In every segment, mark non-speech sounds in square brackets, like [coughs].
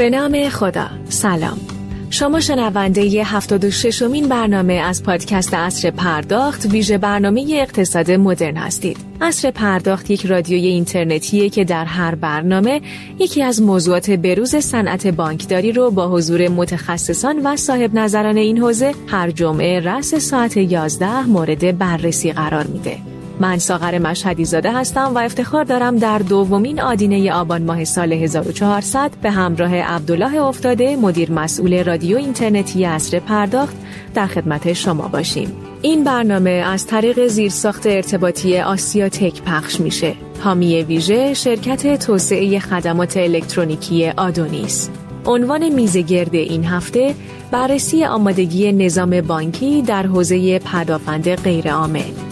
به نام خدا سلام شما شنونده ی 76 مین برنامه از پادکست اصر پرداخت ویژه برنامه اقتصاد مدرن هستید. اصر پرداخت یک رادیوی اینترنتیه که در هر برنامه یکی از موضوعات بروز صنعت بانکداری رو با حضور متخصصان و صاحب نظران این حوزه هر جمعه رأس ساعت 11 مورد بررسی قرار میده. من ساغر مشهدی زاده هستم و افتخار دارم در دومین آدینه آبان ماه سال 1400 به همراه عبدالله افتاده مدیر مسئول رادیو اینترنتی اصر پرداخت در خدمت شما باشیم. این برنامه از طریق زیرساخت ارتباطی آسیا تک پخش میشه. حامی ویژه شرکت توسعه خدمات الکترونیکی آدونیس. عنوان میزگرد این هفته بررسی آمادگی نظام بانکی در حوزه پدافند غیرعامل.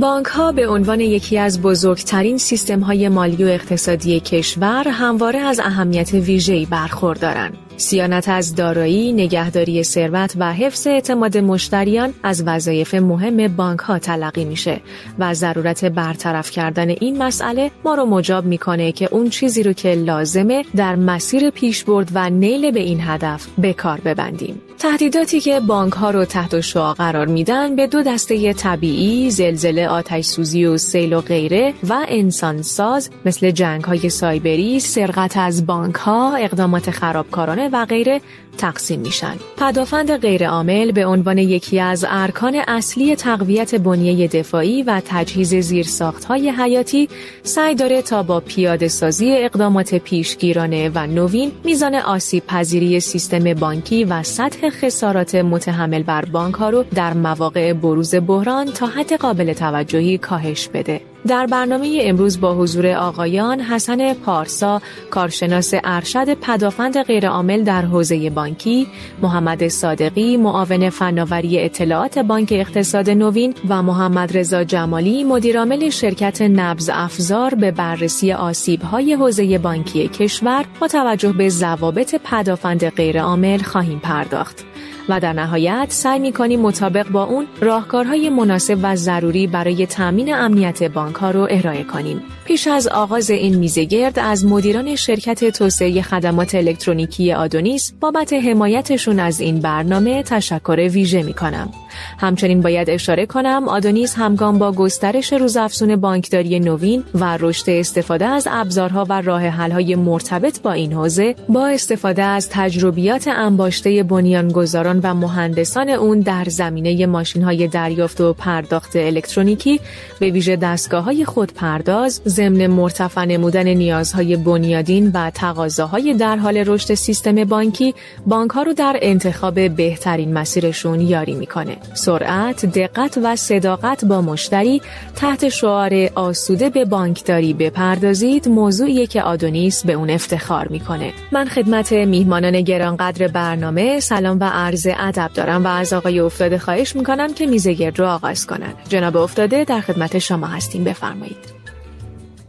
بانک ها به عنوان یکی از بزرگترین سیستم های مالی و اقتصادی کشور همواره از اهمیت ویژه‌ای برخوردارند. سیانت از دارایی، نگهداری ثروت و حفظ اعتماد مشتریان از وظایف مهم بانک ها تلقی میشه و ضرورت برطرف کردن این مسئله ما رو مجاب می‌کنه که اون چیزی رو که لازمه در مسیر پیشبرد و نیل به این هدف به کار ببندیم. تهدیداتی که بانک ها رو تحت شعا قرار میدن به دو دسته طبیعی، زلزله، آتش سوزی و سیل و غیره و انسان ساز مثل جنگ های سایبری، سرقت از بانک ها، اقدامات خرابکارانه و غیره تقسیم میشن. پدافند غیرعامل به عنوان یکی از ارکان اصلی تقویت بنیه دفاعی و تجهیز زیرساختهای حیاتی سعی داره تا با پیاده سازی اقدامات پیشگیرانه و نوین میزان آسیب پذیری سیستم بانکی و سطح خسارات متحمل بر بانک ها رو در مواقع بروز بحران تا حد قابل توجهی کاهش بده. در برنامه امروز با حضور آقایان حسن پارسا کارشناس ارشد پدافند غیرعامل در حوزه بانکی، محمد صادقی معاون فناوری اطلاعات بانک اقتصاد نوین و محمد رضا جمالی مدیرعامل شرکت نبز افزار به بررسی آسیب‌های حوزه بانکی کشور با توجه به ضوابط پدافند غیرعامل خواهیم پرداخت. و در نهایت سعی می کنیم مطابق با اون راهکارهای مناسب و ضروری برای تامین امنیت بانک ها رو ارائه کنیم. پیش از آغاز این میزگرد از مدیران شرکت توسعه خدمات الکترونیکی آدونیس بابت حمایتشون از این برنامه تشکر ویژه می کنم. همچنین باید اشاره کنم آدونیس همگام با گسترش روزافزون بانکداری نوین و رشد استفاده از ابزارها و راه حل‌های مرتبط با این حوزه با استفاده از تجربیات انباشته بنیانگذاران و مهندسان اون در زمینه ماشین‌های دریافت و پرداخت الکترونیکی به ویژه دستگاه‌های خودپرداز ضمن مرتفع نمودن نیازهای بنیادین و تقاضاهای در حال رشد سیستم بانکی بانک ها رو در انتخاب بهترین مسیرشون یاری می‌کنه. سرعت، دقت و صداقت با مشتری تحت شعار آسوده به بانکداری بپردازید موضوعیه که آدونیس به اون افتخار می‌کنه. من خدمت میهمانان گرانقدر برنامه سلام و عرض ادب دارم و از آقای افتاده خواهش می‌کنم که میزگرد رو آغاز کنن جناب افتاده در خدمت شما هستیم. بفرمایید.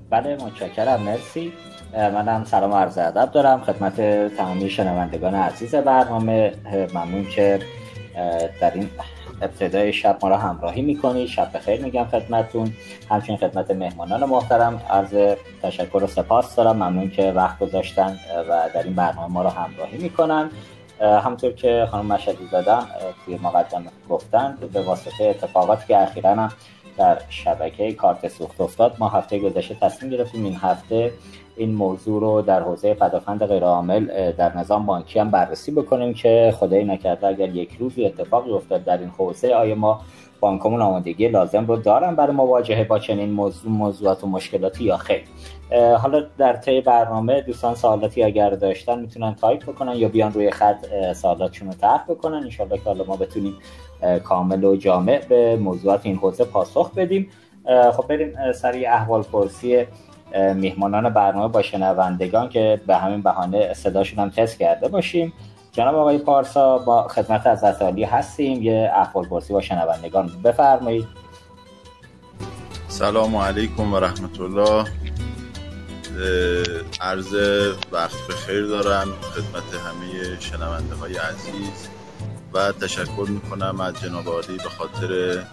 بله متشکرم. مرسی. منم سلام عرض ادب دارم. خدمت تمامی شنوندگان عزیز برنامه. ممنون که در این ابتدای شب ما را همراهی می‌کنید شب بخیر میگم خدمتتون. همچنین خدمت مهمانان محترم عرض تشکر و سپاس دارم. ممنون که وقت گذاشتن و در این برنامه ما را همراهی می‌کنن. همطور که خانم مشهدی دادم توی مقدمه گفتن به واسطه اتفاقاتی که اخیرا در شبکه کارت سوخت افتاد ما هفته گذشته تصمیم گرفتیم این هفته این موضوع رو در حوزه پدافند غیرعامل در نظام بانکی هم بررسی بکنیم که خدای نکرده اگر یک روزی اتفاقی افتاد در این حوزه آیا ما بانکمون آمادگی لازم رو دارن برای مواجهه با چنین موضوع موضوعات و مشکلاتی یا خیر؟ حالا در طی برنامه دوستان سوالاتی اگر داشتن می‌تونن تایپ بکنن یا بیان روی خط سوالاتشون رو طرح بکنن. انشالله که حالا ما بتونیم کامل و جامع به موضوعات این حوزه پاسخ بدیم. خب بریم سری احوال پرسی میهمانان برنامه با شنوندگان که به همین بهانه صداشون هم تست کرده باشیم. جناب آقای پارسا با خدمت از عالی هستیم. یه احوال پرسی با شنوندگان بفرمایید. سلام علیکم و رحمت الله. عرض وقت به خیر دارم. خدمت همه شنونده های عزیز. و تشکر می‌کنم از جناب عالی به خاطر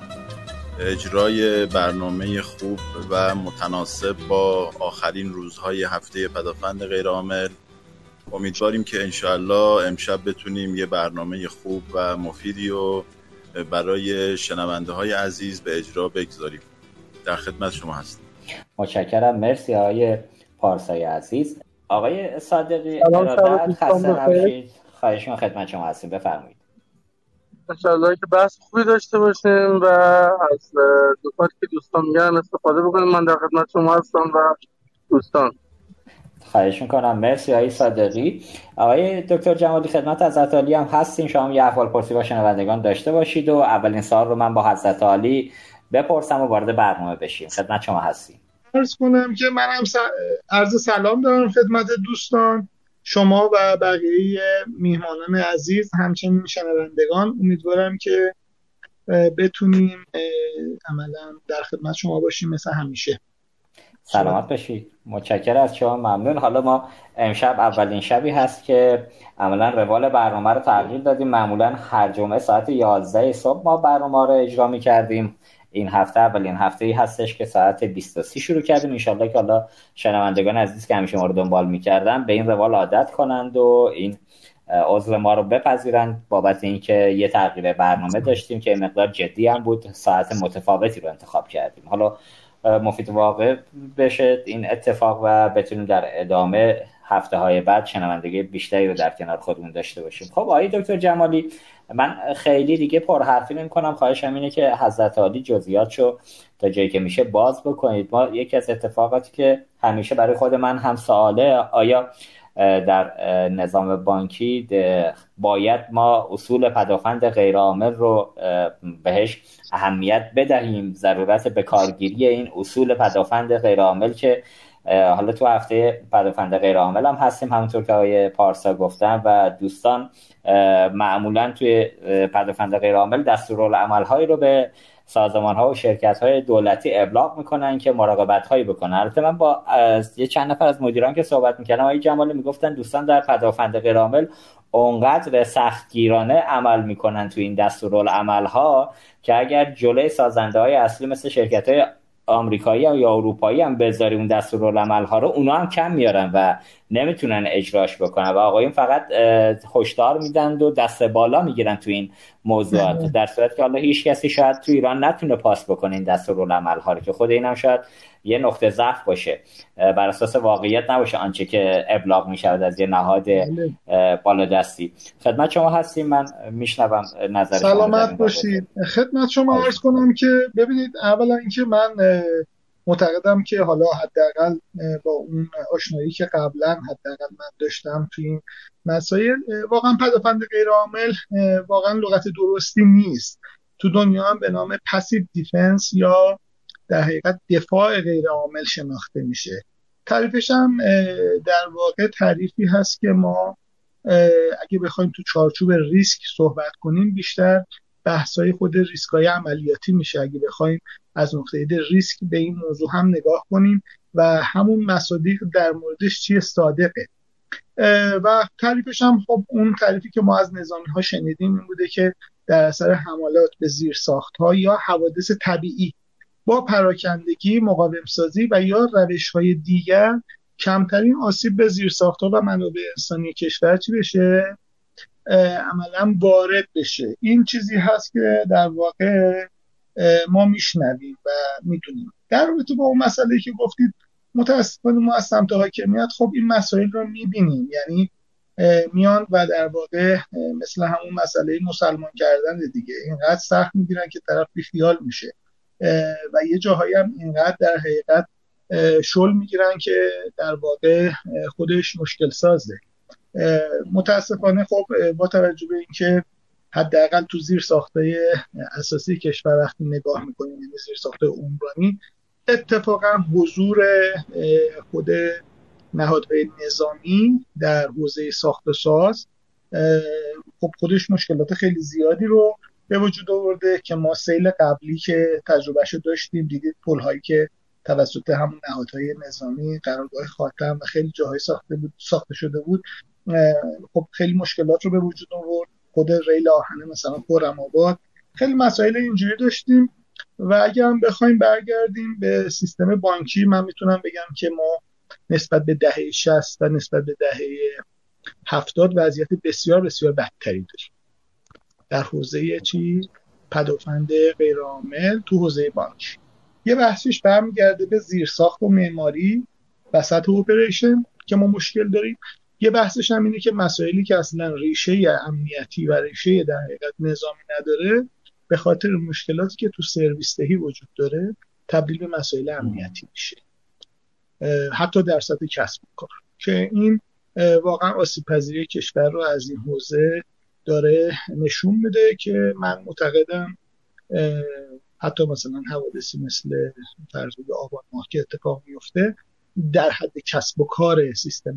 اجرای برنامه خوب و متناسب با آخرین روزهای هفته پدافند غیرعامل. امیدواریم که انشاءالله امشب بتونیم یه برنامه خوب و مفیدی و برای شنونده های عزیز به اجرا بگذاریم. در خدمت شما هستیم متشکرم. مرسی آقای پارسای عزیز. آقای صادقی ارادت خسته نباشید. خواهش خدمت شما هستیم. بفرمایید. انشاءالله که بحث خوبی داشته باشیم و از دوپاتی که دوستان میگن استفاده بکنیم. من در خدمت شما هستم و دوستان. خواهش می‌کنم. مرسی آقای صادقی. آقای دکتر جمالی خدمت از علی هم هستین شما یه احوال پرسی با شنوندگان داشته باشید و اولین سال رو من با حضرت عالی بپرسم و وارد برنامه بشیم. خدمت شما هستیم. ارز کنم که هم عرض سلام دارم خدمت دوستان شما و بقیه میهمانان عزیز همچنین شنوندگان. امیدوارم که بتونیم عملا در خدمت شما باشیم مثل همیشه. سلامت باشید متشکر از شما. ممنون. حالا ما امشب اولین شبی هست که عملا روال برنامه رو تغییر دادیم. معمولا هر جمعه ساعت 11 صبح ما برنامه رو اجرا می کردیم این هفته اولین هفته ای هستش که ساعت 23 شروع کردیم. انشالله که حالا شنوندگان عزیز که همیشه ما رو دنبال می‌کردن به این روال عادت کنند و این عضو ما رو بپذیرند بابت اینکه یه تغییر برنامه داشتیم که مقدار جدی هم بود. ساعت متفاوتی رو انتخاب کردیم. حالا مفید واقع بشه این اتفاق و بتونیم در ادامه هفته های بعد شنوندگی بیشتری رو در کنار خودمون داشته باشیم. خب آقای دکتر جمالی من خیلی دیگه پرحرفی نمی کنم خواهشم اینه که حضرت عالی جزئیاتشو تا جایی که میشه باز بکنید. ما یکی از اتفاقاتی که همیشه برای خود من هم سواله آیا در نظام بانکی باید ما اصول پدافند غیرعامل رو بهش اهمیت بدهیم؟ ضرورت به کارگیری این اصول پدافند غیرعامل که حالا تو هفته پدافند غیرعامل هم هستیم همونطور که آقای پارسا گفتن و دوستان معمولا توی پدافند غیرعامل دستورالعمل هایی رو به سازمان ها و شرکت های دولتی ابلاغ می‌کنن که مراقبت هایی بکنن. البته من با یه چند نفر از مدیران که صحبت می‌کردم آقای جمالی می‌گفتن دوستان در پدافند غیرعامل اونقدر سختگیرانه عمل می‌کنن تو این دستورالعمل ها که اگر جلوی سازنده های اصلی مثل شرکت های آمریکایی یا اروپایی هم بذاری اون دستورالعمل رو اونا هم کم میارن و نمی‌تونن اجراش بکنن و آقایون فقط هشدار میدن و دست بالا می‌گیرن تو این موضوعات بله. در صورت که حالا هیچ کسی شاید تو ایران نتونه پاس بکنه این ها رو که خود اینم شاید یه نقطه ضعف باشه. بر اساس واقعیت نباشه آنچه که ابلاغ می شود از یه نهاد بله. بالا دستی خدمت شما هستیم. من میشنوم نظر سلامت باشید. خدمت شما عرض کنم که ببینید اولا اینکه من معتقدم که حالا حداقل با اون آشنایی که قبلا حداقل من داشتم تو این مسائل واقعا پدافند غیر عامل واقعا لغت درستی نیست. تو دنیا هم به نام passive defense یا در حقیقت دفاع غیر عامل شناخته میشه. تعریفش هم در واقع تعریفی هست که ما اگه بخوایم تو چارچوب ریسک صحبت کنیم بیشتر بحثای خود ریسکای عملیاتی میشه. اگه بخوایم از نقطه ریسک به این موضوع هم نگاه کنیم و همون مصادیق در موردش چیه صادقه. و تعریفش هم خب اون تعریفی که ما از نظامی ها شنیدیم این بوده که در اثر حملات به زیر ساخت ها یا حوادث طبیعی با پراکندگی مقاوم سازی و یا روش های دیگر کمترین آسیب به زیر ها و منابع انسانی کشور چی بشه؟ عملا وارد بشه. این چیزی هست که در واقع ما میشنویم و می‌دونیم. در رابطه با اون مسئله که گفتید متاسفانه ما از سمت حاکمیت خب این مسائل رو می‌بینیم. یعنی میان و در واقع مثل همون مسئله مسلمان کردن دیگه. اینقدر سخت می‌گیرن که طرف بیخیال میشه. و یه جاهایی هم اینقدر در حقیقت شل می‌گیرن که در واقع خودش مشکل سازه متاسفانه خب با توجه به اینکه حداقل تو زیر ساخته اساسی کشور وقتی نگاه می‌کنیم یعنی زیر ساخته عمرانی اتفاقا حضور خود نهادهای نظامی در حوزه ساخت ساز خب خودش مشکلات خیلی زیادی رو به وجود آورده که ما سیل قبلی که تجربهش داشتیم دیدید پل هایی که توسط همون نهادهای نظامی قرارگاه خاتم و خیلی جاهای ساخته بود ساخته شده بود. خب خیلی مشکلات رو به وجود آورد. خود ریل آهنه مثلا خرم آباد. خیلی مسائل اینجوری داشتیم. و اگر هم بخوایم برگردیم به سیستم بانکی من می‌تونم بگم که ما نسبت به دهه 60 و نسبت به دهه 70 وضعیت بسیار بسیار بدتری داریم در حوزه چی؟ پدافند غیرعامل تو حوزه بانک. یه بحثش برمیگرده به زیرساخت و معماری و سطح اپریشن که ما مشکل داریم. یه بحثش هم اینه که مسائلی که اصلا ریشه امنیتی و ریشه در حقیقت نظامی نداره به خاطر مشکلاتی که تو سرویس دهی وجود داره تبدیل به مسائل امنیتی میشه. حتی در سطح کسب کار. که این واقعا آسیب پذیری کشور رو از این حوزه داره نشون میده که من معتقدم حتی مثلا حوادثی مثل فرض آبان ماه که اتفاق میفته در حد کسب و کار سیستم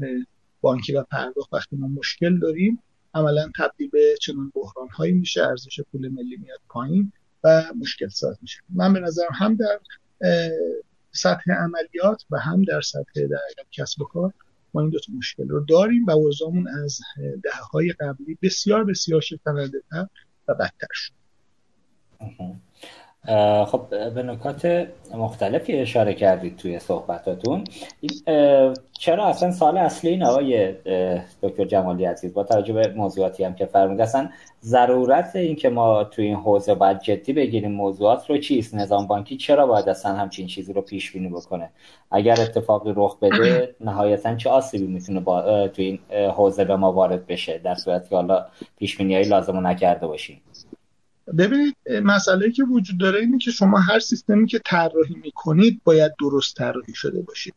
بانکی و پرداخت. وقتی ما مشکل داریم عملا تبدیل به چنان بحران هایی میشه ارزش پول ملی میاد پایین و مشکل ساز میشه. من به نظرم هم در سطح عملیات و هم در سطح در کسب و کار ما این دو تا مشکل رو داریم و اوضاعمون از دهه های قبلی بسیار بسیار شکننده و بدتر شد. خب به نکات مختلفی اشاره کردید توی صحبتاتون. چرا اصلا سال اصلی این آقای دکتر جمالی عزیز؟ با توجه به موضوعاتی هم که فرمود اصلا ضرورت این که ما توی این حوزه باید جدی بگیریم موضوعات رو چیست؟ نظام بانکی چرا باید اصلا همچین چیزی رو پیش بینی بکنه؟ اگر اتفاقی رخ بده نهایتا چه آسیبی می‌تونه با توی این حوزه به ما وارد بشه؟ در صورتی که حالا پیش بینی لازم نکرده باشیم. ببینید مسئله که وجود داره اینه که شما هر سیستمی که طراحی می‌کنید باید درست طراحی شده باشید.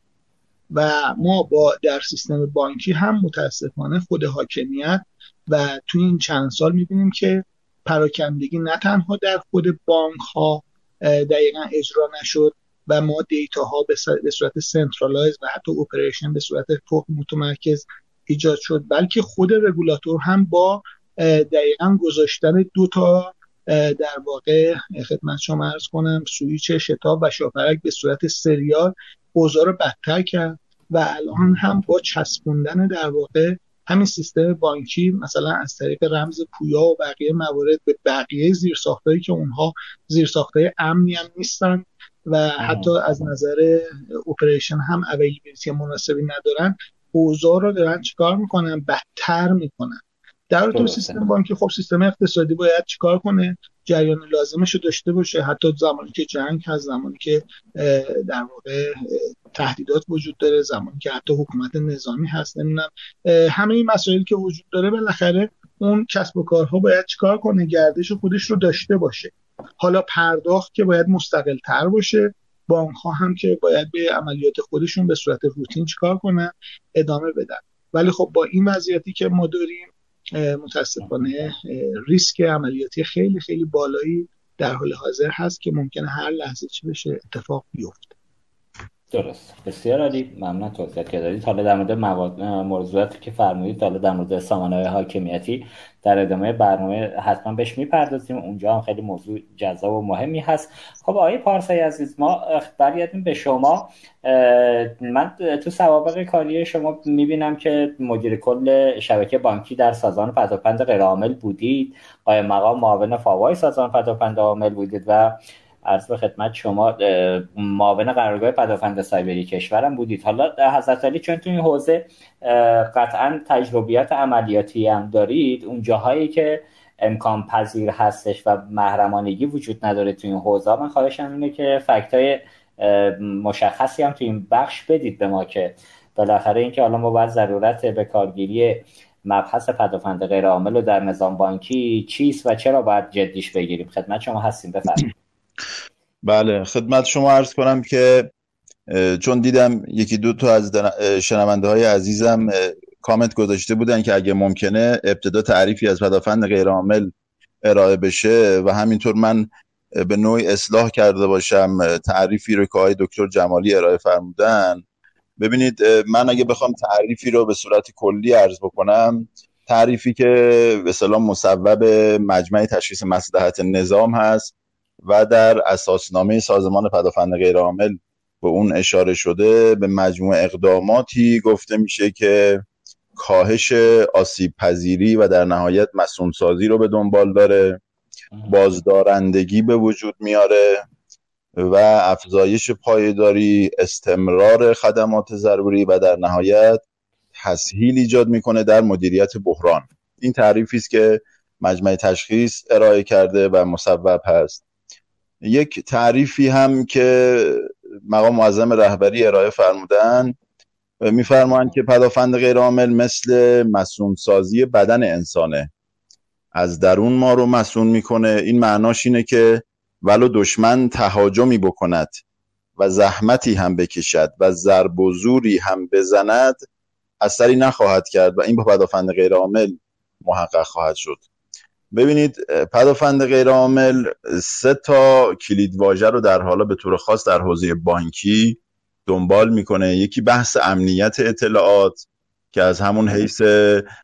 و ما با در سیستم بانکی هم متاسفانه خود حاکمیت و تو این چند سال می‌بینیم که پراکندگی نه تنها در خود بانک ها دقیقا اجرا نشد و ما data ها به صورت centralize و حتی operation به صورت فوق متمرکز ایجاد شد بلکه خود رگولاتور هم با دقیقا گذاشتن دو تا در واقع خدمت شما عرض کنم سویچ شتاب و شاپرک به صورت سریال اوضاع رو بدتر کرد و الان هم با چسبوندن در واقع همین سیستم بانکی مثلا از طریق رمز پویا و بقیه موارد به بقیه زیرساختهایی که اونها زیرساختهای امنی هم نیستن و حتی از نظر اپریشن هم اویلیبیلیتی مناسبی ندارن اوضاع رو دارن چیکار می‌کنن؟ بدتر می‌کنن. در تو سیستم بانکی خب سیستم اقتصادی باید چیکار کنه؟ جریان لازمش رو داشته باشه. حتی زمانی که جنگ هست زمانی که در واقع تهدیدات وجود داره زمانی که حتی حکومت نظامی هست نمی‌دونم. همه این مسائلی که وجود داره بالاخره اون کسب و کارها باید چیکار کنه؟ گردش خودش رو داشته باشه. حالا پرداخت که باید مستقل تر باشه. بانک ها هم که باید به عملیات خودشون به صورت روتین چیکار کنن؟ ادامه بدن. ولی خب با این وضعیتی که ما داریم متاسفانه ریسک عملیاتی خیلی خیلی بالایی در حال حاضر هست که ممکنه هر لحظه چی بشه اتفاق بیفته. درست. بسیار عالی. ممنون توضیحات که دادید. حالا در مورد موضوعاتی که فرمودید حالا در مورد سامانه حاکمیتی در ادامه برنامه حتما بهش می‌پردازیم. اونجا هم خیلی موضوع جذاب و مهمی هست. خب آقای پارسای عزیز ما برگردیم به شما. من تو سوابق کاری شما می‌بینم که مدیر کل شبکه بانکی در سازمان پداپند غیرعامل بودید. قایم مقام معاون فاوای سازمان پداپند عامل بودید و عرض به خدمت شما معاون قرارگاه پدافند سایبری کشورم بودید. حالا حضرت علی چون تو این حوزه قطعا تجربیات عملیاتی هم دارید اون جاهایی که امکان پذیر هستش و محرمانگی وجود نداره تو این حوزه من خواهشم اینه که فکتای مشخصی هم تو این بخش بدید به ما که بالاخره اینکه حالا ما باید ضرورت به کارگیری مبحث پدافند غیر عامل در نظام بانکی چیست و چرا باید جدیش بگیریم. خدمت شما هستیم. بفرمایید. بله خدمت شما عرض کنم که چون دیدم یکی دو تا از شنونده های عزیزم کامنت گذاشته بودن که اگه ممکنه ابتدا تعریفی از پدافند غیرعامل ارائه بشه و همینطور من به نوعی اصلاح کرده باشم تعریفی رو که آقای دکتر جمالی ارائه فرمودن. ببینید من اگه بخوام تعریفی رو به صورت کلی عرض بکنم تعریفی که به سلام مصوب مجمع تشخیص مصلحت نظام هست و در اساسنامه سازمان پدافند غیرعامل به اون اشاره شده به مجموع اقداماتی گفته میشه که کاهش آسیب پذیری و در نهایت مسئول رو به دنبال داره بازدارندگی به وجود میاره و افزایش پایداری استمرار خدمات ضروری و در نهایت تسهیل ایجاد می‌کنه در مدیریت بحران. این تعریفی است که مجمع تشخیص ارائه کرده و مصوب هست. یک تعریفی هم که مقام معظم رهبری ارائه فرمودن میفرمایند که پدافند غیرعامل مثل مسون سازی بدن انسانه. از درون ما رو مسون می‌کنه. این معناش اینه که ولو دشمن تهاجمی بکند و زحمتی هم بکشد و ضرب و زوری هم بزند اثری نخواهد کرد و این با پدافند غیرعامل محقق خواهد شد. ببینید پدافند غیرعامل سه تا کلید واژه رو در حالا به طور خاص در حوزه بانکی دنبال می‌کنه. یکی بحث امنیت اطلاعات که از همون حیث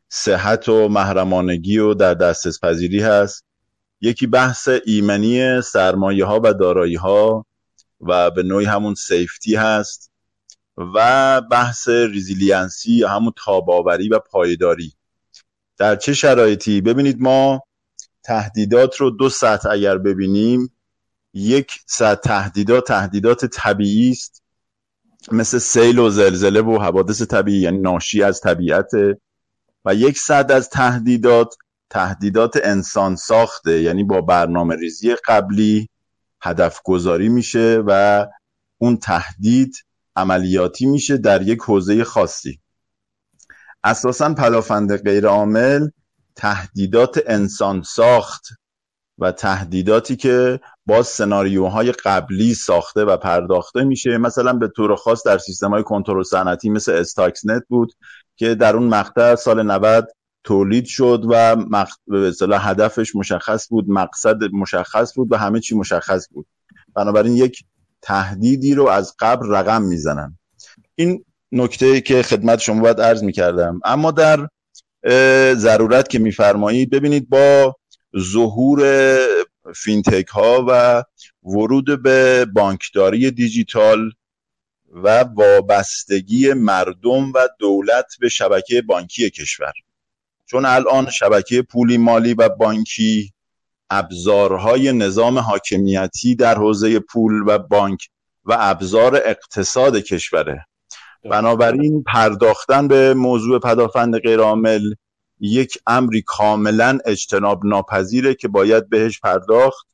صحت و محرمانگی و در دسترس پذیری هست. یکی بحث ایمنی سرمایه ها و دارایی ها و به نوعی همون safety هست. و بحث resiliency یا همون تاباوری و پایداری. در چه شرایطی؟ ببینید ما تهدیدات رو دو سطح اگر ببینیم یک سطح تهدیدات تهدیدات طبیعی است. مثل سیل و زلزله و حوادث طبیعی یعنی ناشی از طبیعت. و یک صد از تهدیدات تهدیدات انسان ساخته یعنی با برنامه ریزی قبلی هدف گذاری میشه و اون تهدید عملیاتی میشه در یک حوزه خاصی. اساسا پدافند غیر عامل تهدیدات انسان ساخت و تهدیداتی که با سناریوهای قبلی ساخته و پرداخته میشه. مثلا به طور خاص در سیستم های کنترل صنعتی مثل استاکس نت بود که در اون مقطع سال 90 تولید شد و به اصطلاح هدفش مشخص بود مقصد مشخص بود و همه چی مشخص بود. بنابراین یک تهدیدی رو از قبل رقم می‌زنن. این نکته که خدمت شما باید عرض می‌کردم. اما در ضرورت که میفرمایید. ببینید با ظهور فینتک ها و ورود به بانکداری دیجیتال و وابستگی مردم و دولت به شبکه بانکی کشور. چون الان شبکه پولی مالی و بانکی ابزارهای نظام حاکمیتی در حوزه پول و بانک و ابزار اقتصاد کشوره. بنابراین پرداختن به موضوع پدافند غیرعامل یک امری کاملا اجتناب ناپذیره که باید بهش پرداخت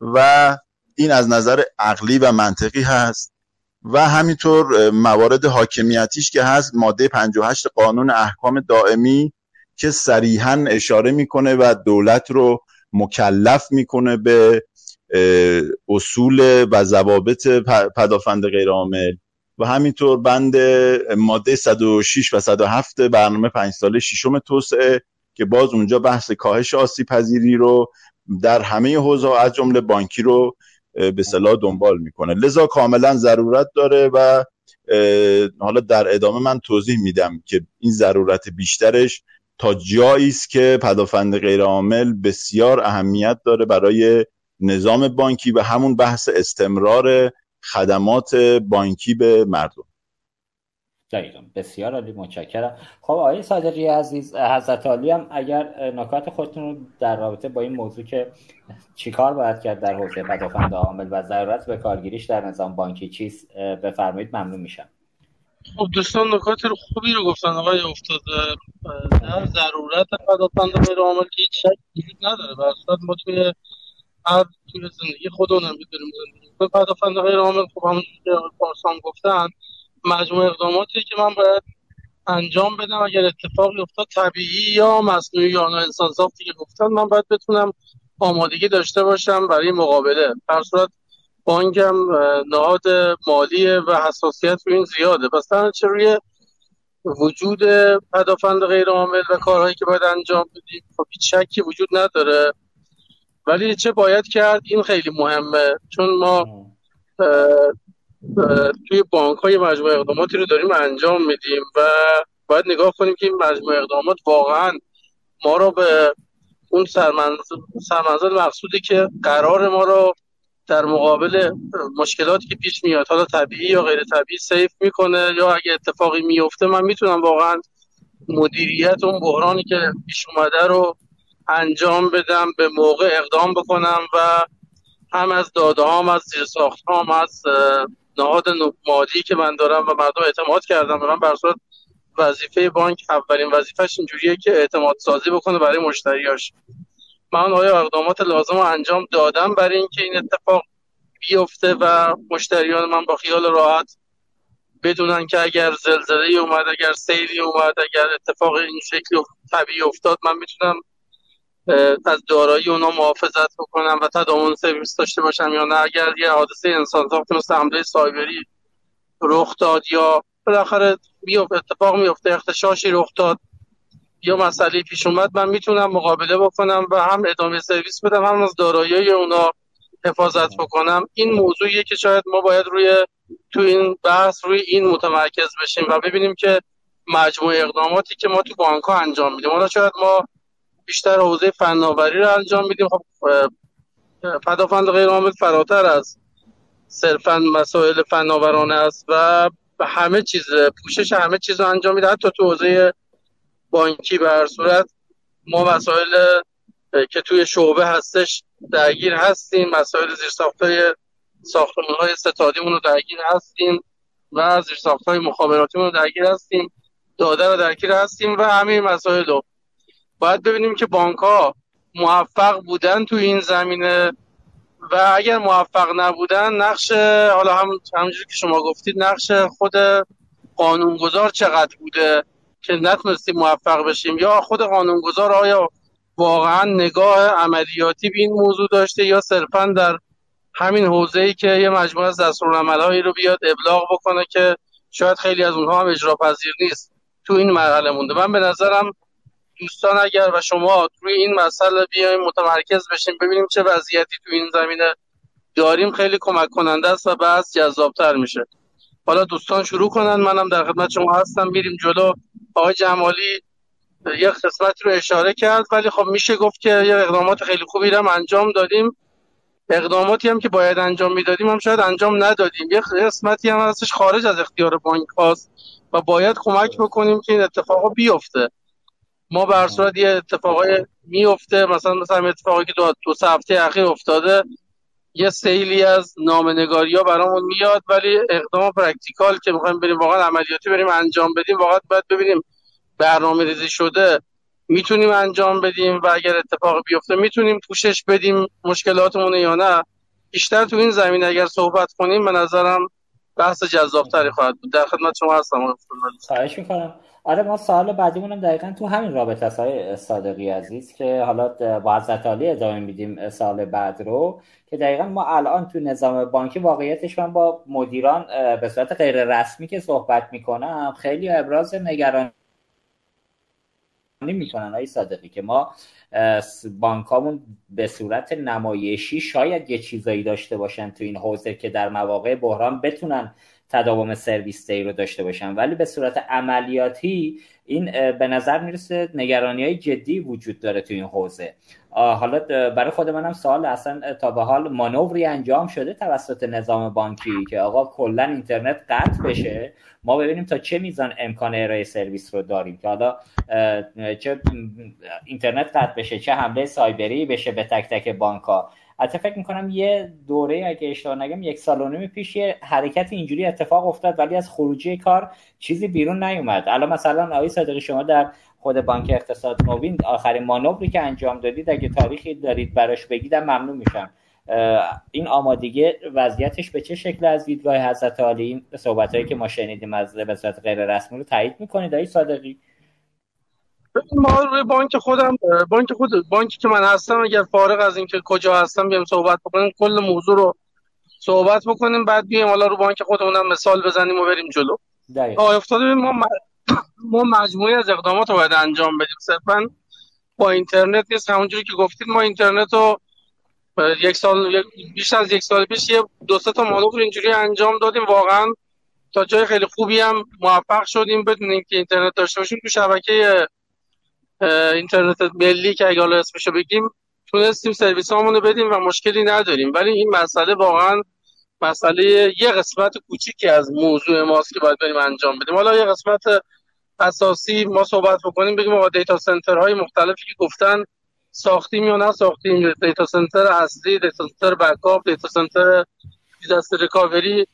و این از نظر عقلی و منطقی هست و همینطور موارد حاکمیتیش که هست ماده 58 قانون احکام دائمی که صریحا اشاره می‌کنه و دولت رو مکلف می‌کنه به اصول و ضوابط پدافند غیرعامل. و همینطور بند ماده 106 و 107 برنامه پنج ساله ششم توسعه که باز اونجا بحث کاهش آسیب پذیری رو در همه حوزه از جمله بانکی رو به صلاح دنبال می‌کنه. لذا کاملا ضرورت داره و حالا در ادامه من توضیح میدم که این ضرورت بیشترش تا جایی است که پدافند غیرعامل بسیار اهمیت داره برای نظام بانکی و همون بحث استمرار خدمات بانکی به مردم. دقیقا. بسیار عالی متشکرم. خب آقای صادقی عزیز حضرت عالی هم اگر نکات خودتون رو در رابطه با این موضوع که چیکار باید کرد در حوزه پدافند عامل و ضرورت به کارگیریش در نظام بانکی چیست بفرمایید ممنون میشم. خب دوستان نکات رو خوبی رو گفتن. آقای افتاده در ضرورت پدافند غیر عامل که هیچ شک وجود نداره. و ما توی هر توی زندگی خودمون می‌دونیم زندگی به پدافند غیر عامل خب همون پارسان گفتن مجموع اقداماتی که من باید انجام بدم اگر اتفاقی افتاد طبیعی یا مصنوعی یا انسان ساختی که گفتن من باید بتونم آمادگی داشته باشم برای مقابله. در صورت بانکم نهاد مالی و حساسیت رو این زیاده. پس چه روی وجود پدافند غیر عامل و کارهایی که باید انجام بدیم خب هیچ شکی وجود نداره. ولی چه باید کرد؟ این خیلی مهمه. چون ما توی بانک های مجموعه اقداماتی رو داریم انجام میدیم و باید نگاه کنیم که این مجموعه اقدامات واقعا ما رو به اون سرمنزل, سرمنزل مقصودی که قرار ما رو در مقابل مشکلاتی که پیش میاد حالا طبیعی یا غیر طبیعی سیف می‌کنه یا اگه اتفاقی میفته من می‌تونم واقعا مدیریت اون بحرانی که پیش اومده رو انجام بدم به موقع اقدام بکنم و هم از داده هم از زیر ساخت هم از نهاد مالی که من دارم و مردم اعتماد کردم به من بر وظیفه بانک اولین وظیفهش اینجوریه که اعتماد سازی بکنه برای مشتریاش. من آیا اقدامات لازم رو انجام دادم برای اینکه این اتفاق بیفته و مشتریان من با خیال راحت بدونن که اگر زلزله اومد اگر سیلی اومد اگر اتفاق این شکلی طبیعی افتاد من می‌تونم از دارایی اونا محافظت بکنم و تداوم سرویس داشته باشم یا نه. اگر یه حادثه انسان ساخت مثل حمله سایبری رخ داد یا بالاخره اتفاق میفته اختشاشی رخ داد یا مسئله پیش اومد من می‌تونم مقابله بکنم و هم ادامه سرویس بدم هم از دارایی اونا حفاظت بکنم. این موضوعیه که شاید ما باید روی تو این بحث روی این متمرکز بشیم و ببینیم که مجموع اقداماتی که ما تو بانک انجام میدیم. حالا شاید ما بیشتر حوزه فناوری رو انجام میدیم. خب پدافند غیر عامل فراتر از صرفا مسائل فناورانه است و همه چیز پوشش همه چیز رو انجام میده. حتی تو حوزه بانکی به هر صورت ما مسائل که توی شعبه هستش درگیر هستیم. مسائل زیرساختهای ساختمان های ستادیمون رو درگیر هستیم و زیرساخت های مخابراتی رو درگیر هستیم. داده رو درگیر هستیم و همه مسائل رو باید ببینیم که بانک ها موفق بودن تو این زمینه و اگر موفق نبودن نقش حالا هم همونجوری که شما گفتید نقش خود قانونگذار چقدر بوده که نتونستیم موفق بشیم؟ یا خود قانونگذار آیا واقعا نگاه عملیاتی به این موضوع داشته یا صرفا در همین حوزه ای که یه مجموعه از دستورالعملهایی رو بیاد ابلاغ بکنه که شاید خیلی از اونها هم اجرا پذیر نیست تو این مرحله مونده؟ من به نظرم دوستان اگر و شما روی این مسئله بیایم متمرکز بشیم ببینیم چه وضعیتی تو این زمینه داریم. خیلی کمک کننده است و بعض جذابتر میشه. حالا دوستان شروع کنن. منم در خدمت شما هستم. میریم جلو. آقای جمالی یه قسمتی رو اشاره کرد ولی خب میشه گفت که یه اقدامات خیلی خوبی رو انجام دادیم. اقداماتی هم که باید انجام می‌دادیم هم شاید انجام ندادیم. یه قسمتی هم هستش خارج از اختیار بانک هاست و باید کمک بکنیم که این اتفاق بیفته. ما به هر صورت یه اتفاقای میفته مثلا مثلا اتفاقی که دو, دو هفته اخیر افتاده یه سیلی از نامه‌نگاری ها برامون میاد ولی اقدام practical که می‌خوایم بریم واقعا عملیاتی بریم انجام بدیم واقعا باید ببینیم برنامه ریزی شده می‌تونیم انجام بدیم و اگر اتفاق بیفته می‌تونیم پوشش بدیم مشکلاتمون یا نه. بیشتر تو این زمین اگر صحبت کنیم به نظرم بحث جذابتری خواهد بود. در خدمت شما هستم. خواهش می‌کنم. آره ما سوال بعدیمون هم دقیقا تو همین رابطه های صادقی عزیز که حالا با حضرت عالی ادامه میدیم سال بعد رو که دقیقا ما الان تو نظام بانکی واقعیتش من با مدیران به صورت غیر رسمی که صحبت می‌کنم خیلی ابراز نگرانی می‌کنن های صادقی که ما بانکامون به صورت نمایشی شاید یه چیزایی داشته باشن تو این حوزه که در مواقع بحران بتونن تداوم سرویس دی رو داشته باشن ولی به صورت عملیاتی این به نظر می‌رسه نگرانی های جدی وجود داره تو این حوزه. حالا برای خود منم سوال اصلا تا به حال مانوری انجام شده توسط نظام بانکی که آقا کلا اینترنت قطع بشه؟ ما ببینیم تا چه میزان امکان ارائه سرویس رو داریم که حالا چه اینترنت قطع بشه چه حمله سایبری بشه به تک تک بانک ها حتی فکر می‌کنم یه دوره اگه اشتباه نگم یک سال و نیم پیش یه حرکت اینجوری اتفاق افتاد ولی از خروجی کار چیزی بیرون نیومد. الان مثلا آقای صادقی شما در خود بانک اقتصاد نوین آخرین مانوری که انجام دادید اگه تاریخی دارید براش بگیدم ممنون میشم. این آمادگی وضعیتش به چه شکل از دیدگاه حضرت عالی؟ این صحبت هایی که ما شنیدیم از به غیر رسمی رو تایید می‌کنید آقای صادقی؟ ما روی بانک خودم بانک خود بانکی که من هستم اگر فارغ از اینکه کجا هستم بیام صحبت بکنیم کل موضوع رو صحبت بکنیم بعد بیایم حالا رو بانک خودمونم مثال بزنیم و بریم جلو. آقای افتاده ما [coughs] ما مجموعی از اقدامات رو باید انجام بدیم. صرفا با اینترنت نیست. همونجوری که گفتید ما اینترنت رو یک سال بیش از یک سال پیش یه دو سه تا مانور اینجوری انجام دادیم. واقعا تا جای خیلی خوبی هم موفق شدیم بدون اینکه اینترنت داشته باشیم. تو شبکه اینترنت ملی که اگه حالا اسمشو بگیم تونستیم سرویس رو بدیم و مشکلی نداریم. ولی این مسئله واقعا مسئله یه قسمت کوچیکی از موضوع ماست که باید بریم انجام بدیم. حالا یه قسمت اساسی ما صحبت بکنیم بگیم آقا data center های مختلفی که گفتن ساختیم یا نساختیم. data center اصلی data center backup data center disaster recovery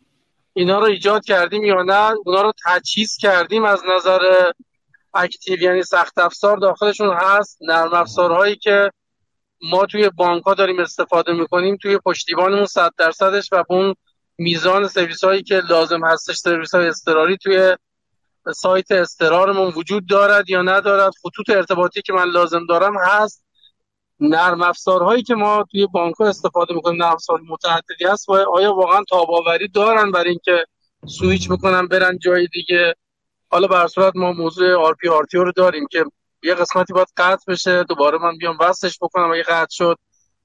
اینا رو ایجاد کردیم یا نه؟ اونا رو تجهیز کردیم از نظر active یعنی سخت افزار داخلشون هست نرم افزارهایی که ما توی بانک ها داریم استفاده می‌کنیم توی پشتیبانمون صد درصدش و اون میزان سرویس هایی که لازم هستش سرویس های اضطراری توی سایت اضطرارمون وجود دارد یا ندارد خطوط ارتباطی که من لازم دارم هست. نرم افزارهایی که ما توی بانک ها استفاده می‌کنیم نرم افزار متعددی هست و آیا واقعا تاباوری دارن برای اینکه سویچ بکنن برن جای دیگه؟ حالا به هر صورت ما موضوع RPO رو داریم که یه قسمتی باید قطع بشه. دوباره من بیام وصلش بکنم اگه قطع شد.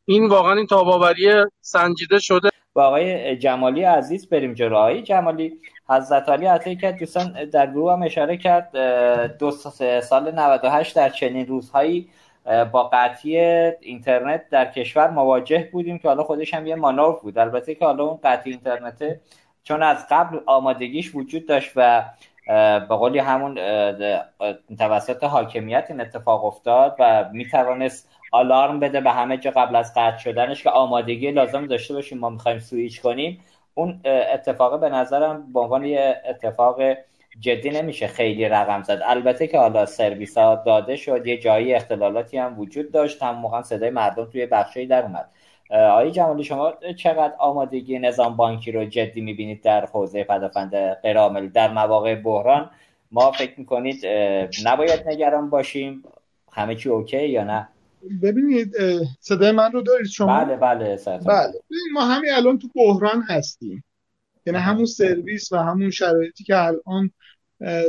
این واقعا این تاباوری سنجیده شده. با آقای جمالی عزیز بریم جلو. آقای جمالی حضرتعالی عطیه کرد دوستان در گروه هم اشاره کرد دو سال 98 در چنین روزهایی با قطعی اینترنت در کشور مواجه بودیم که حالا خودش هم یه مانور بود. البته که حالا اون قطعی اینترنت چون از قبل آمادگیش وجود داشت و به قولی همون توسط حاکمیت این اتفاق افتاد و می‌توانست آلارم بده به همه جا قبل از قطع شدنش که آمادگی لازم داشته باشیم ما می‌خوایم سویچ کنیم. اون اتفاق به نظرم به عنوان یه اتفاق جدی نمیشه خیلی رقم زد. البته که حالا سرویس ها داده شد یه جایی اختلالاتی هم وجود داشت هم موقع صدای مردم توی بخشی در اومد. آقای جمالی شما چقدر آمادگی نظام بانکی رو جدی می‌بینید در حوزه پدافند غیرعاملی در مواقع بحران ما فکر می‌کنید نباید نگران باشیم؟ همه چی اوکی یا نه؟ ببینید صدای من رو دارید شما؟ بله بله بله. ما همین الان تو بحران هستیم. یعنی همون سرویس و همون شرایطی که الان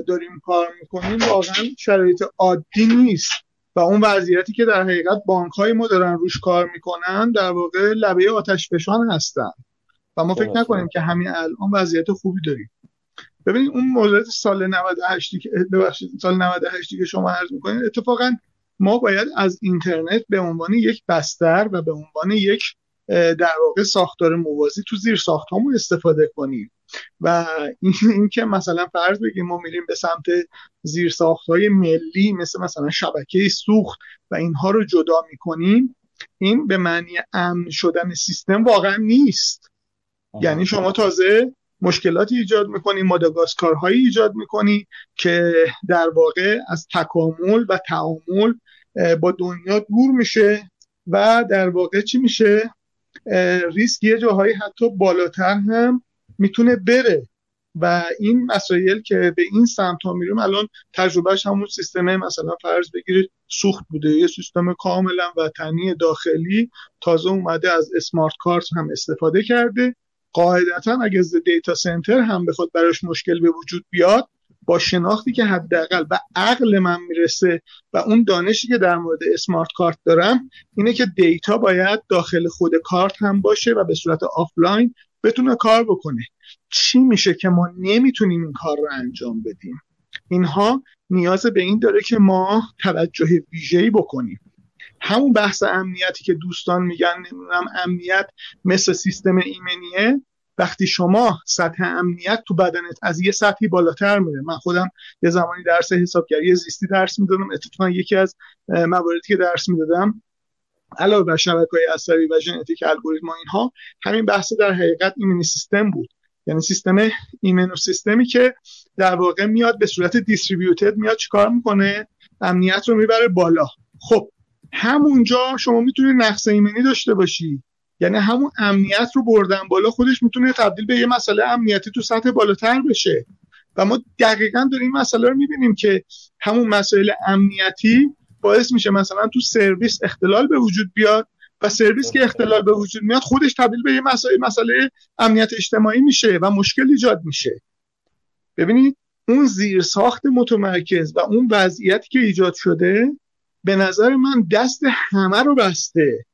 داریم کار می‌کنیم واقعا شرایط عادی نیست. و اون وضعیتی که در حقیقت بانک های ما دارن روش کار می‌کنن در واقع لبه آتش فشان هستن. و ما فکر نکنیم که همین الان وضعیت خوبی داریم. ببینید اون مورد سال 98 که ببخشید سال 98 که شما عرض می‌کنید اتفاقا ما باید از اینترنت به عنوان یک بستر و به عنوان یک در واقع ساختار موازی تو زیر ساخت استفاده کنیم. و این که مثلا فرض بگیم ما میریم به سمت زیر های ملی مثل مثلا شبکه سوخت و اینها رو جدا می‌کنیم این به معنی امن شدن سیستم واقعا نیست. یعنی شما تازه مشکلاتی ایجاد می‌کنی ماداگاسکارهایی ایجاد می‌کنی که در واقع از تکامل و تعامل با دنیا دور میشه و در واقع چی میشه؟ ریسک یه جاهایی حتی بالاتر هم می‌تونه بره. و این مسائل که به این سمت ها میریم الان تجربهش همون سیستم مثلا فرض بگیرید سوخت بوده. یه سیستم کاملا وطنی داخلی تازه اومده از اسمارت کارت هم استفاده کرده. قاعدتا اگه دیتا سنتر هم بخواد براش مشکل به وجود بیاد با شناختی که حداقل و عقل من می‌رسه و اون دانشی که در مورد smart card دارم اینه که data باید داخل خود کارت هم باشه و به صورت آفلاین بتونه کار بکنه. چی میشه که ما نمی‌تونیم این کار رو انجام بدیم؟ اینها نیاز به این داره که ما توجه ویژه‌ای بکنیم. همون بحث امنیتی که دوستان میگن نمی‌دونم امنیت مثل سیستم ایمنیه. وقتی شما سطح امنیت تو بدنت از یه سطحی بالاتر میره. من خودم یه زمانی درس حسابگری زیستی درس می‌دادم. اتفاقا یکی از مواردی که درس می‌دادم علاوه بر شبکه های عصبی و ژنتیک الگوریتم اینها همین بحث در حقیقت ایمنی سیستم بود. یعنی سیستم ایمنو سیستمی که در واقع میاد به صورت دیستریبیوتد میاد چیکار می‌کنه؟ امنیت رو می‌بره بالا. خب همونجا شما می‌تونید نقص ایمنی داشته باشی. یعنی همون امنیت رو بردن بالا خودش می‌تونه تبدیل به یه مسئله امنیتی تو سطح بالاتر بشه. و ما دقیقا داریم این مسئله رو می‌بینیم که همون مسائل امنیتی باعث میشه مثلا تو سرویس اختلال به وجود بیاد و سرویس که اختلال به وجود میاد خودش تبدیل به یه مسئله مسئله امنیت اجتماعی میشه و مشکل ایجاد میشه. ببینید اون زیر ساخت متمرکز و اون وضعیتی که ایجاد شده به نظر من دست همه رو بسته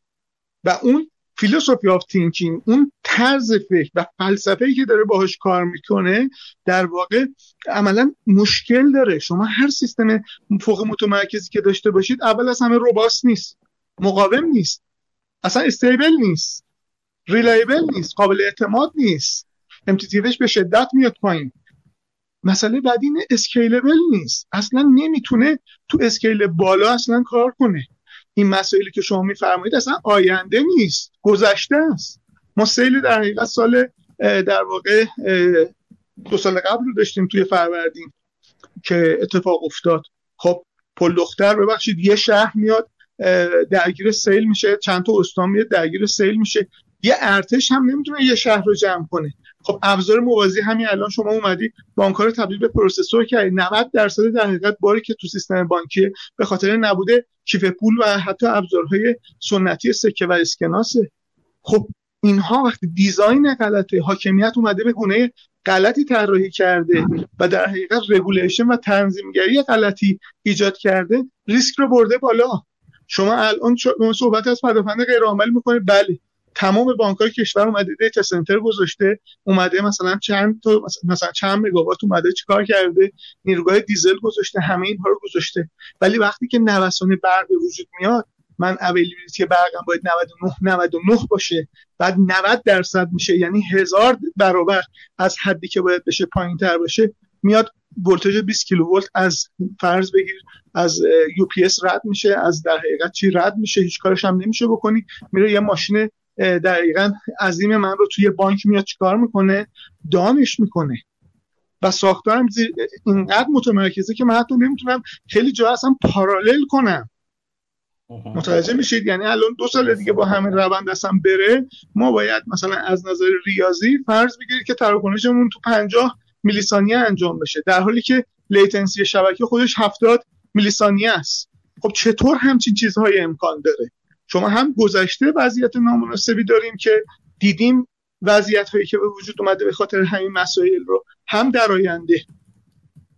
و اون philosophy of thinking اون طرز فکر و فلسفه ای که داره باهاش کار می‌کنه در واقع عملا مشکل داره. شما هر سیستم فوق متمرکزی که داشته باشید اول از همه robust نیست مقاوم نیست اصلا stable نیست reliable نیست قابل اعتماد نیست MTTF ش به شدت میاد پایین. مسئله بعدی scalable نیست. اصلا نمی‌تونه تو scale بالا اصلا کار کنه. این مسائلی که شما میفرمایید اصلا آینده نیست گذشته است. ما سیل در حقیقت سال در واقع دو سال قبل رو داشتیم توی فروردین که اتفاق افتاد. خب پل دختر ببخشید یه شهر میاد درگیر سیل میشه چند تا استان میاد درگیر سیل میشه. یه ارتش هم نمی‌تونه یه شهر رو جمع کنه. خب ابزار موازی همین الان شما اومدی بانک رو تبدیل به processor کردی. 90 درصد در حقیقت باری که تو سیستم بانکی به خاطر نبود کیف پول و حتی ابزارهای سنتی سکه و اسکناسه. خب اینها وقتی design غلطه حاکمیت اومده به گونه غلطی طراحی کرده و در حقیقت regulation و تنظیمگری غلطی ایجاد کرده ریسک رو برده بالا. شما الان صحبت از پدافند غیر عامل می‌کنه بله. تمام بانک های کشور اومده data center گذاشته اومده مثلا چند تا مثلا چند مگاوات اومده چیکار کرده؟ نیروگاه دیزل گذاشته همه اینها رو گذاشته. ولی وقتی که نوسان برق وجود میاد من availability برقم باید 99 99 باشه. بعد 90 درصد میشه یعنی هزار برابر از حدی که باید بشه پایین تر باشه. میاد ولتاژ 20 کیلوولت از فرض بگیر از UPS رد میشه از در حقیقت چی رد میشه هیچ کارش هم نمیشه بکنی. میره یه ماشین دقیقا عظیم من رو توی بانک میاد چیکار می‌کنه؟ دانش می‌کنه. و ساختارم اینقدر متمرکزه که من حتی نمی‌تونم خیلی جا اصلا پارالل کنم. متوجه میشید؟ یعنی الان دو سال دیگه با همین روند اصلا بره. ما باید مثلا از نظر ریاضی فرض بگیرید که تراکنشمون تو 50 میلی ثانیه انجام بشه. در حالی که لیتنسی شبکه خودش 70 میلی ثانیه است. خب چطور همچین چیزهای امکان داره؟ شما هم گذشته وضعیت نامناسبی داریم که دیدیم وضعیت هایی که به وجود اومده به خاطر همین مسائل رو هم در آینده.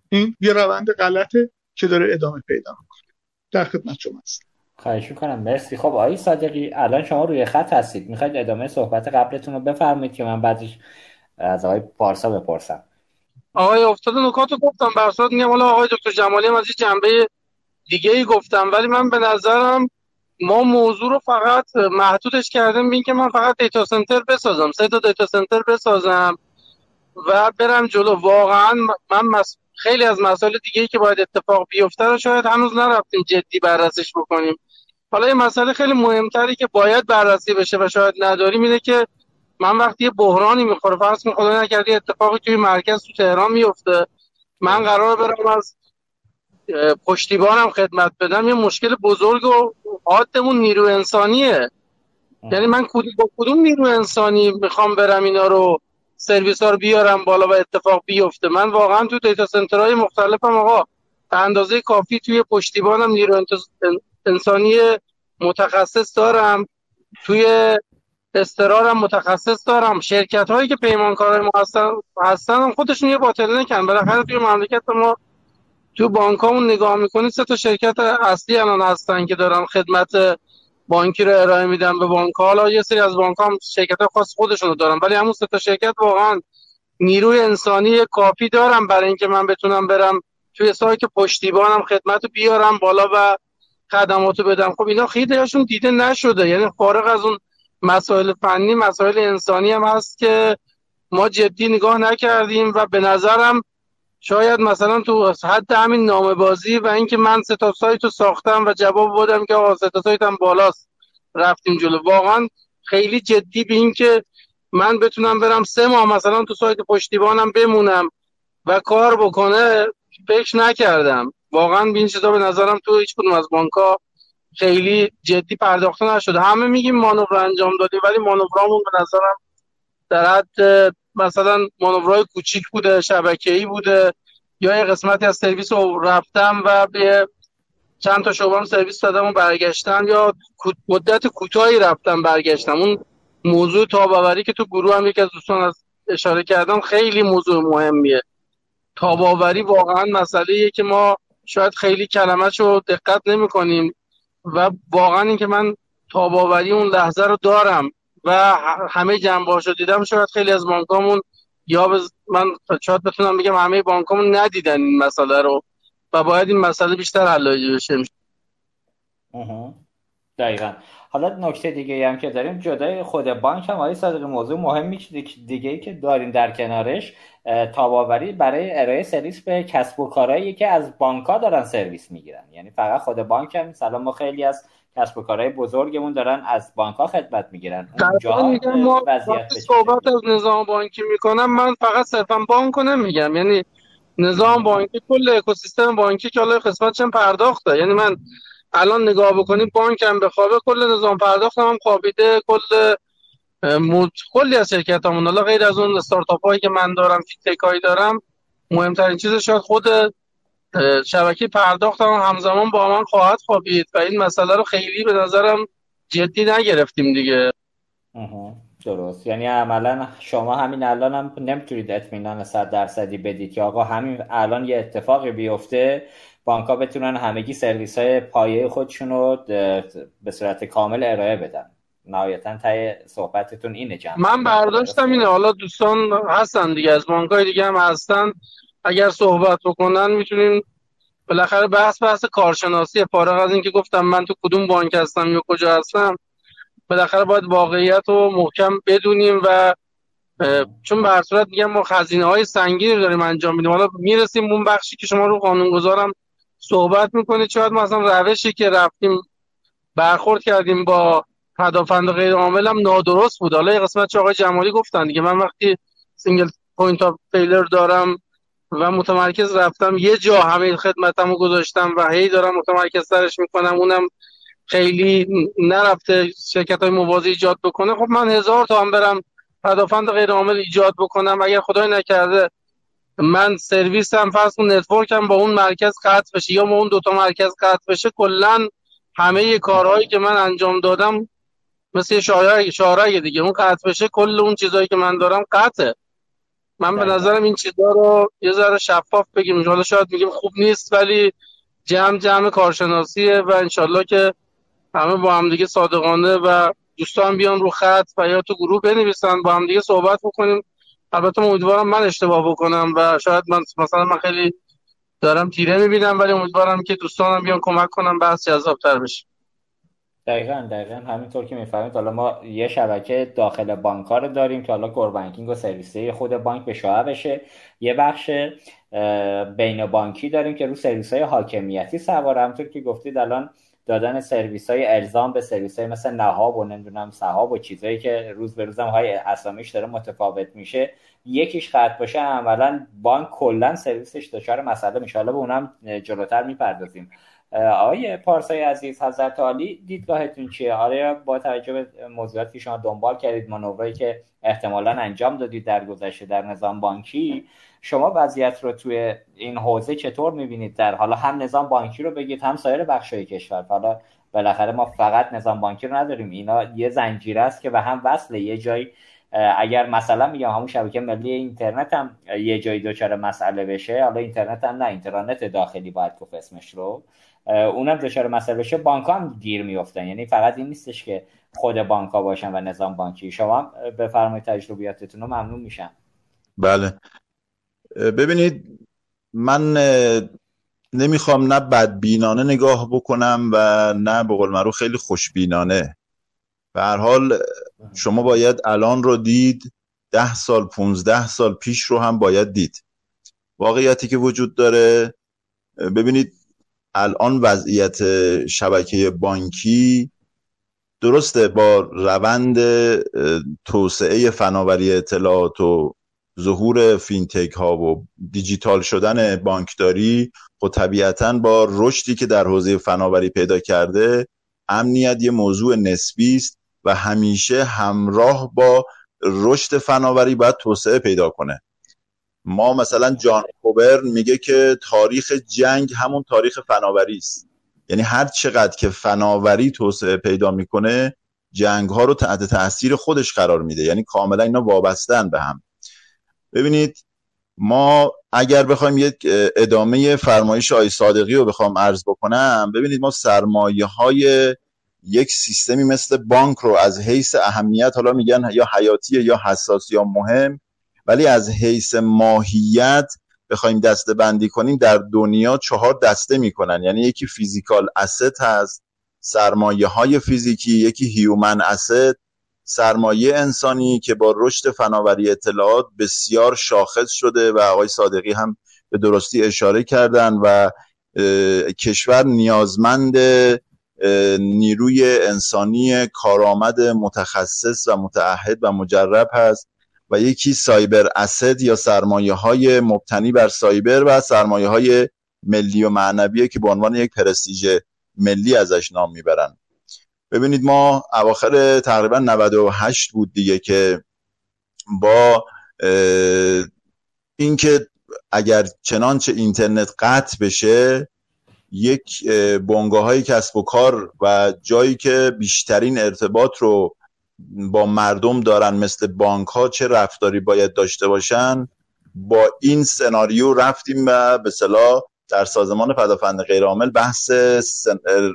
این یه روند غلطه که داره ادامه پیدا می‌کنه. در خدمت شما هست خواهش می‌کنم. مرسی. خب آقای صادقی الان شما روی خط هستید. می‌خواید ادامه صحبت قبلتون رو بفرمایید که من بعدش از آقای پارسا بپرسم. آقای افتاد نکات رو گفتم. برسات میگم حالا آقای دکتر جمالی هم از جنبه دیگه ای گفتم. ولی من به نظرم ما موضوع رو فقط محدودش کردیم بین که من فقط دیتا سنتر بسازم. سه تا دیتا سنتر بسازم و برم جلو. واقعا من خیلی از مسائل دیگه ای که باید اتفاق بیفته رو شاید هنوز نرفتیم جدی بررسیش بکنیم. حالا یه مسئله خیلی مهمتری که باید بررسی بشه و شاید نداریم اینه که من وقتی یه بحرانی می‌خوره فرض کن خدا نکرده اتفاقی توی مرکز تو تهران میفته من قرار برم از پشتیبانم خدمت بدم یه مشکل بزرگ و عادمون نیرو انسانیه. یعنی من با کدوم نیرو انسانی می‌خوام برم اینا رو سرویس ها رو بیارم بالا و اتفاق بیفته؟ من واقعا تو دیتا سنترهای مختلفم آقا به اندازه کافی توی پشتیبانم نیرو انسانی متخصص دارم توی استرارم متخصص دارم. شرکت هایی که پیمانکار ما هستن هستن خودشون یه باطل نکن. بالاخره توی مملکت ما تو بانکامون نگاه می‌کنید سه تا شرکت اصلی الان هستن که دارن خدمت بانکی رو ارائه میدن به بانک. حالا یه سری از بانک هم شرکت خاص خودشونو دارن ولی همون سه تا شرکت واقعا نیروی انسانی کافی دارم برای اینکه من بتونم برم توی سایت پشتیبانم خدمت رو بیارم بالا و خدماتو بدم. خب اینا خیلی هاشون دیده نشده. یعنی فارغ از اون مسائل فنی مسائل انسانی هم هست که ما جدی نگاه نکردیم و به نظرم شاید مثلا تو حد همین نامه بازی و اینکه من سه تا سایت رو ساختم و جواب بودم که آقا سه تا سایت هم بالاست. رفتیم جلو. واقعا خیلی جدی به این که من بتونم برم سه ماه مثلا تو سایت پشتیبانم بمونم و کار بکنه فکر نکردم. واقعا به این چیزا به نظرم تو هیچ کدوم از بانک‌ها خیلی جدی پرداخته نشده. همه میگیم مانور انجام دادیم ولی مانورامون به نظرم در حد مثلا مانورهای کوچیک بوده شبکه‌ای بوده یا یه قسمتی از سرویس رو رفتم و به چند تا شعبه سرویس دادم و برگشتم یا مدت کوتاهی رفتم برگشتم. اون موضوع تاباوری که تو گروه هم یکی از دوستان از اشاره کردم خیلی موضوع مهمیه. تاباوری واقعا مسئله که ما شاید خیلی کلمه رو دقت نمی کنیم و واقعا اینکه من تاباوری اون لحظه رو دارم و همه جنبه رو دیدم. شاید خیلی از بانکامون یا بز... من شاید بتونم بگم همه بانکامون ندیدن این مسئله رو و باید این مسئله بیشتر حل بشه. دقیقا. حالا نکته دیگه هم که داریم جدای خود بانک هم آقای صادقی موضوع مهمی دیگه ای که داریم در کنارش تاباوری برای ارائه سرویس به کسب و کارهایی که از بانک ها دارن سرویس می‌گیرن. یعنی فقط خود بانک هم سلام ما خیلی از کسب و کارهای بزرگمون دارن از بانک ها خدمت می‌گیرن. ما صحبت از نظام بانکی می‌کنم من فقط صرفا بانک نمیگم. یعنی نظام بانکی کل اکوسیستم بانکی که حالا قسمتش پرداخته. یعنی من الان نگاه بکنیم بانک هم بخوابه کل نظام پرداخت هم خوابیده کل کلی از شرکت همون حالا غیر از اون استارتاپ هایی که من دارم فیتک هایی دارم مهمترین چیز شاید خود شبکه پرداخت هم همزمان با من خواهد خوابید و این مسئله رو خیلی به نظرم جدی نگرفتیم دیگه. درست. یعنی عملا شما همین الان هم نمی‌تونید اطمینان صد درصدی بدید که آقا همین الان یه اتفاقی بیفته بانک ها بتونن همگی سرویس های پایه خودشون رو به صورت کامل ارائه بدن. نهایتا تای صحبتتون اینه جمع. من برداشتم اینه. حالا دوستان هستن دیگه از بانک های دیگه هم هستن. اگر صحبت بکنن می‌تونیم بالاخره بحث بحث کارشناسی. فارغ از اینکه گفتم من تو کدوم بانک هستم یا کجا هستم بالاخره باید واقعیت رو محکم بدونیم و چون به صورت میگم ما خزینه های سنگینی داریم انجام میدیم. حالا می‌رسیم اون بخشی که شما رو قانونگذارم صحبت می‌کنید شاید مثلا روشی که رفتیم برخورد کردیم با پدافند غیر عامل هم نادرست بود. حالا یه قسمت آقای جمالی گفتن دیگه. من وقتی single point of failure دارم و متمرکز رفتم. یه جا همه خدمتمو گذاشتم و هی دارم متمرکز سرش می‌کنم. اونم خیلی نرفته شرکت های موازی ایجاد بکنه. خب من هزار تا هم برم پدافند غیر عامل ایجاد بکنم. اگر خدای نکرده من سرویسم فرض کن نتورکم با اون مرکز قطع بشه یا با اون دوتا مرکز قطع بشه کلا همه کارهایی که من انجام دادم مثل شارع دیگه. اون قطع بشه کل اون چیزهایی که من دارم قطعه. من به نظرم این چیزها رو یه ذره شفاف بگیم. حالا شاید میگیم خوب نیست ولی جمع جمع کارشناسیه و انشالله که همه با هم دیگه صادقانه و دوستان بیان رو خط و یا تو گروه بنویسن با هم دیگه صحبت بکنیم. البته امیدوارم من اشتباه بکنم و شاید من مثلا من خیلی دارم تیره می‌بینم ولی امیدوارم که دوستانم بیان کمک کنم بحث جذابتر بشه. دقیقا دقیقا. همینطور که می‌فهمید حالا ما یه شبکه داخل بانکار داریم که حالا کور بانکینگ و سرویسی خود بانک به شاه بشه. یه بخش بین بانکی داریم که رو سرویس های حاکمیتی سوار. همونطور که گفتید الان دادن سرویس های ارزام به سرویس های مثل نهاب و نمی‌دونم صحاب و چیزهایی که روز به روزم های اسامیش داره متفاوت میشه یکیش خط باشه. اولا بانک کلا سرویسش دچار مسئله میشه. حالا به اونم جلوتر می‌پردازیم. آقای پارسای عزیز حضرت عالی دیدگاهتون چیه؟ آره با توجه به موضوعاتی که شما دنبال کردید مانورایی که احتمالا انجام دادید در گذشته در نظام بانکی شما وضعیت رو توی این حوزه چطور می‌بینید؟ در حالا هم نظام بانکی رو بگید هم سایر بخشای کشور. حالا بالاخره ما فقط نظام بانکی رو نداریم. اینا یه زنجیره است که به هم وصله. یه جایی اگر مثلا میگم همون شبکه ملی اینترنت هم یه جایی دچار مسئله بشه حالا اینترنت هم نه اینترنت داخلی باید گفت اسمش رو. اونم دچار مسئله بشه بانک هم گیر میفتن یعنی فقط این نیستش که خود بانک ها باشن و نظام بانکی. شما بفرمایید تجربیاتتون رو ممنون میشم. بله. ببینید من نمی‌خوام نه بدبینانه نگاه بکنم و نه به قول معروف خیلی خوشبینانه. به هر حال شما باید الان رو دید ده سال پونزده سال پیش رو هم باید دید. واقعیتی که وجود داره ببینید الان وضعیت شبکه بانکی درسته با روند توسعه فناوری اطلاعات و ظهور فینتک ها و دیجیتال شدن بانکداری خب طبیعتا با رشدی که در حوزه فناوری پیدا کرده امنیت یه موضوع نسبی است و همیشه همراه با رشد فناوری باید توسعه پیدا کنه. ما مثلا جان کوبر میگه که تاریخ جنگ همون تاریخ فناوری است. یعنی هر چقدر که فناوری توسعه پیدا می‌کنه جنگ ها رو تحت تاثیر خودش قرار میده. یعنی کاملا اینا وابستن به هم. ببینید ما اگر بخوایم یک ادامه فرمایش آی صادقی رو بخوام عرض بکنم ببینید ما سرمایه های یک سیستمی مثل بانک رو از حیث اهمیت حالا میگن یا حیاتی یا حساس یا مهم ولی از حیث ماهیت بخوایم دسته بندی کنیم در دنیا چهار دسته می‌کنن. یعنی یکی physical asset هست سرمایه های فیزیکی یکی human asset سرمایه انسانی که با رشد فناوری اطلاعات بسیار شاخص شده و آقای صادقی هم به درستی اشاره کردن و کشور نیازمند نیروی انسانی کارآمد متخصص و متعهد و مجرب هست. و یکی سایبر اسد یا سرمایه های مبتنی بر سایبر و سرمایه های ملی و معنویه که به عنوان یک پرستیژ ملی ازش نام می‌برن ببینید ما اواخر تقریبا 98 بود دیگه که با اینکه اگر چنانچه اینترنت قطع بشه یک بنگاه های کسب و کار و جایی که بیشترین ارتباط رو با مردم دارن مثل بانک ها چه رفتاری باید داشته باشن با این سناریو رفتیم و به صلاح در سازمان پدافند غیرعامل بحث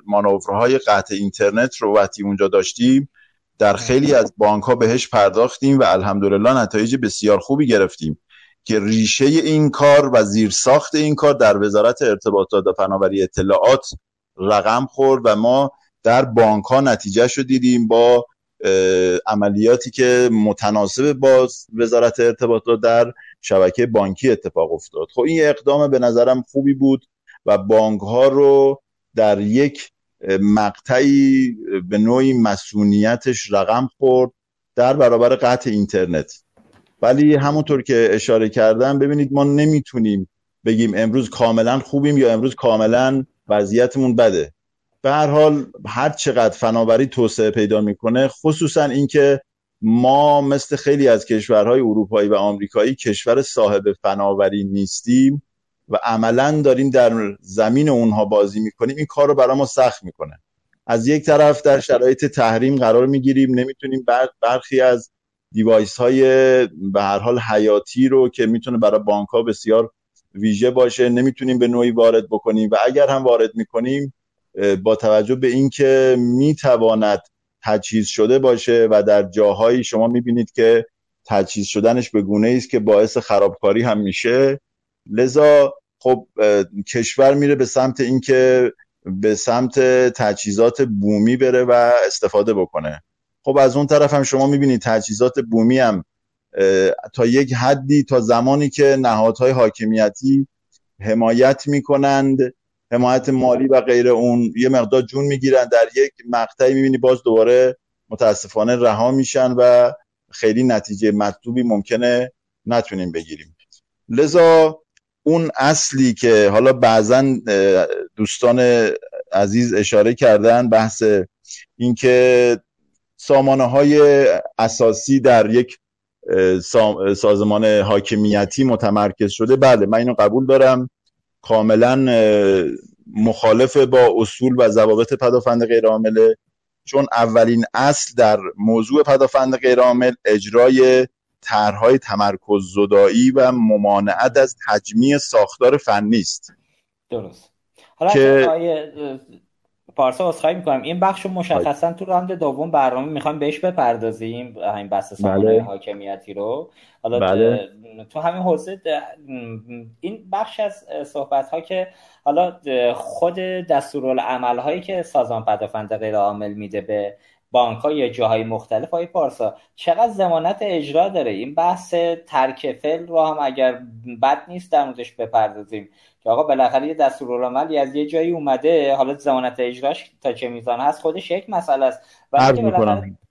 مانورهای قطع اینترنت رو وقتی اونجا داشتیم در خیلی از بانک ها بهش پرداختیم و الحمدلله نتایج بسیار خوبی گرفتیم که ریشه این کار و زیرساخت این کار در وزارت ارتباطات و فناوری اطلاعات رقم خورد و ما در بانک ها نتیجه شو دیدیم با عملیاتی که متناسب با وزارت ارتباطات در شبکه بانکی اتفاق افتاد. خب این اقدام به نظرم خوبی بود و بانک ها رو در یک مقطعی به نوعی مسئولیتش رقم خورد در برابر قطع اینترنت. ولی همونطور که اشاره کردم ببینید ما نمی‌تونیم بگیم امروز کاملا خوبیم یا امروز کاملا وضعیتمون بده. به هر حال هر چقدر فناوری توسعه پیدا می‌کنه خصوصا اینکه ما مثل خیلی از کشورهای اروپایی و آمریکایی کشور صاحب فناوری نیستیم و عملا داریم در زمین اونها بازی می‌کنیم. این کار رو برای ما سخت می‌کنه. از یک طرف در شرایط تحریم قرار می‌گیریم. نمی‌تونیم برخی از دیوایس های به هر حال حیاتی رو که می‌تونه برای بانک ها بسیار ویژه باشه نمی‌تونیم به نوعی وارد بکنیم و اگر هم وارد می‌کنیم با توجه به اینکه می‌تواند تجهیز شده باشه و در جاهایی شما می‌بینید که تجهیز شدنش به گونه است که باعث خرابکاری هم میشه لذا خب کشور میره به سمت اینکه به سمت تجهیزات بومی بره و استفاده بکنه. خب از اون طرف هم شما می‌بینید تجهیزات بومی هم تا یک حدی تا زمانی که نهادهای حاکمیتی حمایت می‌کنند حمایت مالی و غیر اون یه مقدار جون می‌گیرن. در یک مقطعی می‌بینی باز دوباره متاسفانه رها میشن و خیلی نتیجه مطلوبی ممکنه نتونیم بگیریم. لذا اون اصلی که حالا بعضا دوستان عزیز اشاره کردن بحث اینکه سامانه های اساسی در یک سازمان حاکمیتی متمرکز شده. بله من اینو قبول دارم. کاملا مخالف با اصول و ضوابط پدافند غیرعامله چون اولین اصل در موضوع پدافند غیرعامل اجرای طرحهای تمرکز زدایی و ممانعت از تجمیع ساختار فنی است. درست. حالا که پارسا اصخایی می‌کنم این بخش رو مشخصا تو راند دوم برنامه می‌خوایم بهش بپردازیم این بحث سامانه بله. حاکمیتی رو حالا بله. تو همین حوزه این بخش از صحبت ها که حالا خود دستورالعمل هایی که سازمان پدافند غیر عامل میده به بانک ها یا جاهای مختلف. های پارسا چقدر زمانت اجرا داره؟ این بحث ترک فعل رو هم اگر بد نیست در موردش بپردازیم. که آقا بالاخره یه دستورالعملی از یه جایی اومده حالا زمانت اجراش تا چه میزان هست خودش یک مسئله است. و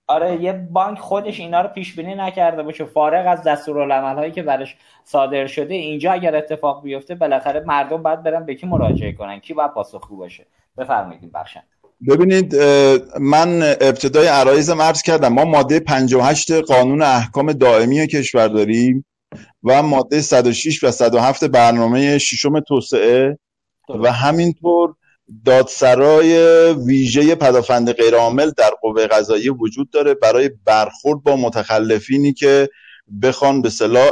آره یه بانک خودش اینا رو پیش بینی نکرده باشه. فارغ از دستورالعمل هایی که برش صادر شده اینجا اگر اتفاق بیفته بالاخره مردم باید برن به کی مراجعه کنن؟ کی باید پاسخگو باشه؟ بفرمایید بخشن ببینید من ابتدای عرایزم عرض کردم ما ماده 58 قانون احکام دائمی کشور داریم و ماده 106 و 107 برنامه ششم توسعه و همینطور دادسرای ویژه پدافند غیرعامل در قوه قضاییه وجود داره برای برخورد با متخلفینی که بخوان به صلاح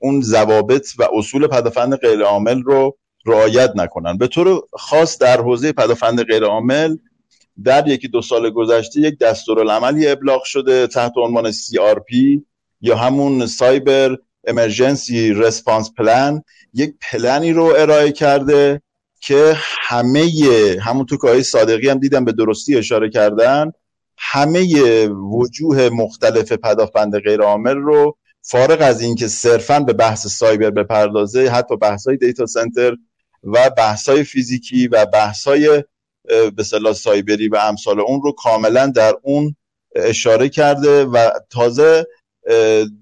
اون ضوابط و اصول پدافند غیرعامل رو رعایت نکنن. به طور خاص در حوزه پدافند غیرعامل در یکی دو سال گذشته یک دستورالعملی ابلاغ شده تحت عنوان CRP یا همون سایبر امرجنسی رسپانس پلن یک پلنی رو ارائه کرده که همه همونطور که آقای صادقی هم دیدم به درستی اشاره کردن همه وجوه مختلف پدافند غیر عامل رو فارغ از اینکه صرفا به بحث سایبر بپردازه حتی بحث های دیتا سنتر و بحث های فیزیکی و بحث های به سایبری و امثال اون رو کاملا در اون اشاره کرده و تازه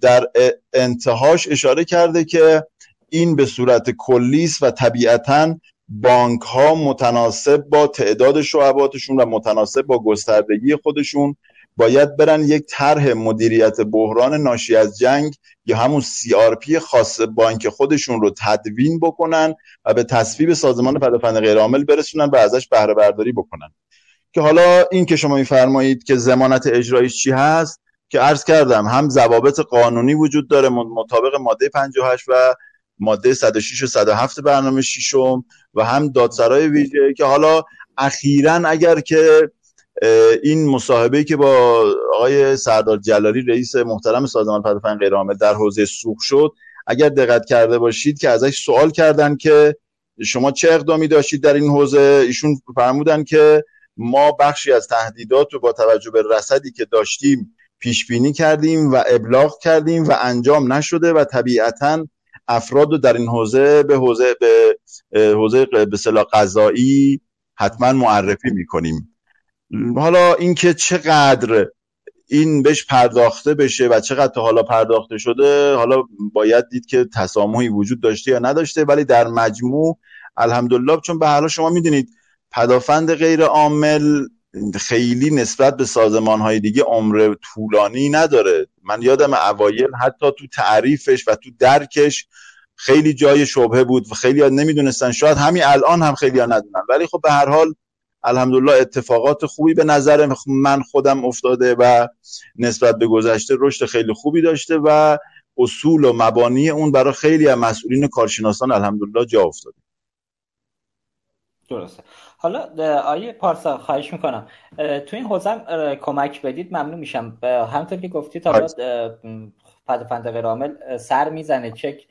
در انتهاش اشاره کرده که این به صورت کلیس و طبیعتا بانک ها متناسب با تعداد شعباتشون و متناسب با گستردگی خودشون باید برن یک طرح مدیریت بحران ناشی از جنگ یا همون CRP خاص بانک خودشون رو تدوین بکنن و به تصویب سازمان پدافند غیرعامل برسونن و ازش بهره برداری بکنن. که حالا این که شما میفرمایید که زمانت اجرایش چی هست؟ که عرض کردم هم ضوابط قانونی وجود داره مطابق ماده 58 و ماده 106 و 107 برنامه ششم و هم دادسرای ویژه که حالا اخیرا اگر که این مصاحبه که با آقای سردار جلالی رئیس محترم سازمان پدافند غیرعامل در حوزه سوخ شد اگر دقت کرده باشید که ازش سوال کردن که شما چه اقدامی داشتید در این حوزه ایشون فرمودن که ما بخشی از تهدیدات رو با توجه به رصدی که داشتیم پیش بینی کردیم و ابلاغ کردیم و انجام نشده و طبیعتا افراد رو در این حوزه به حوزه به حوزه به صلاح قضایی حتما معرفی می‌کنیم. حالا اینکه چقدر این بهش پرداخته بشه و چقدر تا حالا پرداخته شده حالا باید دید که تسامحی وجود داشته یا نداشته ولی در مجموع الحمدلله چون به حالا شما می‌دونید پدافند غیر عامل خیلی نسبت به سازمان های دیگه عمر طولانی نداره. من یادم اوایل حتی تو تعریفش و تو درکش خیلی جای شبهه بود و خیلی ها نمی‌دونستن شاید همین الان هم خیلی ها ندونن. ولی خب به هر حال الحمدلله اتفاقات خوبی به نظر من خودم افتاده و نسبت به گذشته رشد خیلی خوبی داشته و اصول و مبانی اون برای خیلی از مسئولین کارشناسان الحمدلله جا افتاده. درسته. حالا آیه پارسا خواهش می‌کنم. تو این حوزه کمک بدید ممنون میشم. همطور که گفتید حالا پدافند غیرعامل سر می‌زنه چک.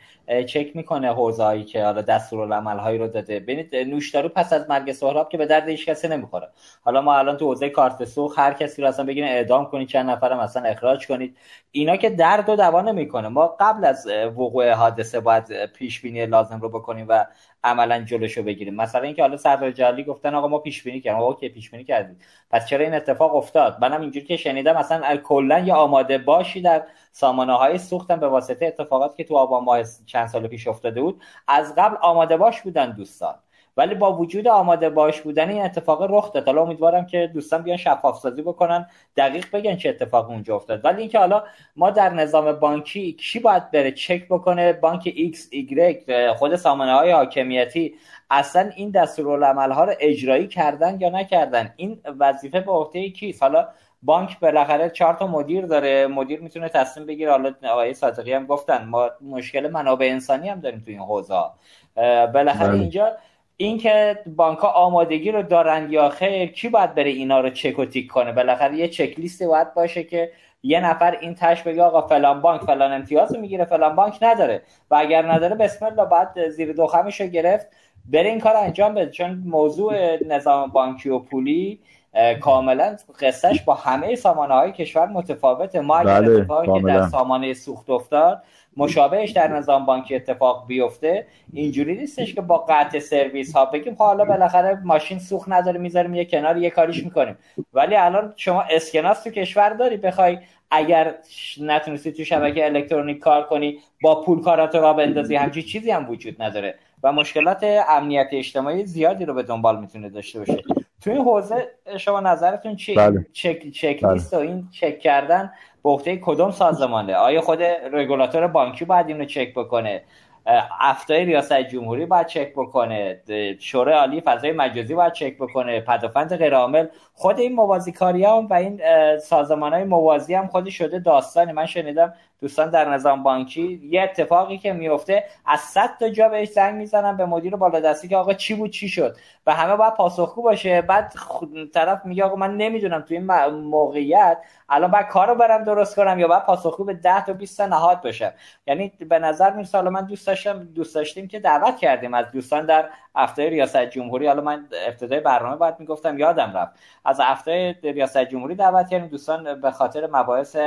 چک می‌کنه حوزه‌ای که حالا دستورالعمل هایی رو داده. ببینید نوشدارو پس از مرگ سهراب که به درد هیچ کسی نمی‌خوره. حالا ما الان تو حوزه کارت سوخ هر کسی رو اصلا بگیرین اعدام کنید چند نفرم اصلا اخراج کنید. اینا که درد و دوا نمی‌کنه. ما قبل از وقوع حادثه باید پیش بینی لازم رو بکنیم و عملا جلوشو بگیریم. مثلا اینکه حالا سردار جلی گفتن آقا ما پیش بینی کردیم اوکی پیش بینی کردیم. پس چرا این اتفاق افتاد؟ منم اینجوری که شنیدم مثلا کلا یا آماده باشی در سامانه های سوختن به واسطه اتفاقاتی که تو آبان ماه چند سال پیش افتاده بود از قبل آماده باش بودن دوستان. ولی با وجود آماده باش بودن این اتفاق رخ داد. حالا امیدوارم که دوستان بیان شفاف سازی بکنن دقیق بگن چه اتفاق اونجا افتاد. ولی اینکه حالا ما در نظام بانکی کی باید بره چک بکنه بانک X Y خود سامانه های حاکمیتی اصلا این دستورالعمل ها رو اجرایی کردن یا نکردن؟ این وظیفه به عهده کیست حالا بانک بالاخره چهار تا مدیر داره. مدیر می‌تونه تصمیم بگیره. حالا آقای صادقی هم گفتن ما مشکل منابع انسانی هم داریم تو این حوزه. بالاخره بله. اینجا اینکه بانک ها آمادگی رو دارن یا خیر کی باید بره اینا رو چک و تیک کنه؟ بالاخره یه چک لیستی باید باشه که یه نفر این تش بگه آقا فلان بانک فلان امتیاز رو می‌گیره فلان بانک نداره. و اگر نداره بسم الله بعد زیر دخمش رو گرفت. بره این کار انجام بده. چون موضوع نظام بانکی و پولی کاملا قصهش با همه سامانه های کشور متفاوته. ما اگر بله، اتفاقی که در سامانه سوخت افتاد مشابهش در نظام بانکی اتفاق بیفته. اینجوری نیستش که با قطع سرویس ها بگیم خب حالا بالاخره ماشین سوخت نداره می‌ذاریم یه کنار یه کاریش می‌کنیم. ولی الان شما اسکناس تو کشور داری بخوای اگر نتونستی تو شبکه الکترونیک کار کنی با پول کارات را بندازی همچی چیزی هم وجود نداره. و مشکلات امنیت اجتماعی زیادی رو به دنبال می‌تونه داشته باشه. تو این حوزه شما نظرتون چی؟ بله. چک چک بله. لیست و این چک کردن به کدوم سازمانه؟ آیا خود رگولاتور بانکی باید اینو چک بکنه؟ افتای ریاست جمهوری باید چک بکنه؟ شورای عالی فضای مجازی باید چک بکنه؟ پدافند غیرعامل؟ خود این موازی کاری هم و این سازمان های موازی هم خودی شده داستانی. من شنیدم دوستان در نظام بانکی یه اتفاقی که میفته از صد تا جا بهش زنگ می‌زنن به مدیر بالادستی که آقا چی بود چی شد؟ و همه باید پاسخگو باشه. بعد طرف میگه آقا من نمی‌دونم تو این موقعیت الان باید کارو برم درست کنم یا باید پاسخگو به 10 تا 20 تا نهاد بشم. یعنی به نظر می‌رسه حالا من دوست داشتم دوست داشتیم که دعوت کردیم از دوستان در هفته ریاست جمهوری. حالا من ابتدای برنامه باید می‌گفتم یادم رفت. از هفته ریاست جمهوری دعوت کردیم. دوستان به خاطر مباحث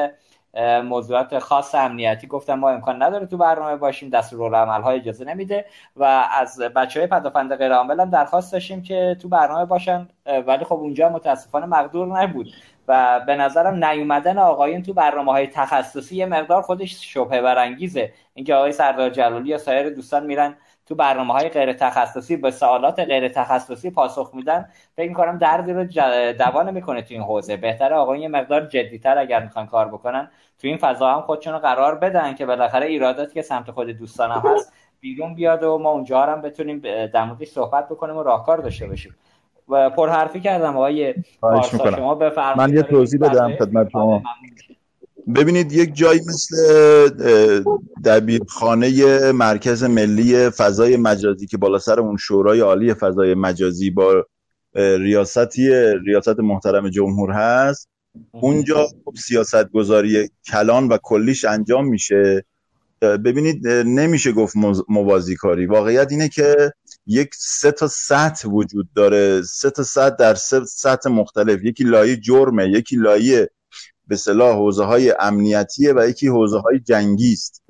موضوعات خاص امنیتی گفتم ما امکان نداره تو برنامه باشیم دستورالعمل های اجازه نمیده و از بچه های پدافند غیر عامل هم درخواست داشتیم که تو برنامه باشن ولی خب اونجا متاسفانه مقدور نبود و به نظرم نیومدن آقایون تو برنامه های تخصصی یه مقدار خودش شبهه برانگیزه. اینکه آقای سردار جلالی یا سایر دوستان میرن تو برنامه های غیر تخصصی به سوالات غیر تخصصی پاسخ میدن. فکر می‌کنم دردی رو دوانه می‌کنه تو این حوزه. بهتره آقایون یه مقدار جدیتر اگر می‌خوان کار بکنن تو این فضا هم خودشون رو قرار بدن که بالاخره ایراداتی که سمت خود دوستانم هست بیرون بیاد و ما اونجا هم بتونیم در صحبت بکنیم و راهکار داشته باشیم. و پرحرفی کردم آقای شما بفرمایید. من یه توضیح بدم خدمت شما. ببینید یک جایی مثل دبیرخانه مرکز ملی فضای مجازی که بالا سر اون شورای عالی فضای مجازی با ریاستی ریاست محترم جمهور هست اونجا خب سیاست گذاری کلان و کلیش انجام میشه. ببینید نمیشه گفت موازی کاری واقعیت اینه که یک سه تا سطح وجود داره. سه تا سطح در سه سطح مختلف. یکی لایه جرمه یکی لایه به صلاح حوزه های امنیتیه و یکی حوزه های جنگی است.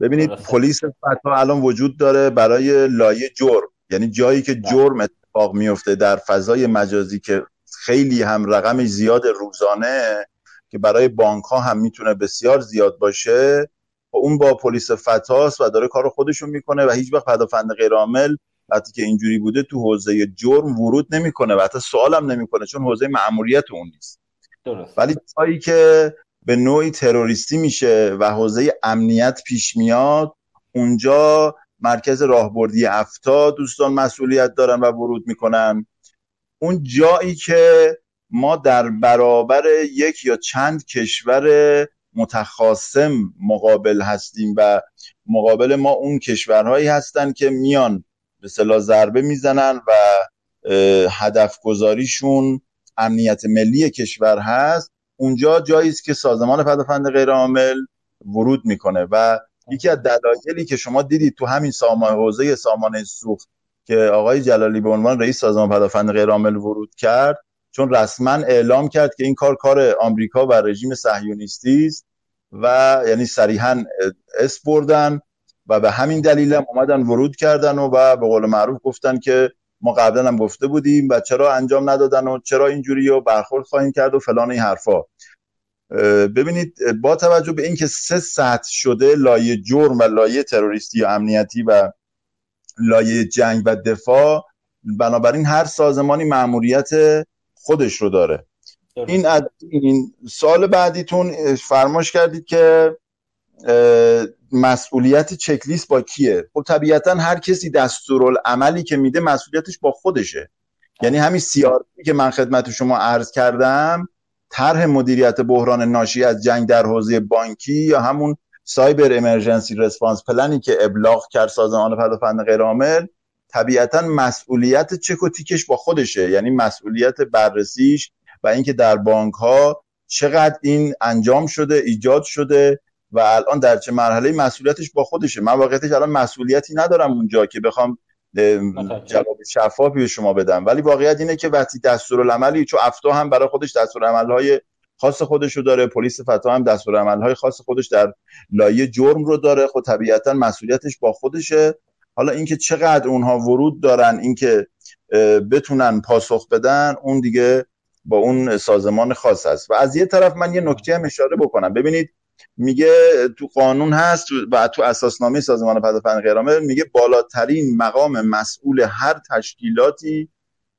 ببینید پلیس فتا الان وجود داره برای لایه جرم. یعنی جایی که بله. جرم اتفاق میفته در فضای مجازی که خیلی هم رقم زیاد روزانه که برای بانک ها هم می‌تونه بسیار زیاد باشه و خب اون با پلیس فتاست و داره کار خودشون می‌کنه و هیچ وقت پدافند غیرعامل وقتی که اینجوری بوده تو حوزه جرم ورود نمی‌کنه و حتی سوالم نمی‌کنه چون حوزه مأموریت اون نیست. درست. ولی جایی که به نوعی تروریستی میشه و حوزه امنیت پیش میاد اونجا مرکز راهبردی افتا دوستان مسئولیت دارن و ورود می‌کنن اون جایی که ما در برابر یک یا چند کشور متخاصم مقابل هستیم و مقابل ما اون کشورهایی هستن که میان به صلاح ضربه می‌زنن و هدف گذاریشون امنیت ملی کشور هست اونجا جایی است که سازمان پدافند غیرعامل ورود می‌کنه و یکی از دلایلی که شما دیدید تو همین سامان حوزه سامانه سوخت که آقای جلالی به عنوان رئیس سازمان پدافند غیرعامل ورود کرد چون رسما اعلام کرد که این کار کار آمریکا و رژیم صهیونیستی است و یعنی صریحا اس بردن و به همین دلیل هم اومدن ورود کردن و, و به قول معروف گفتن که ما قبلا هم گفته بودیم و چرا انجام ندادن و چرا اینجوری و برخورد خواهیم کرد و فلان این حرفا. ببینید با توجه به اینکه سه سطح شده لایه جرم و لایه تروریستی و امنیتی و لایه جنگ و دفاع بنابراین هر سازمانی معمولیت خودش رو داره. این این سال بعدیتون فرماش کردید که مسئولیت چکلیست با کیه؟ خب طبیعتا هر کسی دستورالعملی که میده مسئولیتش با خودشه. یعنی همین سیارتی که من خدمت شما عرض کردم طرح مدیریت بحران ناشی از جنگ در حوزه بانکی یا همون سایبر امرجنسی رسپانس پلنی که ابلاغ کرد سازمان پدافند غیرعامل طبیعتا مسئولیت چک و تیکش با خودشه. یعنی مسئولیت بررسیش و اینکه در بانک ها چقدر این انجام شده ایجاد شده و الان در چه مرحله مسئولیتش با خودشه. من واقعیتش الان مسئولیتی ندارم اونجا که بخوام جواب شفافی به شما بدم. ولی واقعیت اینه که وقتی دستورالعملی چون افتا هم برای خودش دستورالعملهای خاص خودش رو داره پلیس فتا هم دستورالعملهای خاص خودش در لایه جرم رو داره. خب طبیعتا مسئولیتش با خودشه. حالا اینکه چقدر اونها ورود دارن اینکه بتونن پاسخ بدن اون دیگه با اون سازمان خاص است. و از یه طرف من یه نکته هم اشاره بکنم. ببینید میگه تو قانون هست و تو اساسنامه سازمان پدافند غیرعامل میگه بالاترین مقام مسئول هر تشکیلاتی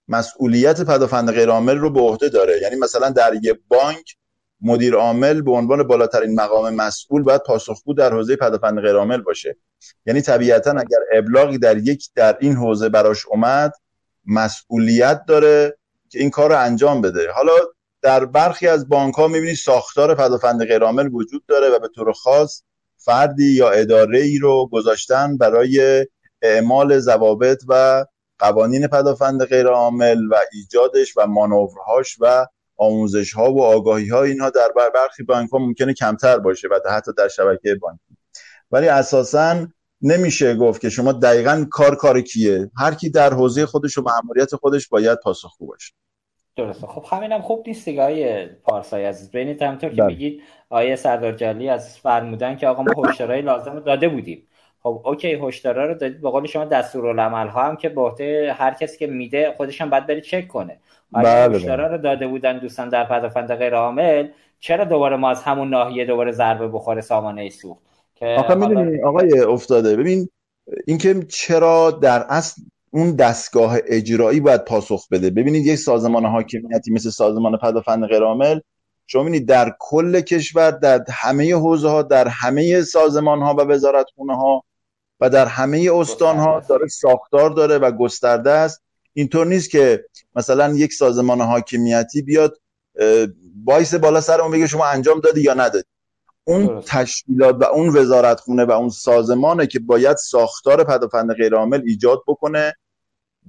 مسئولیت پدافند غیرعامل رو به عهده داره. یعنی مثلا در یه بانک مدیر عامل به عنوان بالاترین مقام مسئول باید پاسخگو در حوزه پدافند غیرعامل باشه. یعنی طبیعتا اگر ابلاغی در یک در این حوزه براش اومد مسئولیت داره که این کار رو انجام بده. حالا در برخی از بانک ها می‌بینید ساختار پدافند غیرعامل وجود داره و به طور خاص فردی یا اداره ای رو گذاشتن برای اعمال ضوابط و قوانین پدافند غیرعامل و ایجادش و مانورهاش و آموزش ها و آگاهی ها اینها در برخی بانک ها ممکنه کمتر باشه و حتی در شبکه بانکی. ولی اساسا نمیشه گفت که شما دقیقا کار کار کیه. هر کی در حوزه خودش و مأموریت خودش باید پاسخگو باشه. درسته. خب همینم خوب نیست دیگه آیه پارسای عزیز. ببینید همطور که بله. میگید آیه سردار جلی از فرمودن که آقا ما هشدارهای لازم داده بودیم. خب اوکی هشدارا رو دادید. به قول شما دستورالعمل ها هم که به هر کسی که میده خودش هم باید بره چک کنه. اگه بله هشدارا رو داده بودن دوستان در پدافند غیر عامل چرا دوباره ما از همون ناحیه دوباره ضربه بخوره سامانه سوخت؟ که آخه می‌دونی آقای افتاده ببین اینکه چرا در اصل اون دستگاه اجرایی باید پاسخ بده. ببینید یک سازمان حاکمیتی مثل سازمان پدافند غیرعامل شما ببینید در کل کشور در همه حوزه ها در همه سازمان ها و وزارت خونه ها و در همه استان ها داره ساختار داره و گسترده است. اینطور نیست که مثلا یک سازمان حاکمیتی بیاد وایس بالا سر اون بگه شما انجام دادی یا ندادی. اون تشکیلات و اون وزارت خونه و اون سازمانه که باید ساختار پدافند غیرعامل ایجاد بکنه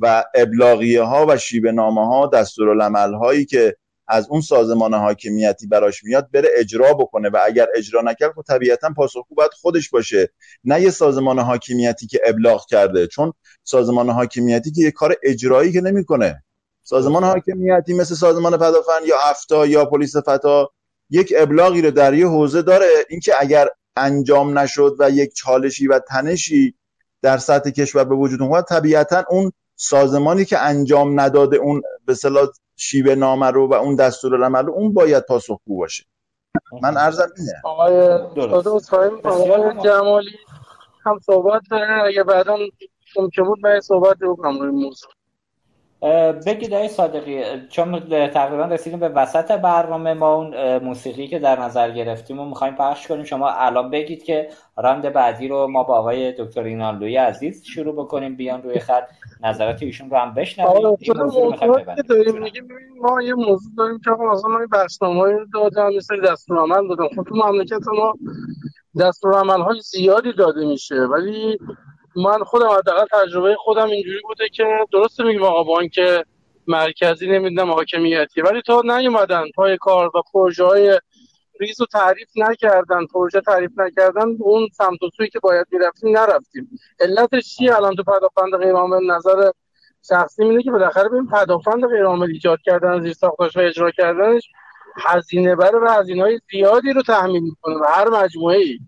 و ابلاغیه ها و شیبه نامه ها دستورالعمل هایی که از اون سازمان حاکمیتی براش میاد بره اجرا بکنه و اگر اجرا نکرد خب طبیعتا پاسخگو باید خودش باشه. نه یه سازمان حاکمیتی که ابلاغ کرده چون سازمان حاکمیتی که یه کار اجرایی که نمی‌کنه. سازمان حاکمیتی مثل سازمان پدافند یا افتا یا پلیس فتا یک ابلاغی رو در یه حوزه داره. اینکه اگر انجام نشد و یک چالشی و تنشی در سطح کشور به وجود اومد طبیعتا اون سازمانی که انجام نداده اون به صلاح شیوه نامه رو و اون دستور العمل رو اون باید پاسخگو باشه. من ارزم اینه. آقای جمالی هم صحبت دارن اگه بعدا ممکن بود من صحبت بکنم روی موضوع. بگید ای صادقی چون تقریبا رسیدیم به وسط برنامه ما اون موسیقی که در نظر گرفتیم و می‌خوایم پخش کنیم. شما الان بگید که راند بعدی رو ما با آقای دکتر اینالوی عزیز شروع بکنیم. بیان روی خط نظرات ایشون رو هم بشنویم. ما یه موضوع داریم که مثلا ما برنامه‌ای دادن مثل دستورالعمل دادن خب تو مملکت ما دستورالعمل های زیادی داده میشه ولی من خودم حداقل تجربه خودم اینجوری بوده که درسته میگم آقا بانک مرکزی نمی‌دونم حاکمیتی. ولی تا نیومدن پای کار و پروژه های ریز و تعریف نکردن پروژه تعریف نکردن اون سمت و سوی که باید می‌رفتیم نرفتیم. علتش چیه؟ الان تو پدافند غیرعامل نظر شخصی اینه که بالاخره ببین پدافند غیرعامل ایجاد کردن زیر ساختش و اجرا کردنش هزینه بره و هزینه های زیادی رو تحمیل می‌کنه و هر مجموعه ای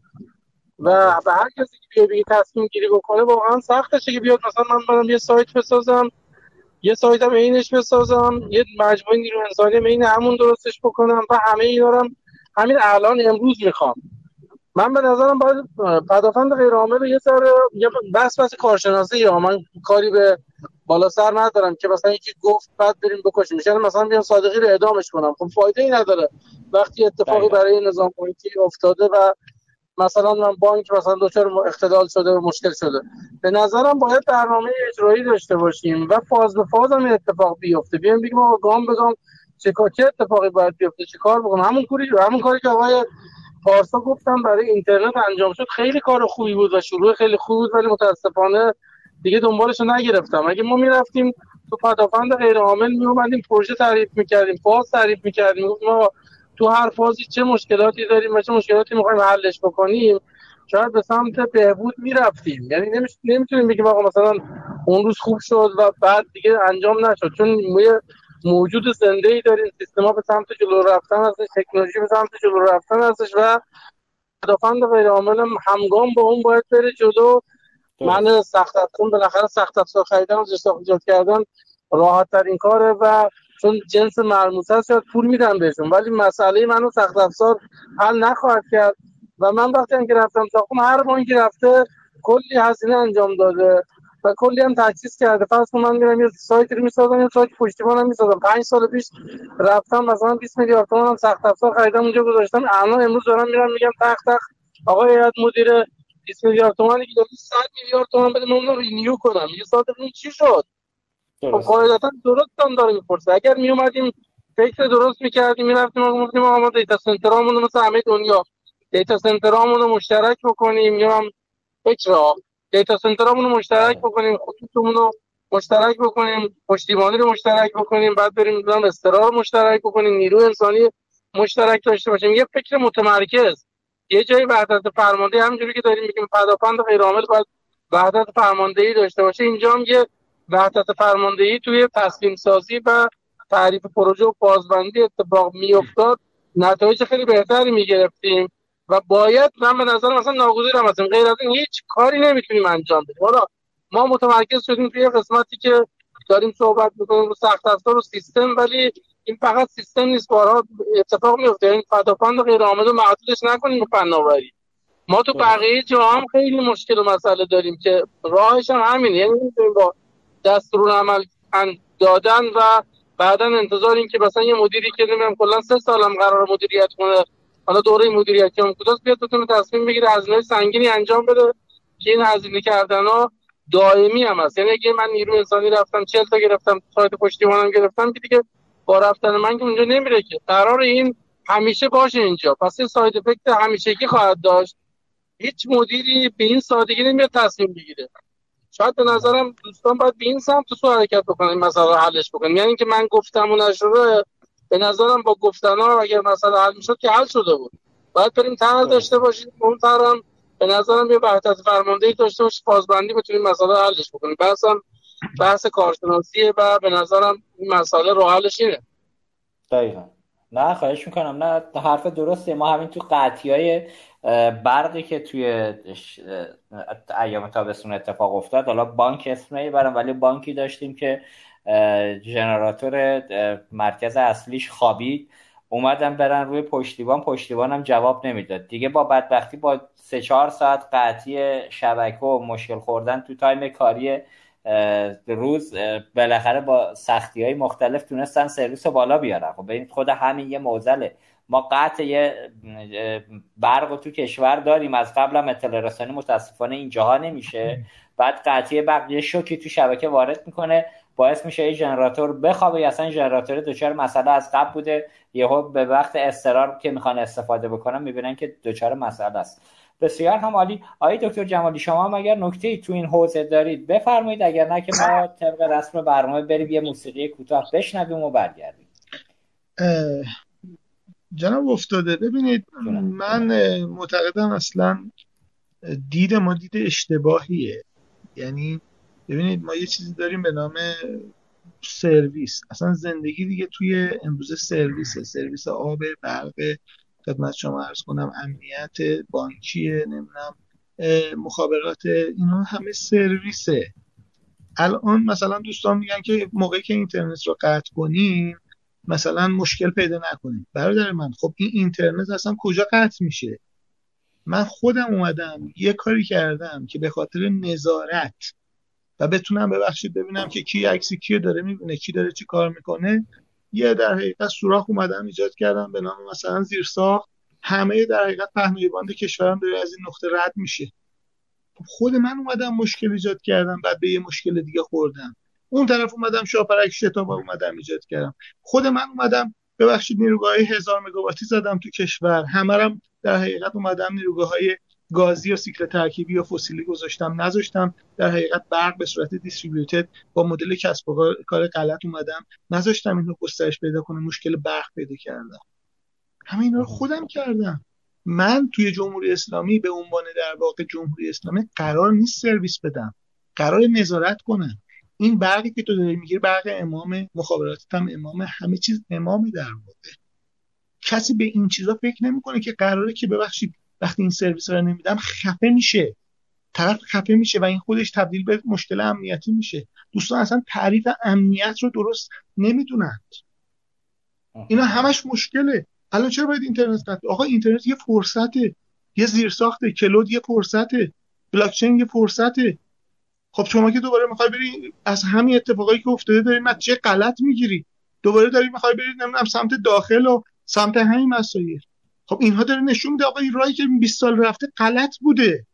و به هر کسی که بیا تصمیم گیری بکنه واقعا سختشه که بیاد. مثلا من برم یه سایت بسازم یه سایت هم اینش بسازم یه مجموعه نیرو انسانی این همون درستش بکنم و همه اینا رو همین الان امروز می‌خوام. من به نظرم باید پدافند غیر عامل یه سر یه بس بس کارشناسی یا من کاری به بالا سر ندارم که مثلا یکی گفت بعد بریم بکشیم. میشه مثلا بیام صادقی رو اعدامش کنم. خب فایده ای نداره. وقتی اتفاقی برای نظام پلیسی افتاده و مثلا من بانک مثلا دچار اختلال شده و مشکل شده. به نظرم باید برنامه اجرایی داشته باشیم و فاز به فاز هم اتفاق بیفته. بیایم بگیم آقا گام به گام چه چه اتفاقی باید بیفته چه کار بکنم؟ همون کاری همون کاری که آقای پارسا گفتم برای اینترنت انجام شد. خیلی کار خوبی بود و شروع خیلی خوبی بود ولی متاسفانه دیگه دنبالش نگرفتم. اگه ما می‌رفتیم تو پدافند غیر عامل می اومدیم پروژه تعریف می‌کردیم فاز تعریف می‌کردیم. ما تو هر فازی چه مشکلاتی داریم و چه مشکلاتی می‌خوایم حلش بکنیم شاید به سمت بهبود می‌رفتیم. یعنی نمی‌تونیم بگیم آقا مثلا اون روز خوب شد و بعد دیگه انجام نشد. چون موجود زنده ای داریم سیستما به سمت جلو رفتن هستش تکنولوژی به سمت جلو رفتن هستش و پدافند غیر عامل همگام با اون باید بره جلو. من سخت افزار بالاخره سخت افزار خریدن و ایجاد کردن راحت ترین کاره و چون جنس مرموز هست شاید پول میدن بهشون. ولی مسئله منو سخت افزار حل نخواهد کرد. و من وقتی که رفتم ساختم هر بانکی رفته کلی هزینه انجام داده و کلی هم تجهیز کرده. فرض من میرم یه سایت رو می‌سازم یه سایت پشتیبانم می‌سازم. 5 سال پیش رفتم مثلا 20 میلیارد تومان هم سخت افزار خریدم اونجا گذاشتم. الان امروز دارم میرم میگم تخت تخت. آقای هیئت مدیر 20 میلیارد تومانی که داره 100 میلیارد تومان بده من رو renew کنم. یه سال چی شد؟ خب قاعدتا درست هم داره می‌پرسه. اگر می اومدیم فکر درست می‌کردیم می‌رفتیم ما گفتیم ما data center امون مثل همه دنیا data center امون رو مشترک بکنیم. یا هم فکر data center امون رو مشترک بکنیم خطوطمون رو مشترک بکنیم پشتیبانی رو مشترک بکنیم بعد بریم نظام استرا رو مشترک بکنیم نیرو انسانی مشترک داشته باشیم. یه فکر متمرکز. یه جایی وحدت فرمانده همینجوری که داریم میگیم پدافند غیر عامل باید وحدت فرماندهی داشته باشه. اینجا هم یه وحدت فرماندهی توی تصمیم سازی و تعریف پروژه و بازبندی اتفاق میافتاد. نتایج خیلی بهتری می‌گرفتیم و باید من به نظر مثلا ناگزیرم هستیم. غیر از این هیچ کاری نمی‌تونیم انجام بدیم. حالا ما متمرکز شدیم توی قسمتی که داریم صحبت می‌کنیم رو سخت افزار و سیستم ولی این فقط سیستم نیست. بارها اتفاق میفته این فداپند غیر عامل رو معطولش نکنیم فناوری. ما تو بقیه جا هم خیلی مشکل و مسئله داریم که راهش هم همینه. یعنی با دستور عمل دادن و بعدا انتظار این که مثلا یه مدیری که نمی‌دونم کلا سه سالم قرار مدیریت کنه حالا دوره مدیریتی هم کداست بیاد بتونه تصمیم بگیره هزینه سنگینی انجام بده که این هزینه کردن ها دائمی هم هست. یعنی اگه من نیرو انسانی رفتم 40 تا گرفتم سایت پشتیبانم گرفتم که دیگه با رفتن من که اونجا نمیره که. قرار این همیشه باشه اینجا. پس این ساید افکت همیشگی خواهد داشت. هیچ مدیری به این سادگی نمیاد تصمیم بگیره. شاید به نظرم دوستان باید به این سمت تو حرکت بکنن این مسئله حلش بکنن. یعنی اینکه من گفتم و نشده به نظرم با گفتن ها اگر مسئله حل می‌شد که حل شده بود. باید بریم طرح داشته باشیم. اون به نظرم یه وحدت فرماندهی داشته باشه بازبندی بتونیم مسئله حلش بکنیم. بحثم بحث کارشناسیه و به نظرم این مسئله رو حلش اینه. دقیقا. نه خواهش می‌کنم. نه حرف درسته. ما همین تو قطعی های برقی که توی ایام تابستون اتفاق افتاد. حالا بانک اسم نمی‌برم ولی بانکی داشتیم که ژنراتور مرکز اصلیش خوابید. اومدم برن روی پشتیبان پشتیبانم جواب نمی‌داد. دیگه با بدبختی با سه چهار ساعت قطعی شبکه و مشکل خوردن تو تایم کاری روز بالاخره با سختی های مختلف تونستن سرویس رو بالا بیارن. خب خود همین یه موزله. ما قطع یه برق تو کشور داریم. از قبل هم اطلاع رسانی متاسفانه اینجاها نمیشه. بعد قطعی برق یه شوکی تو شبکه وارد می‌کنه. باعث میشه یه ژنراتور بخوابه. یا اصلا ژنراتور دچار مسئله از قبل بوده. یهو به وقت استرار که می‌خوان استفاده بکنن می‌بینن که دچار مسئله است. بسیار هم عالی آقای دکتر جمالی شما هم اگر نکته تو این حوزه دارید بفرمایید. اگر نه که ما طبق رسم برنامه بریم یه موسیقی کوتاه بشنویم و برگردیم. جناب افتاده. ببینید من معتقدم اصلا دید ما دید اشتباهیه. یعنی ببینید ما یه چیزی داریم به نام سرویس. اصلا زندگی دیگه توی امروز سرویسه. سرویس آب برق خدمت شما ارز کنم امنیت بانکی نمی‌دونم مخابرات اینا همه سرویسه. الان مثلا دوستان میگن که موقعی که اینترنت رو قطع کنیم مثلا مشکل پیدا نکنیم. برادر من خب این اینترنت اصلا کجا قطع میشه؟ من خودم اومدم یه کاری کردم که به خاطر نظارت و بتونم ببخشید ببینم که کی عکسی کی داره می‌بینه کی داره چی کار می‌کنه. یه در حقیقت سوراخ اومدم ایجاد کردم به نام مثلا زیرساخت. همه در حقیقت پهنای باند کشورم داره از این نقطه رد میشه. خب خود من اومدم مشکل ایجاد کردم بعد به یه مشکل دیگه خوردم. اون طرف اومدم شاپرک شتاب اومدم ایجاد کردم. خود من اومدم ببخشید نیروگاه هزار مگاواتی زدم تو کشور. همه در حقیقت اومدم نیروگاه های گازی و سیکل ترکیبی یا فسیلی گذاشتم نذاشتم. در حقیقت برق به صورت دیستریبیوتد با مدل کسب و کار غلط اومدم. نذاشتم اینو گسترش پیدا کنه مشکل برق پیدا کردم. همه اینا رو خودم کردم. من توی جمهوری اسلامی به عنوان در واقع جمهوری اسلامی قرار نیست سرویس بدم. قرار نظارت کنم. این برقی که تو داری می‌گیری برق امام مخابراتت هم امام همه چیز امام در واقع. کسی به این چیزا فکر نمی‌کنه که قراره که ببخشید وقتی این سرویس رو نمیدم خفه میشه. طرف خفه میشه و این خودش تبدیل به مشکل امنیتی میشه. دوستان اصلا تعریف امنیت رو درست نمی‌دونند. اینا همش مشکله. الان چرا باید اینترنت قطع؟ آقا اینترنت یه فرصته. یه زیرساخته. کلود یه فرصته. بلاکچین یه فرصته. خب شما که دوباره می‌خوای بری از همین اتفاقایی که افتاده داری چه غلط می‌گیری؟ دوباره داری می‌خوای بری نمی‌دونم سمت داخل و سمت همین مسائل. خب اینها داره نشون میده آقا این راهی که 20 سال رفته غلط بوده.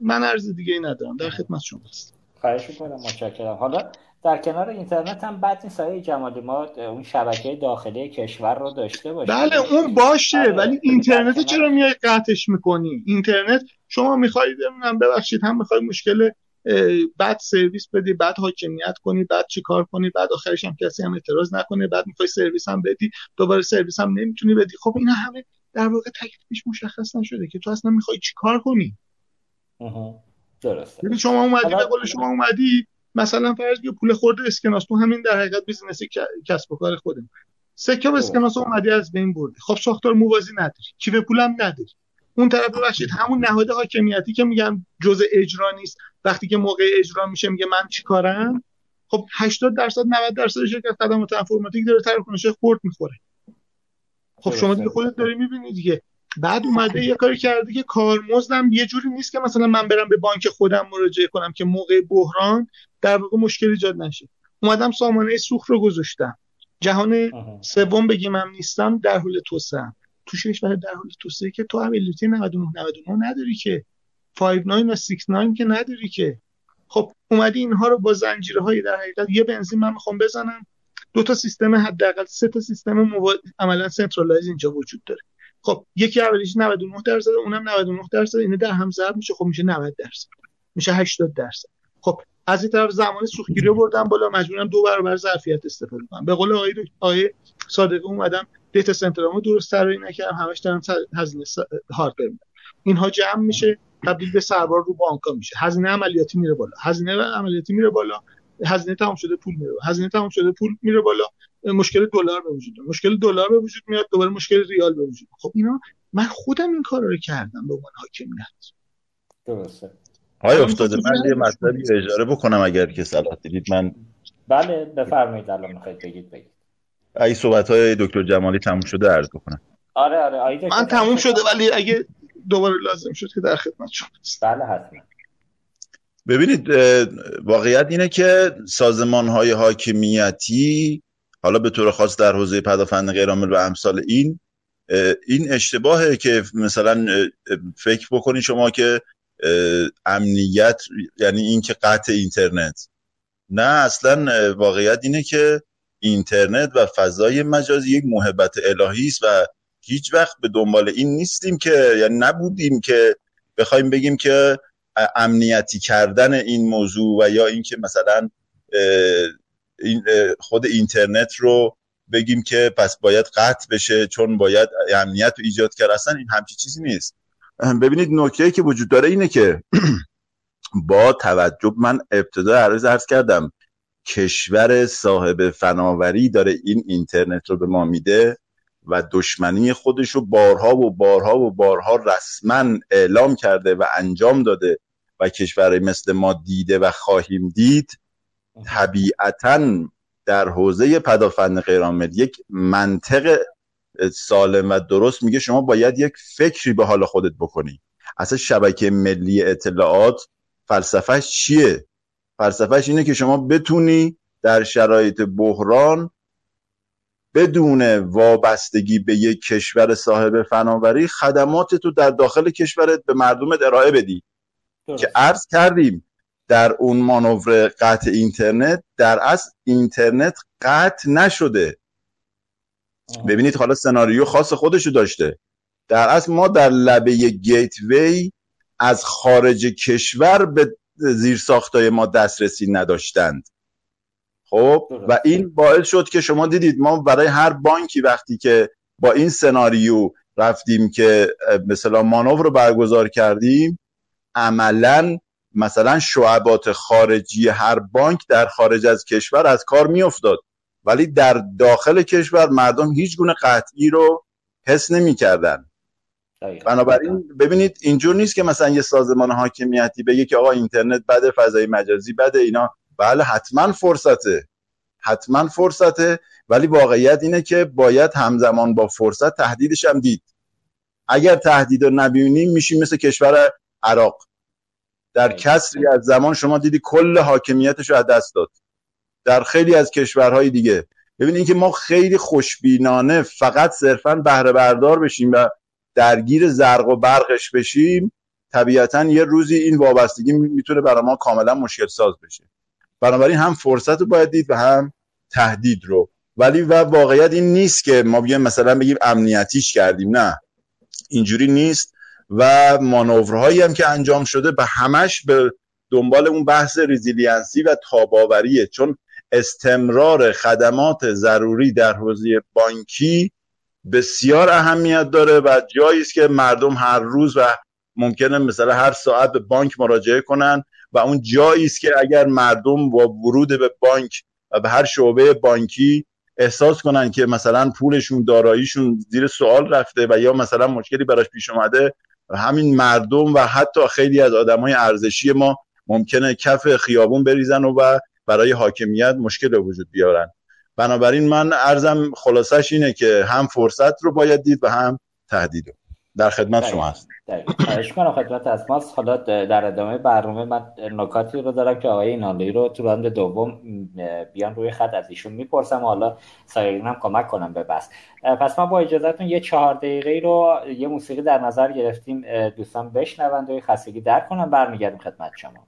من عرض دیگه ای ندارم. در خدمت شما هستم خواهش می‌کنم. متشکرم. حالا در کنار اینترنت هم بعد نیست. های جمالی ما اون شبکه داخلی کشور رو داشته باشیم بله اون باشه بله. ولی اینترنت چرا میای قطعش می‌کنی؟ اینترنت شما می‌خواید نمی‌دونم ببخشید هم می‌خوای مشکل بعد سرویس بدی بعد حاکمیت کنی بعد چیکار کنی بعد آخرش هم کسی هم اعتراض نکنه بعد می‌خوای سرویس هم بدی دوباره سرویس هم نمی‌تونی بدی. خب اینا همه در واقع تکلیفش مشخص نشده که تو اصلا می‌خوای چیکار کنی. درسته. ببین شما اومدی به قول شما اومدی مثلا فرض بیا پول خورده اسکناس تو همین در حقیقت business ک- کسب و کار خودم سکه و اسکناس اومدی از بین بردی. خب ساختار موازی نداری. کیف پولم نداری. اون طرف ببخشید همون نهاد حاکمیتی که میگن جزء اجرا نیست. وقتی که موقع اجرا میشه میگه من چیکارم خب 80 درصد 90 درصد شرکت خدمات انفرماتیک داره تراکنش خورد می‌خوره. خب شما دیگه خودت داری می‌بینی دیگه. بعد اومده یه کاری کرده که کارمزدم. یه جوری نیست که مثلا من برم به بانک خودم مراجعه کنم که موقع بحران در واقع مشکل ایجاد نشه. اومدم سامانه سوخت رو گذاشتم. جهان. سوم بگیم من نیستم در حال توسعه تو کشور در حال توسعه که تو availability 99 99 نداری که. 59 و 69 که نداری که. خب اومدی اینها رو با زنجیره های در حقیقت یه بنزین من می‌خوام بزنم. دو تا سیستم حداقل سه تا سیستم موا... عملا centralize اینجا وجود داره. خب یکی اولیش 99 درصد اونم 99 درصد. اینه در هم ضرب میشه. خب میشه 90 درصد. میشه 80 درصد. خب از این طرف زمان سوختگیری رو بردم بالا. مجبورم دو برابر ظرفیت استفاده کنم. به قول آقای آقای صادقی اومدم دیتا سنترامو درست طراحی نکردم. همش دارم هزینه هاردور اینها جمع میشه تبدیل به سربار رو بانکا میشه. هزینه عملیاتی میره بالا. هزینه عملیاتی میره بالا. هزینه تمام شده پول میره. هزینه تمام شده پول میره بالا. مشکل دلار به وجود مشکل دلار به وجود میاد دوباره مشکل ریال به وجود. خب اینا من خودم این کار رو کردم به عنوان حاکمیت. درسته. های افتاده من یه مطلبی. اجاره بکنم اگر که صلاح دیدید من بله بفرمایید الان می‌خواید بگید بگید. ای صحبت های دکتر جمالی تموم شده عرض بکنم. آره آره آیده من تموم شده ولی اگه دوباره لازم شد که در خدمت شما. بله حتما. ببینید واقعیت اینه که سازمان های حاکمیتی حالا به طور خاص در حوزه پدافند غیرعامل و امثال این این اشتباهه که مثلا فکر بکنید شما که امنیت یعنی این که قطع اینترنت. نه اصلا واقعیت اینه که اینترنت و فضای مجازی یک محبت الهی است و هیچ وقت به دنبال این نیستیم که یعنی نبودیم که بخوایم بگیم که امنیتی کردن این موضوع و یا اینکه مثلا خود اینترنت رو بگیم که پس باید قطع بشه چون باید امنیت رو ایجاد کرد. اصلا این همچی چیزی نیست. ببینید نکته که وجود داره اینه که [clears throat] با توجه من ابتدا عرض عرض کردم کشور صاحب فناوری داره این اینترنت رو به ما میده و دشمنی خودش رو بارها و بارها و بارها رسما اعلام کرده و انجام داده و کشورهای مثل ما دیده و خواهیم دید طبیعتا در حوزه پدافند غیرعامل یک منطق سالم و درست میگه شما باید یک فکری به حال خودت بکنی اصلا شبکه ملی اطلاعات فلسفهش چیه فلسفهش اینه که شما بتونی در شرایط بحران بدون وابستگی به یک کشور صاحب فناوری خدمات تو در داخل کشورت به مردمت ارائه بدی درست. که عرض کردیم در اون مانور قطع اینترنت در اصل اینترنت قطع نشده. ببینید حالا سناریو خاص خودشو داشته. در اصل ما در لبه گیت وی از خارج کشور به زیرساختای ما دسترسی نداشتند. خب. و این باعث شد که شما دیدید ما برای هر بانکی وقتی که با این سناریو رفتیم که مثلا مانور رو برگزار کردیم عملا مثلا شعبات خارجی هر بانک در خارج از کشور از کار میافتاد. ولی در داخل کشور مردم هیچ گونه قطعی رو حس نمی‌کردن. بنابراین ببینید اینجور نیست که مثلا یه سازمان حاکمیتی بگه که آقا اینترنت بده فضای مجازی بده اینا. بله حتما فرصته. حتما فرصته ولی واقعیت اینه که باید همزمان با فرصت تهدیدش هم دید. اگر تهدید رو نبینیم میشیم مثل کشور عراق. در کسری از زمان شما دیدی کل حاکمیتش رو از دست داد. در خیلی از کشورهای دیگه. ببینید اینکه ما خیلی خوشبینانه فقط صرفا بهره بردار بشیم و درگیر زرق و برقش بشیم طبیعتا یه روزی این وابستگی می‌تونه برای ما کاملا مشکل ساز بشه. بنابراین هم فرصت رو باید دید و هم تهدید رو. ولی و واقعیت این نیست که ما بیایم مثلا بگیم امنیتیش کردیم. نه. اینجوری نیست و مانورهایی هم که انجام شده به همش به دنبال اون بحث resiliency و تاب‌آوریه. چون استمرار خدمات ضروری در حوزه بانکی بسیار اهمیت داره و جایی است که مردم هر روز و ممکنه مثلا هر ساعت به بانک مراجعه کنن و اون جایی است که اگر مردم با ورود به بانک و به هر شعبه بانکی احساس کنن که مثلا پولشون داراییشون زیر سوال رفته و یا مثلا مشکلی براش پیش اومده همین مردم و حتی خیلی از آدمای ارزشی ما ممکنه کف خیابون بریزن و, و برای حاکمیت مشکل وجود بیارن. بنابراین من ارزم خلاصش اینه که هم فرصت رو باید دید و هم تهدید در خدمت شما هست کنم خدمت از ماست. حالا در ادامه برنامه من نکاتی رو دارم که آقای اینالی رو تو راند دوم بیان روی خط از ایشون می‌پرسم حالا سایرین هم کمک کنم به بس. پس ما با اجازهتون یه چهار دقیقه رو یه موسیقی در نظر گرفتیم. دوستان بشنوند و خستگی در کنم برمیگردیم خدمت شما.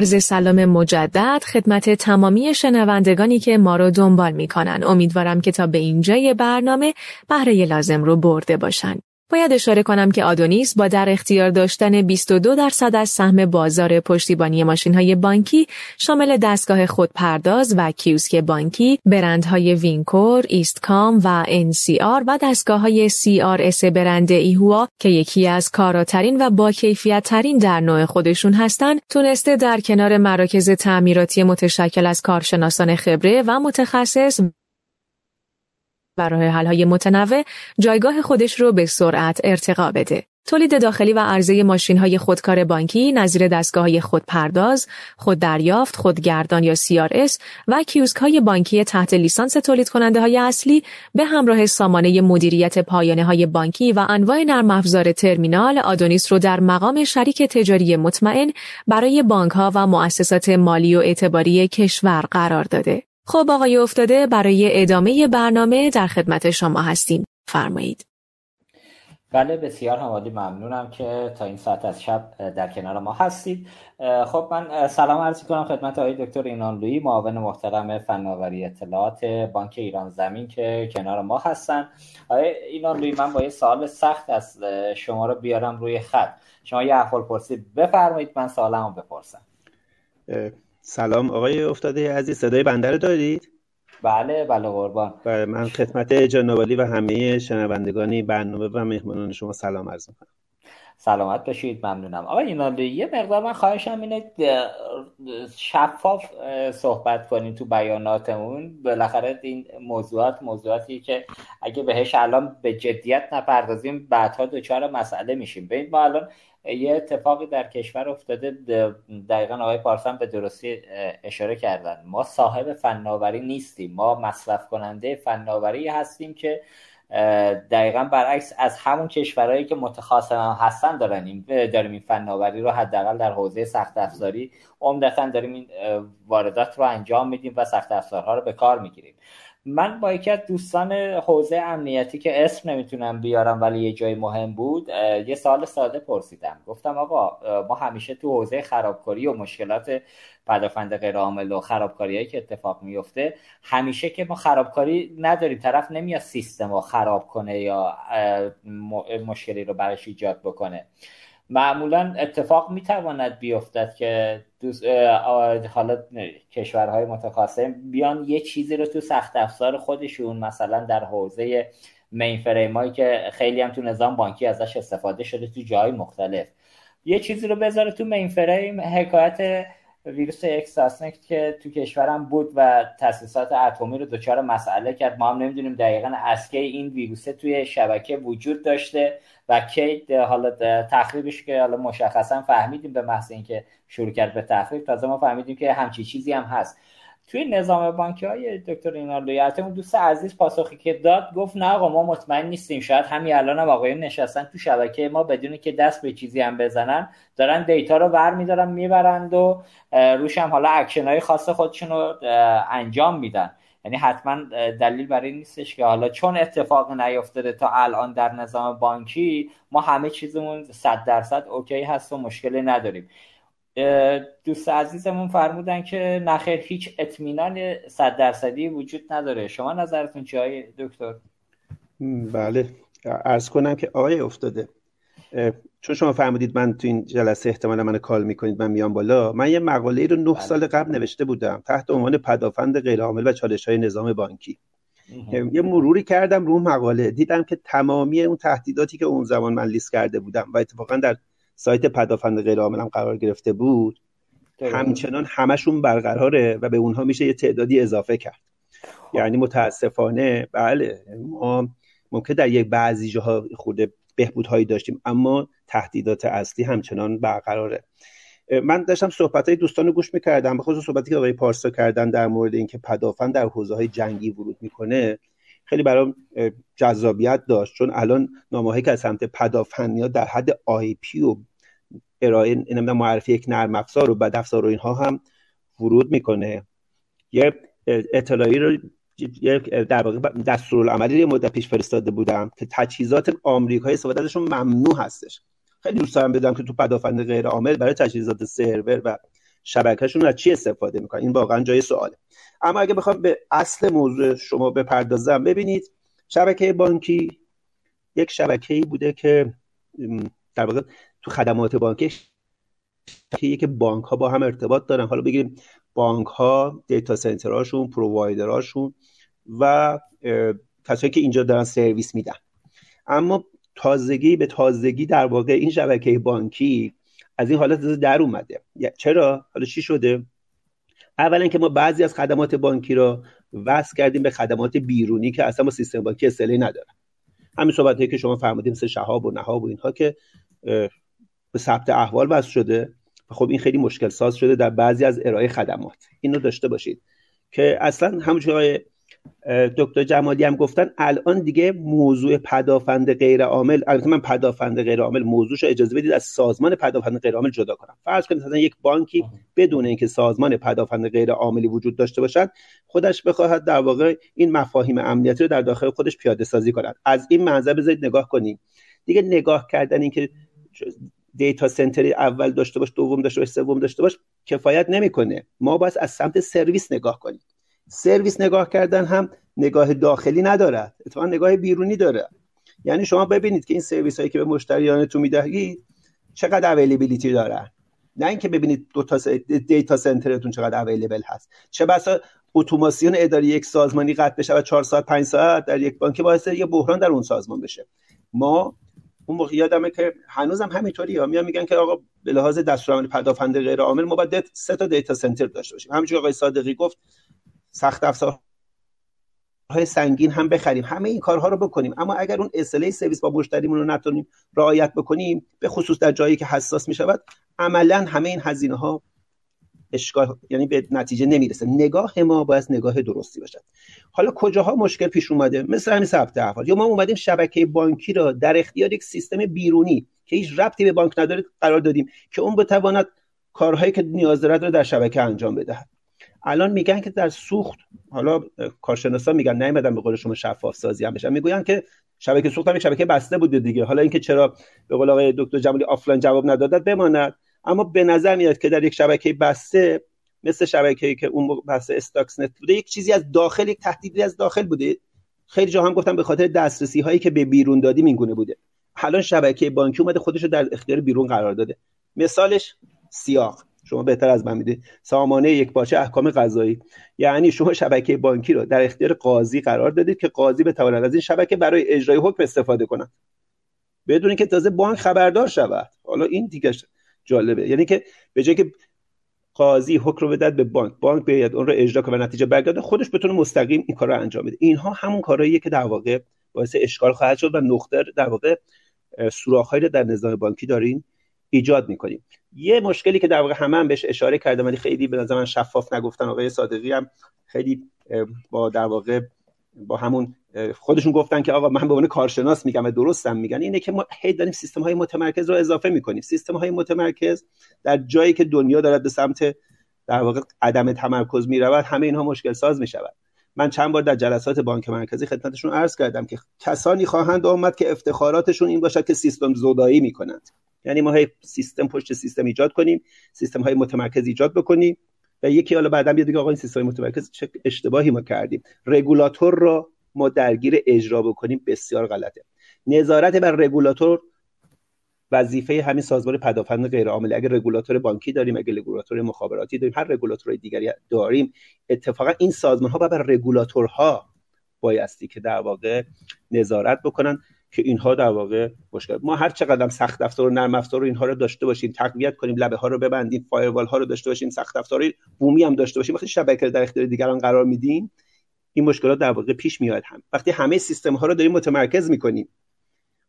عرض سلام مجدد خدمت تمامی شنوندگانی که ما رو دنبال می‌کنن. امیدوارم که تا به اینجای برنامه بهره لازم رو برده باشن. باید اشاره کنم که آدونیس با در اختیار داشتن 22 درصد از سهم بازار پشتیبانی ماشین های بانکی شامل دستگاه خودپرداز و کیوسک بانکی، برندهای وینکور، هیستکام و NCR و دستگاه های CRS برند ایهوا که یکی از کاراترین و با کیفیت ترین در نوع خودشون هستند، تونسته در کنار مراکز تعمیراتی متشکل از کارشناسان خبره و متخصص برای حلهای متنوع جایگاه خودش رو به سرعت ارتقا بده. تولید داخلی و عرضه ماشین های خودکار بانکی نظیر دستگاه های خودپرداز، خوددریافت، خودگردان یا CRS و کیوسک های بانکی تحت لیسانس تولید کننده های اصلی به همراه سامانه مدیریت پایانه های بانکی و انواع نرم افزار ترمینال آدونیس رو در مقام شریک تجاری مطمئن برای بانک ها و مؤسسات مالی و اعتباری کشور قرار داده. خب آقای افتاده برای ادامه برنامه در خدمت شما هستیم فرمایید بله بسیار همالی ممنونم که تا این ساعت از شب در کنار ما هستید. خب من سلام عرضی کنم خدمت آقای دکتر اینان لوی معاون محترم فناوری اطلاعات بانک ایران زمین که کنار ما هستن. آقای اینان لوی من با یه سوال سخت از شما رو بیارم روی خط. شما یه احوال پرسی بفرمایید من سوالمو بپرسم. سلام آقای افتاده عزیز صدای بنده رو دارید؟ بله بله قربان. بله من خدمت جنابالی و همه شنوندگانی برنامه و مهمانان شما سلام عرض می‌کنم. سلامت باشید ممنونم. آقای اینالدو یه مقدار من خواهشم اینه شفاف صحبت کنیم تو بیاناتمون. بالاخره این موضوعات موضوعاتی که اگه بهش الان به جدیت نپردازیم بعدها دچار مسئله میشیم. ببین ما الان یه اتفاقی در کشور افتاده دقیقا آقای پارسان به درستی اشاره کردن. ما صاحب فناوری نیستیم. ما مصرف کننده فناوری هستیم که دقیقا برعکس از همون کشورهایی که متخاصم هستن دارن این داریم این فناوری رو حداقل در حوزه سخت افزاری عمدتا داریم این واردات رو انجام میدیم و سخت افزارها رو به کار می‌گیریم. من با یکی از دوستان حوزه امنیتی که اسم نمی‌تونم بیارم ولی یه جای مهم بود یه سال ساده پرسیدم. گفتم آقا ما همیشه تو حوزه خرابکاری و مشکلات پدافند غیرعامل و خرابکاری که اتفاق میفته همیشه که ما خرابکاری نداریم. طرف نمیاد سیستم رو خراب کنه یا مشکلی رو براش ایجاد بکنه. معمولا اتفاق می‌تواند بیفتد که حالا کشورهای متخاصم بیان یه چیزی رو تو سخت افزار خودشون مثلا در حوزه مین فریم هایی که خیلی هم تو نظام بانکی ازش استفاده شده تو جای مختلف. یه چیزی رو بذاره تو مین فریم حکایت ویروس اکساسنکت که تو کشورم بود و تاسیسات اتمی رو دچار مسئله کرد. ما هم نمی‌دونیم دقیقا از این ویروس توی شبکه وجود داشته. و کی حالا تخریبش که حالا مشخصا فهمیدیم به محض اینکه شروع کرد به تخریب تازه ما فهمیدیم که همچی چیزی هم هست. توی نظام بانکی های دکتر رینالدو اون دوست عزیز پاسخی که داد گفت نه آقا ما مطمئن نیستیم شاید همین الان هم آقایون نشستن تو شبکه ما بدون که دست به چیزی هم بزنن. دارن data رو ور میدارن می‌برند و روش هم حالا اکشن های خاص خودشون رو انجام میدن. یعنی حتما دلیل برای نیستش که حالا چون اتفاق نیفتاده تا الان در نظام بانکی ما همه چیزمون صد درصد okay هست و مشکلی نداریم. دوست عزیزمون فرمودن که نخیر هیچ اطمینان صد درصدی وجود نداره. شما نظرتون چیه دکتر؟ بله. ارز کنم که آقای افتاده. چون شما فرمودید من تو این جلسه احتمالا من کال می‌کنید من میام بالا. من یه مقاله ای رو نه بله. سال قبل نوشته بودم تحت عنوان پدافند غیرعامل و چالش های نظام بانکی. یه مروری کردم رو مقاله. دیدم که تمامی اون تهدیداتی که اون زمان من لیست کرده بودم و اتفاقا در سایت پدافند غیر هم قرار گرفته بود همچنان همشون برقراره و به اونها میشه یه تعدادی اضافه کرد. خب. یعنی متاسفانه بله ما ممکن در یک بعضی جاها خورده بهبودهایی داشتیم. اما تهدیدات اصلی همچنان برقراره. من داشتم صحبت های دوستان رو گوش می‌کردم. به خصوص صحبتی که آقای پارسا کردن در مورد اینکه پدافند در حوزه های جنگی ورود می‌کنه خیلی برام جذابیت داشت. چون الان نامه که از سمت پدافند در حد آی پی و ارائه نمی‌دونم معرفی یک نرم افزار و بد افزار و اینها هم ورود می‌کنه. یه اطلاعی رو در واقع دستورالعملی یه مدت پیش فرستاده بودم که تجهیزات آمریکایی استفاده ازشون ممنوع هستش. خیلی دوست دارم بدم که تو پدافند غیر عامل برای تجهیزات سرور و شبکهشون از چی استفاده می‌کنن؟ این واقعا جای سواله. اما اگه بخوام به اصل موضوع شما بپردازم ببینید شبکه بانکی یک شبکه‌ای بوده که در واقع تو خدمات بانکی که بانک ها با هم ارتباط دارن. حالا بگیریم بانک ها دیتا سنترهاشون پرووایدرهاشون و کسایی که اینجا دارن سرویس میدن. اما تازگی به تازگی در واقع این شبکه بانکی از این حالت در اومده. چرا؟ حالا چی شده؟ اولا که ما بعضی از خدمات بانکی را وصل کردیم به خدمات بیرونی که اصلا با سیستم بانکی اصطلاحی ندارن. همین صحبت که شما فرمودیم مثل شهاب و نهاب و اینها که به ثبت احوال وصل شده. و خب این خیلی مشکل ساز شده در بعضی از ارائه خدمات. اینو داشته باشید. که اصلا همونجوری دکتر جمالی هم گفتن الان دیگه موضوع پدافند غیر عامل البته من پدافند غیر عامل موضوعش اجازه بدید از سازمان پدافند غیر عامل جدا کنم. فرض کنید مثلا یک بانکی بدون اینکه سازمان پدافند غیر عاملی وجود داشته باشد خودش بخواهد در واقع این مفاهیم امنیتی رو در داخل خودش پیاده سازی کند. از این منظر بذارید نگاه کنیم. دیگه نگاه کردن اینکه دیتا سنتر اول داشته باش دوم داشته باش سوم داشته باش کفایت نمی‌کنه. ما باید از سمت سرویس نگاه کنیم. سرویس نگاه کردن هم نگاه داخلی ندارد اتفاقا نگاه بیرونی داره. یعنی شما ببینید که این سرویس هایی که به مشتریانتون می‌دهید چقدر اویلیبیلیتی دارن نه اینکه ببینید دو تا دیتا سنترتون چقدر اویلیبل هست. چه بسا اتوماسیون اداری یک سازمانی قطع بشه و 4 ساعت 5 ساعت در یک بانک باعث یه بحران در اون سازمان بشه. ما اون موقع یادمه که هنوزم همینطوری ها. میان میگن که آقا به لحاظ دستورالعمل پدافند غیر عامل ما باید سه تا دیتا سنتر داشته باشیم. همونجوری آقای صادقی گفت سخت افزار های سنگین هم بخریم. همه این کارها رو بکنیم. اما اگر اون اصله سرویس با مشتریمون رو نتونیم رعایت بکنیم به خصوص در جایی که حساس می شود عملا همه این هزینه ها اشکال یعنی به نتیجه نمی‌رسه. نگاه ما باید نگاه درستی باشد. حالا کجاها مشکل پیش اومده؟ مثل همین ثبت احوال. یا ما اومدیم شبکه بانکی را در اختیار یک سیستم بیرونی که هیچ ربطی به بانک نداره قرار دادیم که اون بتواند کارهایی که نیاز دارد رو در شبکه انجام بدهد. الان میگن که در سوخت حالا کارشناسا میگن نیومدن به قول شما شفاف سازی هم بشن. می‌گوین که شبکه سوخت هم شبکه بسته بوده دیگه. حالا اینکه چرا به قول آقای دکتر جمالی آفلاین جواب نداد بماند. اما به نظر میاد که در یک شبکه بسته مثل شبکه‌ای که اون بحث استاکس‌نت بوده یک چیزی از داخل یک تهدیدی از داخل بوده. خیلی جا هم گفتم به خاطر دسترسی هایی که به بیرون دادیم این گونه بوده. الان شبکه بانکی اومده خودش رو در اختیار بیرون قرار داده. مثالش سیاق. شما بهتر از من می‌دید سامانه یکپارچه احکام قضایی. یعنی شما شبکه بانکی رو در اختیار قاضی قرار دادید که قاضی بتواند از این شبکه برای اجرای حکم استفاده کنند بدون اینکه تازه بانک خبردار شود. حالا این دیگه جالبه. یعنی که به جای که قاضی حکم رو بدهد به بانک بانک بیاد اون رو اجرا کنه و نتیجه برگرده خودش بتونه مستقیم این کار رو انجام بده. اینها همون کارهاییه که در واقع باعث اشکال خواهد شد و نقطه در واقع سوراخ‌هایی رو در نظام بانکی دارین ایجاد می‌کنیم. یه مشکلی که در واقع همه هم بهش اشاره کردم ولی خیلی به نظر من شفاف نگفتن آقای صادقی هم خیلی با در واقع با همون خودشون گفتن که آقا من به عنوان کارشناس میگم و درستم میگن اینه که ما هی داریم سیستم های متمرکز رو اضافه می‌کنیم. سیستم های متمرکز در جایی که دنیا دارد به سمت در واقع عدم تمرکز می‌رود همه اینها مشکل ساز می‌شود. من چند بار در جلسات بانک مرکزی خدمتشون عرض کردم که کسانی خواهند آمد که افتخاراتشون این باشد که سیستم زدایی می‌کنند. یعنی ما هی سیستم پشت سیستم ایجاد کنیم سیستم های متمرکز ایجاد بکنیم. و یکی حالا بعدا بیاد آقا این سیستم متمرکز چه اشتباهی ما کردیم. رگولاتور را ما درگیر اجرا بکنیم. بسیار غلطه. نظارت بر رگولاتور وظیفه همین سازمان پدافند غیر عامل اگر رگولاتور بانکی داریم اگر رگولاتور مخابراتی داریم هر رگولاتور دیگری داریم اتفاقا این سازمان ها بر رگولاتورها بایستی که در واقع نظارت بکنن. که اینها در واقع مشکل ما هر چقدر سخت افزار و نرم افزار رو اینها رو داشته باشیم تقویت کنیم لبه ها رو ببندیم فایروال ها رو داشته باشیم سخت افزار بومی هم داشته باشیم وقتی شبکه در اختیار دیگران قرار میدیم این مشکلات در واقع پیش میاد هم. وقتی همه سیستم ها رو داریم متمرکز می‌کنیم.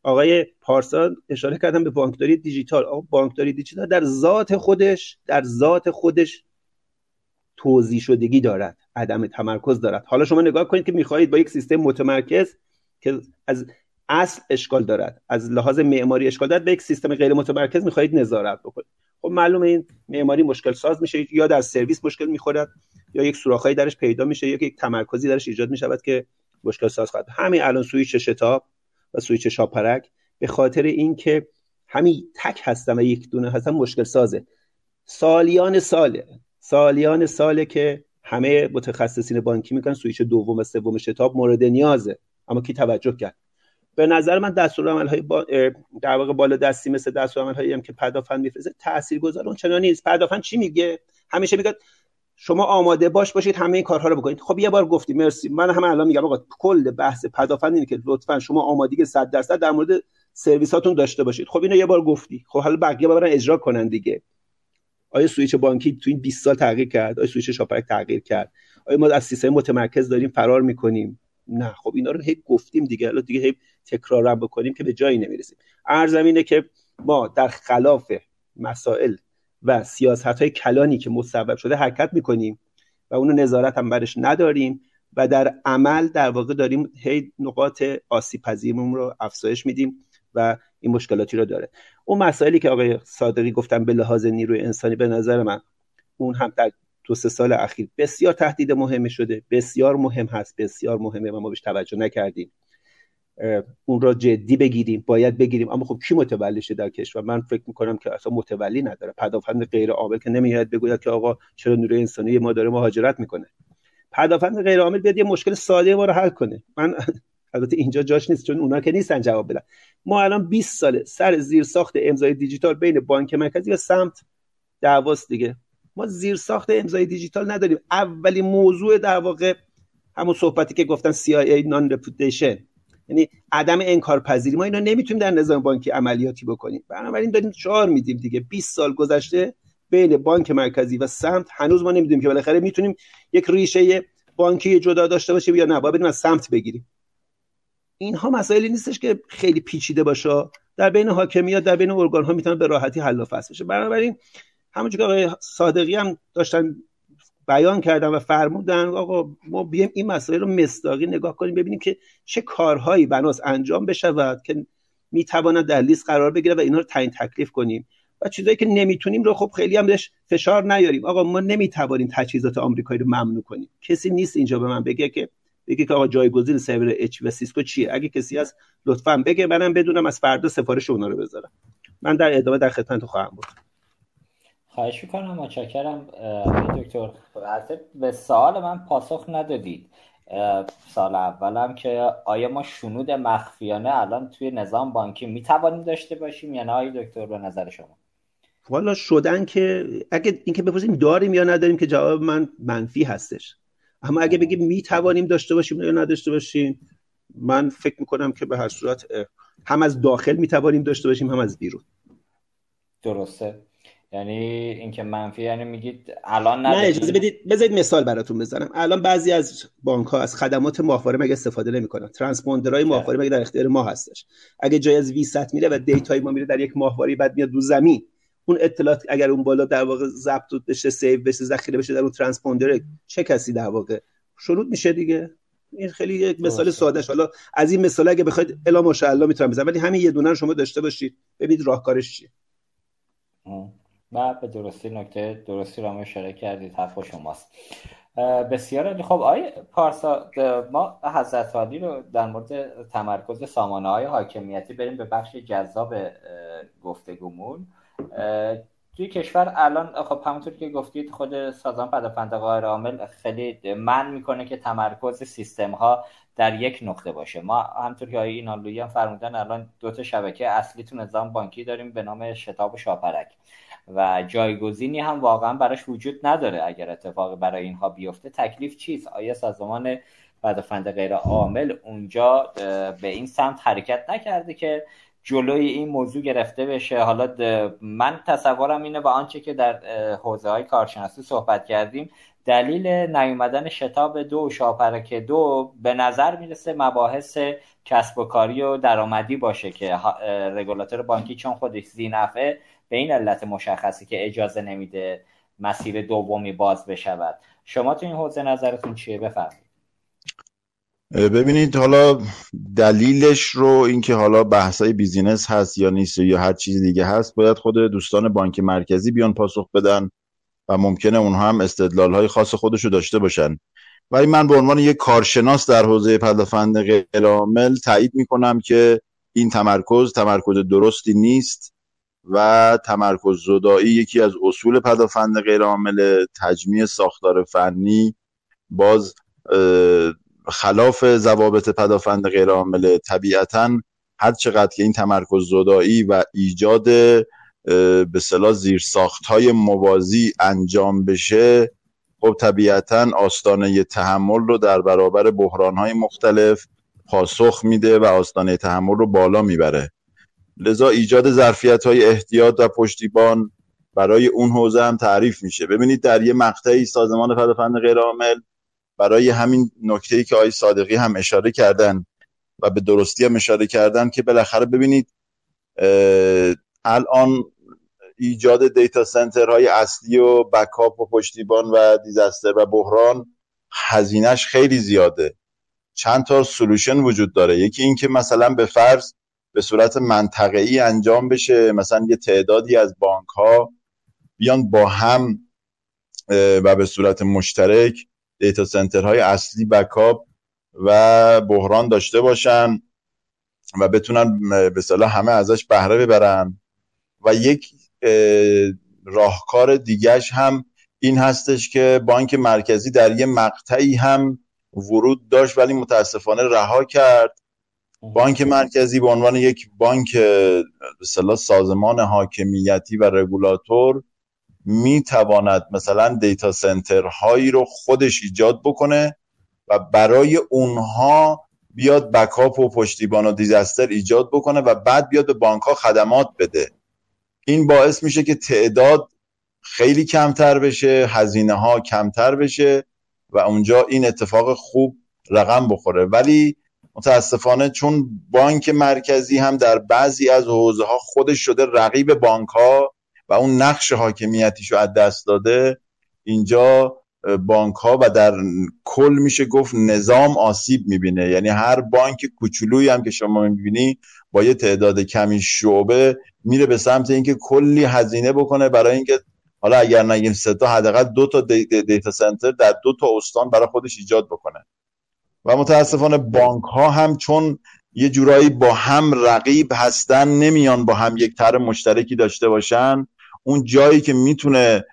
آقای پارسا اشاره کردن به بانکداری دیجیتال. آقا بانکداری دیجیتال در ذات خودش در ذات خودش توضیح شدگی دارد عدم تمرکز دارد. حالا شما نگاه کنید که می‌خواهید با یک سیستم متمرکز که از اصل اشکال دارد. از لحاظ معماری اشکال دارد. به یک سیستم غیر متمرکز می‌خواهید نظارت بکنید. خب معلومه این معماری مشکل ساز میشه. یا در سرویس مشکل می‌خورد یا یک سوراخی درش پیدا میشه یا یک تمرکزی درش ایجاد می‌شود که مشکل ساز خواهد. همین الان سویچ شتاب و سویچ شاپرک به خاطر اینکه همین تک هستم و یک دونه هستم مشکل سازه. سالیان ساله. سالیان ساله که همه متخصصین بانکی می‌کنن سویچ دوم و سوم شتاب مورد نیازه. اما کی توجه کرد؟ به نظر من دستورالعمل های با... در واقع بالا دستی مثل دستورالعمل هایی هم که پدافند میفرسته تاثیرگذار اون چنان نیست. پدافند چی میگه؟ همیشه میگه شما آماده باش باشید همه این کارها رو بکنید. خب یه بار گفتی مرسی. من هم الان میگم آقا کل بحث پدافند اینه که لطفا شما آمادگی 100 درصد در مورد سرویساتون داشته باشید. خب اینو یه بار گفتی. خب حالا بقیه برن اجرا کنن دیگه. آیا سویچ بانکی تو این 20 سال تغییر کرد؟ آیا سویچ شاپرک تغییر کرد؟ آیا ما از سیستم متمرکز داریم فرار می‌کنیم؟ نه. خب اینا رو هی گفتیم دیگه. حالا دیگه هی تکرارم بکنیم که به جایی نمی‌رسیم. ارزم اینه که ما در خلاف مسائل و سیاست های کلانی که مصوب شده حرکت می‌کنیم و اونو نظارت هم برش نداریم و در عمل در واقع داریم هی نقاط آسیب پذیرمون رو افزایش میدیم و این مشکلاتی رو داره. اون مسائلی که آقای صادقی گفتن به لحاظ نیروی انسانی به نظر من اون هم در دو سه سال اخیر بسیار تهدید مهمی شده بسیار مهم هست بسیار مهمه و ما بهش توجه نکردیم. اون را جدی بگیریم باید بگیریم. اما خب کی متولی در کشور؟ من فکر می‌کنم که اصلا متولی نداره. پدافند غیر عامل که نمیاد بگوید که آقا چرا نیروی انسانی ما داره مهاجرت می‌کنه. پدافند غیر عامل بیاد یه مشکل ساده ما رو حل کنه. من [laughs] البته اینجا جاش نیست چون اونا که نیستن جواب بدن. ما الان 20 ساله. سر زیر ساخت امضای دیجیتال بین بانک مرکزی و سمت دعواست دیگه. ما زیر ساخت امضای دیجیتال نداریم. اولین موضوع در واقع همون صحبتی که گفتن CIA نان رپوتیشن یعنی عدم انکارپذیری ما اینا نمی‌تونیم در نظام بانکی عملیاتی بکنیم. بنابراین داریم شعار میدیم دیگه. 20 سال گذشته بین بانک مرکزی و سمت هنوز ما نمی‌دونیم که بالاخره می‌تونیم یک ریشه بانکی جدا داشته باشیم یا نه. باید بریم از سمت بگیریم. اینها مسائلی نیستش که خیلی پیچیده باشه. در بین حاکمیت در بین ارگان ها می‌تونه به راحتی حل و فصل بشه. بنابراین همونجور که آقای صادقی هم داشتن بیان کردن و فرمودن آقا ما بیایم این مسائل رو مصداقی نگاه کنیم ببینیم که چه کارهایی بناست انجام بشود که می‌تواند در لیست قرار بگیره و اینا رو تعیین تکلیف کنیم. و چیزایی که نمی‌تونیم رو خب خیلی هم بهش فشار نیاریم. آقا ما نمی‌توانیم تجهیزات آمریکایی رو ممنوع کنیم. کسی نیست اینجا به من بگه که بگه که آقا جایگزین server HP و سیسکو چیه؟ اگه کسی هست لطفا بگه منم بدونم از فردا سفارش اونا رو بذارم. من در ادامه در خدمت خواهم بود. خواهش می‌کنم متشکرم دکتر. به سوال من پاسخ ندادید. سال اولم که آیا ما شنود مخفیانه الان توی نظام بانکی می‌توانیم داشته باشیم یا نه؟ آیا دکتر به نظر شما؟ والا شدن که اگه اینکه بپرسیم داریم یا نداریم که جواب من منفی هستش. اما اگه بگیم می‌توانیم داشته باشیم یا نداشته باشیم من فکر می‌کنم که به هر صورت هم از داخل می‌توانیم داشته باشیم هم از بیرون. درسته. یعنی اینکه منفی یعنی میگید الان نه اجازه بدید بذارید مثال براتون بزنم. الان بعضی از بانک ها از خدمات ماهواره مگه استفاده نمی‌کنن؟ ترانسپوندرهای ماهواره مگه در اختیار ما هستش؟ اگه جای از VSAT میره و data ی ما میره در یک ماهواره بعد میاد رو زمین. اون اطلاعات اگر اون بالا در واقع ضبط بشه save بشه ذخیره بشه در اون ترانسپوندر چه کسی در واقع؟ شروط میشه دیگه. این خیلی یک مثال ساده حالا از این مثال اگه بخواید الا ماشاءالله می‌تونم بزنم. ولی همین یه دونه شما داشته باشید. ببینید راهکارش چیه. و به درستی نکته درستی رو اشاره کردید حرف شماست. بسیار عالی. خب آقای پارسا ما حضرت عالی رو در مورد تمرکز سامانه های حاکمیتی بریم به بخش جذاب گفتگومون. توی کشور الان خب همونطور که گفتید خود سازمان پدافند غیر عامل خیلی من می‌کنه که تمرکز سیستم ها در یک نقطه باشه. ما همطور که آقای اینالویی هم فرمودن الان دو تا شبکه اصلی تو نظام بانکی داریم به نام شتاب و شاپرک. و جایگزینی هم واقعا براش وجود نداره. اگر اتفاقی برای اینها بیفته تکلیف چیست؟ آیا سازمان پدافند غیر عامل اونجا به این سمت حرکت نکرده که جلوی این موضوع گرفته بشه؟ حالا من تصورم اینه با آنچه که در حوزه های کارشناسی صحبت کردیم دلیل نیومدن شتاب دو و شاپرک دو به نظر می‌رسه مباحث کسب و کاری و درآمدی باشه که رگولاتور بانکی چون خودش زینفه به این علت مشخصی که اجازه نمیده مسیر دومی باز بشود. شما تو این حوزه نظرتون چیه؟ بفرمایید. ببینید حالا دلیلش رو اینکه حالا بحثای بیزینس هست یا نیست یا هر چیز دیگه هست باید خود دوستان بانک مرکزی بیان پاسخ بدن و ممکنه اونها هم استدلال های خاص خودشو داشته باشن. ولی من به عنوان یک کارشناس در حوزه پدافند غیرعامل تایید می‌کنم که این تمرکز تمرکز درستی نیست. و تمرکز زدایی یکی از اصول پدافند غیرعامل تجمیع ساختار فنی باز خلاف ضوابط پدافند غیرعامل طبیعتا هر چقدر که این تمرکز زدایی و ایجاد به صلاح زیرساخت های موازی انجام بشه خب طبیعتا آستانه تحمل رو در برابر بحران های مختلف پاسخ میده و آستانه تحمل رو بالا می‌بره. لذا ایجاد ظرفیت های احتیاط و پشتیبان برای اون حوزه هم تعریف میشه. ببینید در یه مقطعی سازمان پدافند غیرعامل برای همین نکته ای که آقای صادقی هم اشاره کردن و به درستی هم اشاره کردن که بالاخره ببینید الان ایجاد دیتا های اصلی و بکاپ و پشتیبان و دیزاستر و بحران هزینهش خیلی زیاده. چند تا سلوشن وجود داره. یکی اینکه مثلا به فرض به صورت منطقه‌ای انجام بشه مثلا یه تعدادی از بانک ها بیان با هم و به صورت مشترک دیتا های اصلی بکاپ و بحران داشته باشن و بتونن به صلاح همه ازش بهره ببرن. و یک راهکار دیگهش هم این هستش که بانک مرکزی در یه مقطعی هم ورود داشت ولی متاسفانه رها کرد. بانک مرکزی به عنوان یک بانک به سازمان حاکمیتی و رگولاتور می تواند مثلا دیتا سنتر هایی رو خودش ایجاد بکنه و برای اونها بیاد بکاپ و پشتیبان و دیزاستر ایجاد بکنه و بعد بیاد به بانک ها خدمات بده. این باعث میشه که تعداد خیلی کمتر بشه هزینه ها کمتر بشه و اونجا این اتفاق خوب رقم بخوره. ولی متاسفانه چون بانک مرکزی هم در بعضی از حوزه ها خودش شده رقیب بانک ها و اون نقش حاکمیتیشو از دست داده اینجا بانک ها و در کل میشه گفت نظام آسیب می‌بینه. یعنی هر بانک کوچولویی هم که شما می‌بینی با یه تعداد کمی شعبه میره به سمت اینکه کلی هزینه بکنه برای اینکه حالا اگر نگیم سه تا حداقل دو تا دیتا سنتر در دو تا استان برای خودش ایجاد بکنه. و متاسفانه بانک ها هم چون یه جورایی با هم رقیب هستن نمیان با هم یک طرح مشترکی داشته باشن. اون جایی که می‌تونه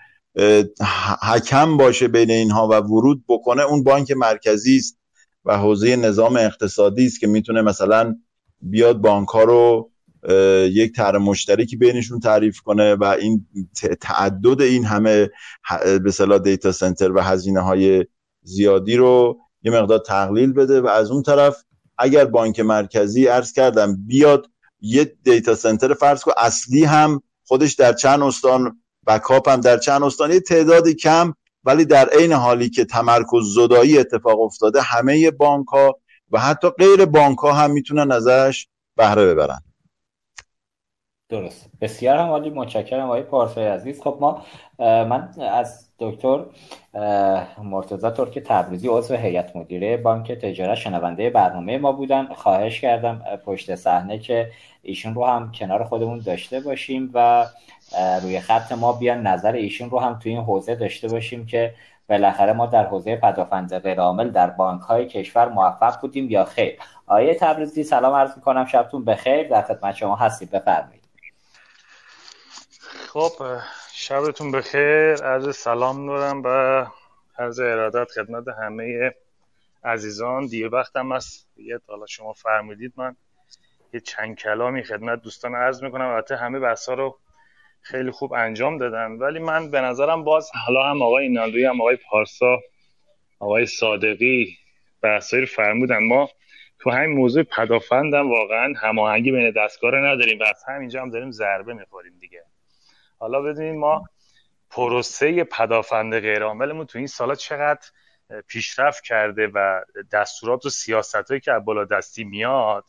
حکم باشه بین اینها و ورود بکنه اون بانک مرکزی است و حوزه نظام اقتصادی است که می‌تونه مثلا بیاد بانک ها رو یک طرح مشترکی بینشون تعریف کنه و این تعدد این همه به صلاح دیتا سنتر و هزینه های زیادی رو یه مقدار تقلیل بده و از اون طرف اگر بانک مرکزی عرض کردم بیاد یه دیتا سنتر فرض کو اصلی هم خودش در چند استان بکاپ هم در چند استان یه تعدادی کم ولی در عین حالی که تمرکز زدایی اتفاق افتاده همه بانک ها و حتی غیر بانک ها هم می‌تونن ازش بهره ببرن. درست. بسیار هم عالی متشکرم آقای پارسای عزیز. خب ما من از دکتر مرتضی ترک تبریزی عضو هیئت مدیره بانک تجارت شنونده برنامه ما بودن. خواهش کردم پشت صحنه که ایشون رو هم کنار خودمون داشته باشیم و روی خط ما بیان نظر ایشون رو هم توی این حوزه داشته باشیم که بالاخره ما در حوزه پدافند غیرعامل در بانک های کشور موفق بودیم یا خیر. آیه تبریزی سلام عرض می‌کنم. شبتون بخیر. در خدمت شما هستید بفرمایید. خب شبتون بخیر. عرض سلام دارم و عرض ارادت خدمت همه عزیزان. دیر وقتم است یه حالا شما فرمودید من یه چند کلامی خدمت دوستان عرض می‌کنم. البته همه بحثا رو خیلی خوب انجام دادن. ولی من به نظرم باز حالا هم آقای اینالوی هم آقای پارسا آقای صادقی بحثایی رو فرمودن. ما تو همین موضوع پدافندم. واقعا هماهنگی بین دستگاه رو نداریم و از همینجا هم داریم ضربه می‌خوریم دیگه. حالا بدونید ما پروسه پدافند غیرعاملمون تو این سالا چقدر پیشرفت کرده و دستورات و سیاست هایی که بالا دستی میاد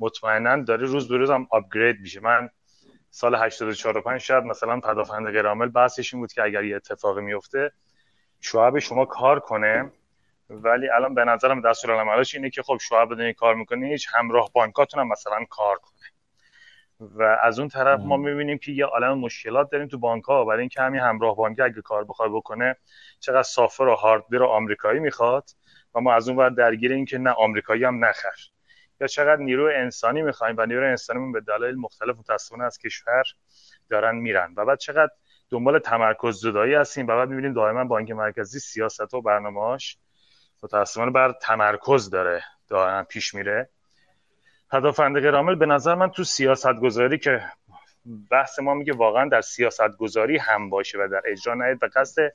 مطمئنا داره روز به روز هم آپگرید میشه. من سال 84 5 شاید مثلا پدافند غیرعامل بحثش این بود که اگر یه اتفاقی میفته شعب شما کار کنه. ولی الان به نظرم دستورالعملش اینه که خب شعب بدون کار می‌کنه هیچ همراه بانکاتون هم مثلا کار کنه. و از اون طرف ما می‌بینیم که یه عالم مشکلات داریم تو بانک ها برای اینکه همین همراه بانکی اگه کار بخواد بکنه چقدر سافر و هاردور آمریکایی می‌خواد و ما از اون ور درگیر این که نه آمریکایی هم نخر یا چقدر نیرو انسانی می‌خوایم و نیرو انسانیمون به دلایل مختلف متاسفانه از کشور دارن میرن و بعد چقدر دنبال تمرکز زدایی هستیم و بعد می‌بینیم دائما بانک مرکزی سیاست و برنامه‌هاش متاسفانه بر تمرکز داره دائما پیش میره. پدافند غیرعامل به نظر من تو سیاست گذاری که بحث ما میگه واقعا در سیاست گذاری هم باشه و در اجرا نیاد و قصد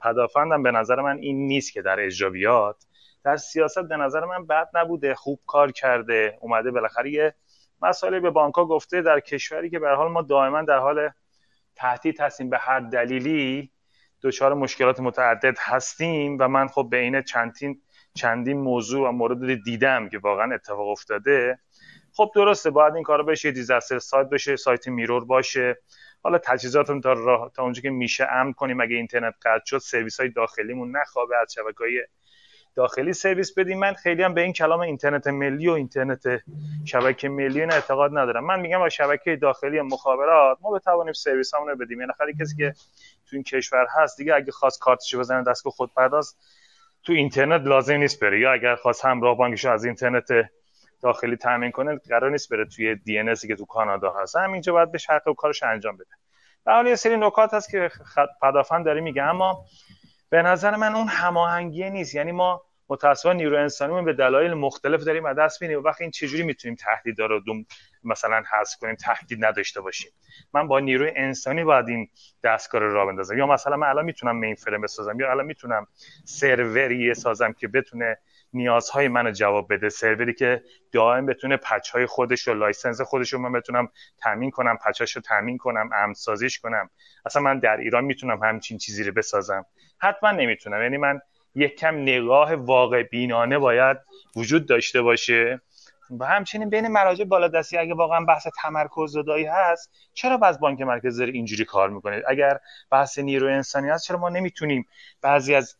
پدافندم به نظر من این نیست که در اجرا بیاد. در سیاست به نظر من بد نبوده خوب کار کرده اومده بالاخره یه مسائل به بانکها گفته در کشوری که به حال ما دائما در حال تهدید هستیم. به هر دلیلی دچار مشکلات متعدد هستیم و من خب به این چندین چندین موضوع و مورد دیدم که واقعا اتفاق افتاده. خب درسته باید این کارا بشه دیزاستر سایت بشه سایت میرور باشه. حالا تجهیزاتمون تا راه تا اونجا که میشه امن کنیم. اگه اینترنت قطع شد سرویس های داخلیمون نخوابه از شبکه های داخلی سرویس بدیم. من خیلی هم به این کلام اینترنت ملی و اینترنت شبکه ملی نه اعتقاد ندارم. من میگم با شبکه داخلی مخابرات ما بتوانیم سرویس رو بدیم. یعنی کسی که تو این کشور هست دیگه اگه خواست کارتشو بزنه دستگاه خود پرداز تو اینترنت لازم نیست بره. یا اگر خواست همراه بانکشو از اینترنت داخلی تامین کنه قرار نیست بره توی دی که تو کانادا هست. همینجا باید به شرط و کارش انجام بده. در یه سری نکات هست که پدافند داره میگه. اما به نظر من اون هماهنگی نیست. یعنی ما متاسفانه نیرو انسانیمون به دلایل مختلف داریم از دست میدیم. و وقتی این چجوری می‌تونیم تهدید رو دوم مثلا حذف کنیم تهدید نداشته باشیم؟ من با نیروی انسانی باید این دستگاه رو راه بندازم. یا مثلا من الان می‌تونم mainframe بسازم یا الان می‌تونم سروری سازم که بتونه نیازهای منو جواب بده. سروری که دائم بتونه patch های خودش و license خودش رو من بتونم تامین کنم پچاش رو تامین کنم امن سازیش کنم. اصلا من در ایران می‌تونم همچین چیزی رو بسازم؟ حتما نمی‌تونم. یعنی من یک کم نگاه واقع بینانه باید وجود داشته باشه. و همچنین بین مراجع بالادستی اگه واقعا بحث تمرکز زدایی هست چرا باز بانک مرکزی داره اینجوری کار می‌کنه؟ اگر بحث نیرو انسانی هست چرا ما نمی‌تونیم بعضی از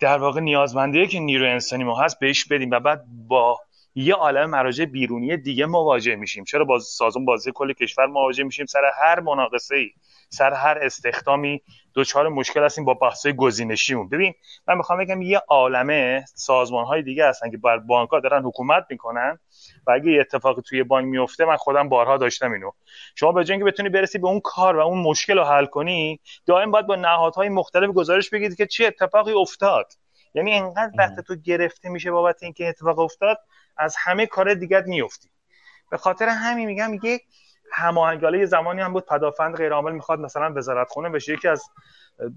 در واقع نیازمندی که نیرو انسانی ما هست بهش بدیم و بعد با یه عالم مراجع بیرونی دیگه مواجه میشیم؟ چرا باز سازمان بازی کل کشور مواجه میشیم؟ سر هر مناقصه ای سر هر استخدامی دوچار مشکل هستیم با بحث‌های گزینشیمون. ببین من می‌خوام بگم یه عالمه سازمان های دیگه هستن که بر بانک ها دارن حکومت می‌کنن و اگه یه اتفاقی توی بانک میفته من خودم بارها داشتم اینو. شما به جای اینکه بتونی برسی به اون کار و اون مشکل رو حل کنی دائم باید با نهادهای مختلف گزارش بگیرید که چه اتفاقی افتاد. یعنی اینقدر وقت تو گرفته میشه بابت اینکه اتفاق افتاد از همه کار دیگر میفتی به خاطر همین میگم یک هماهنگی. یه زمانی هم بود پدافند غیر عامل می‌خواد مثلا وزارت خونه بشه. یکی از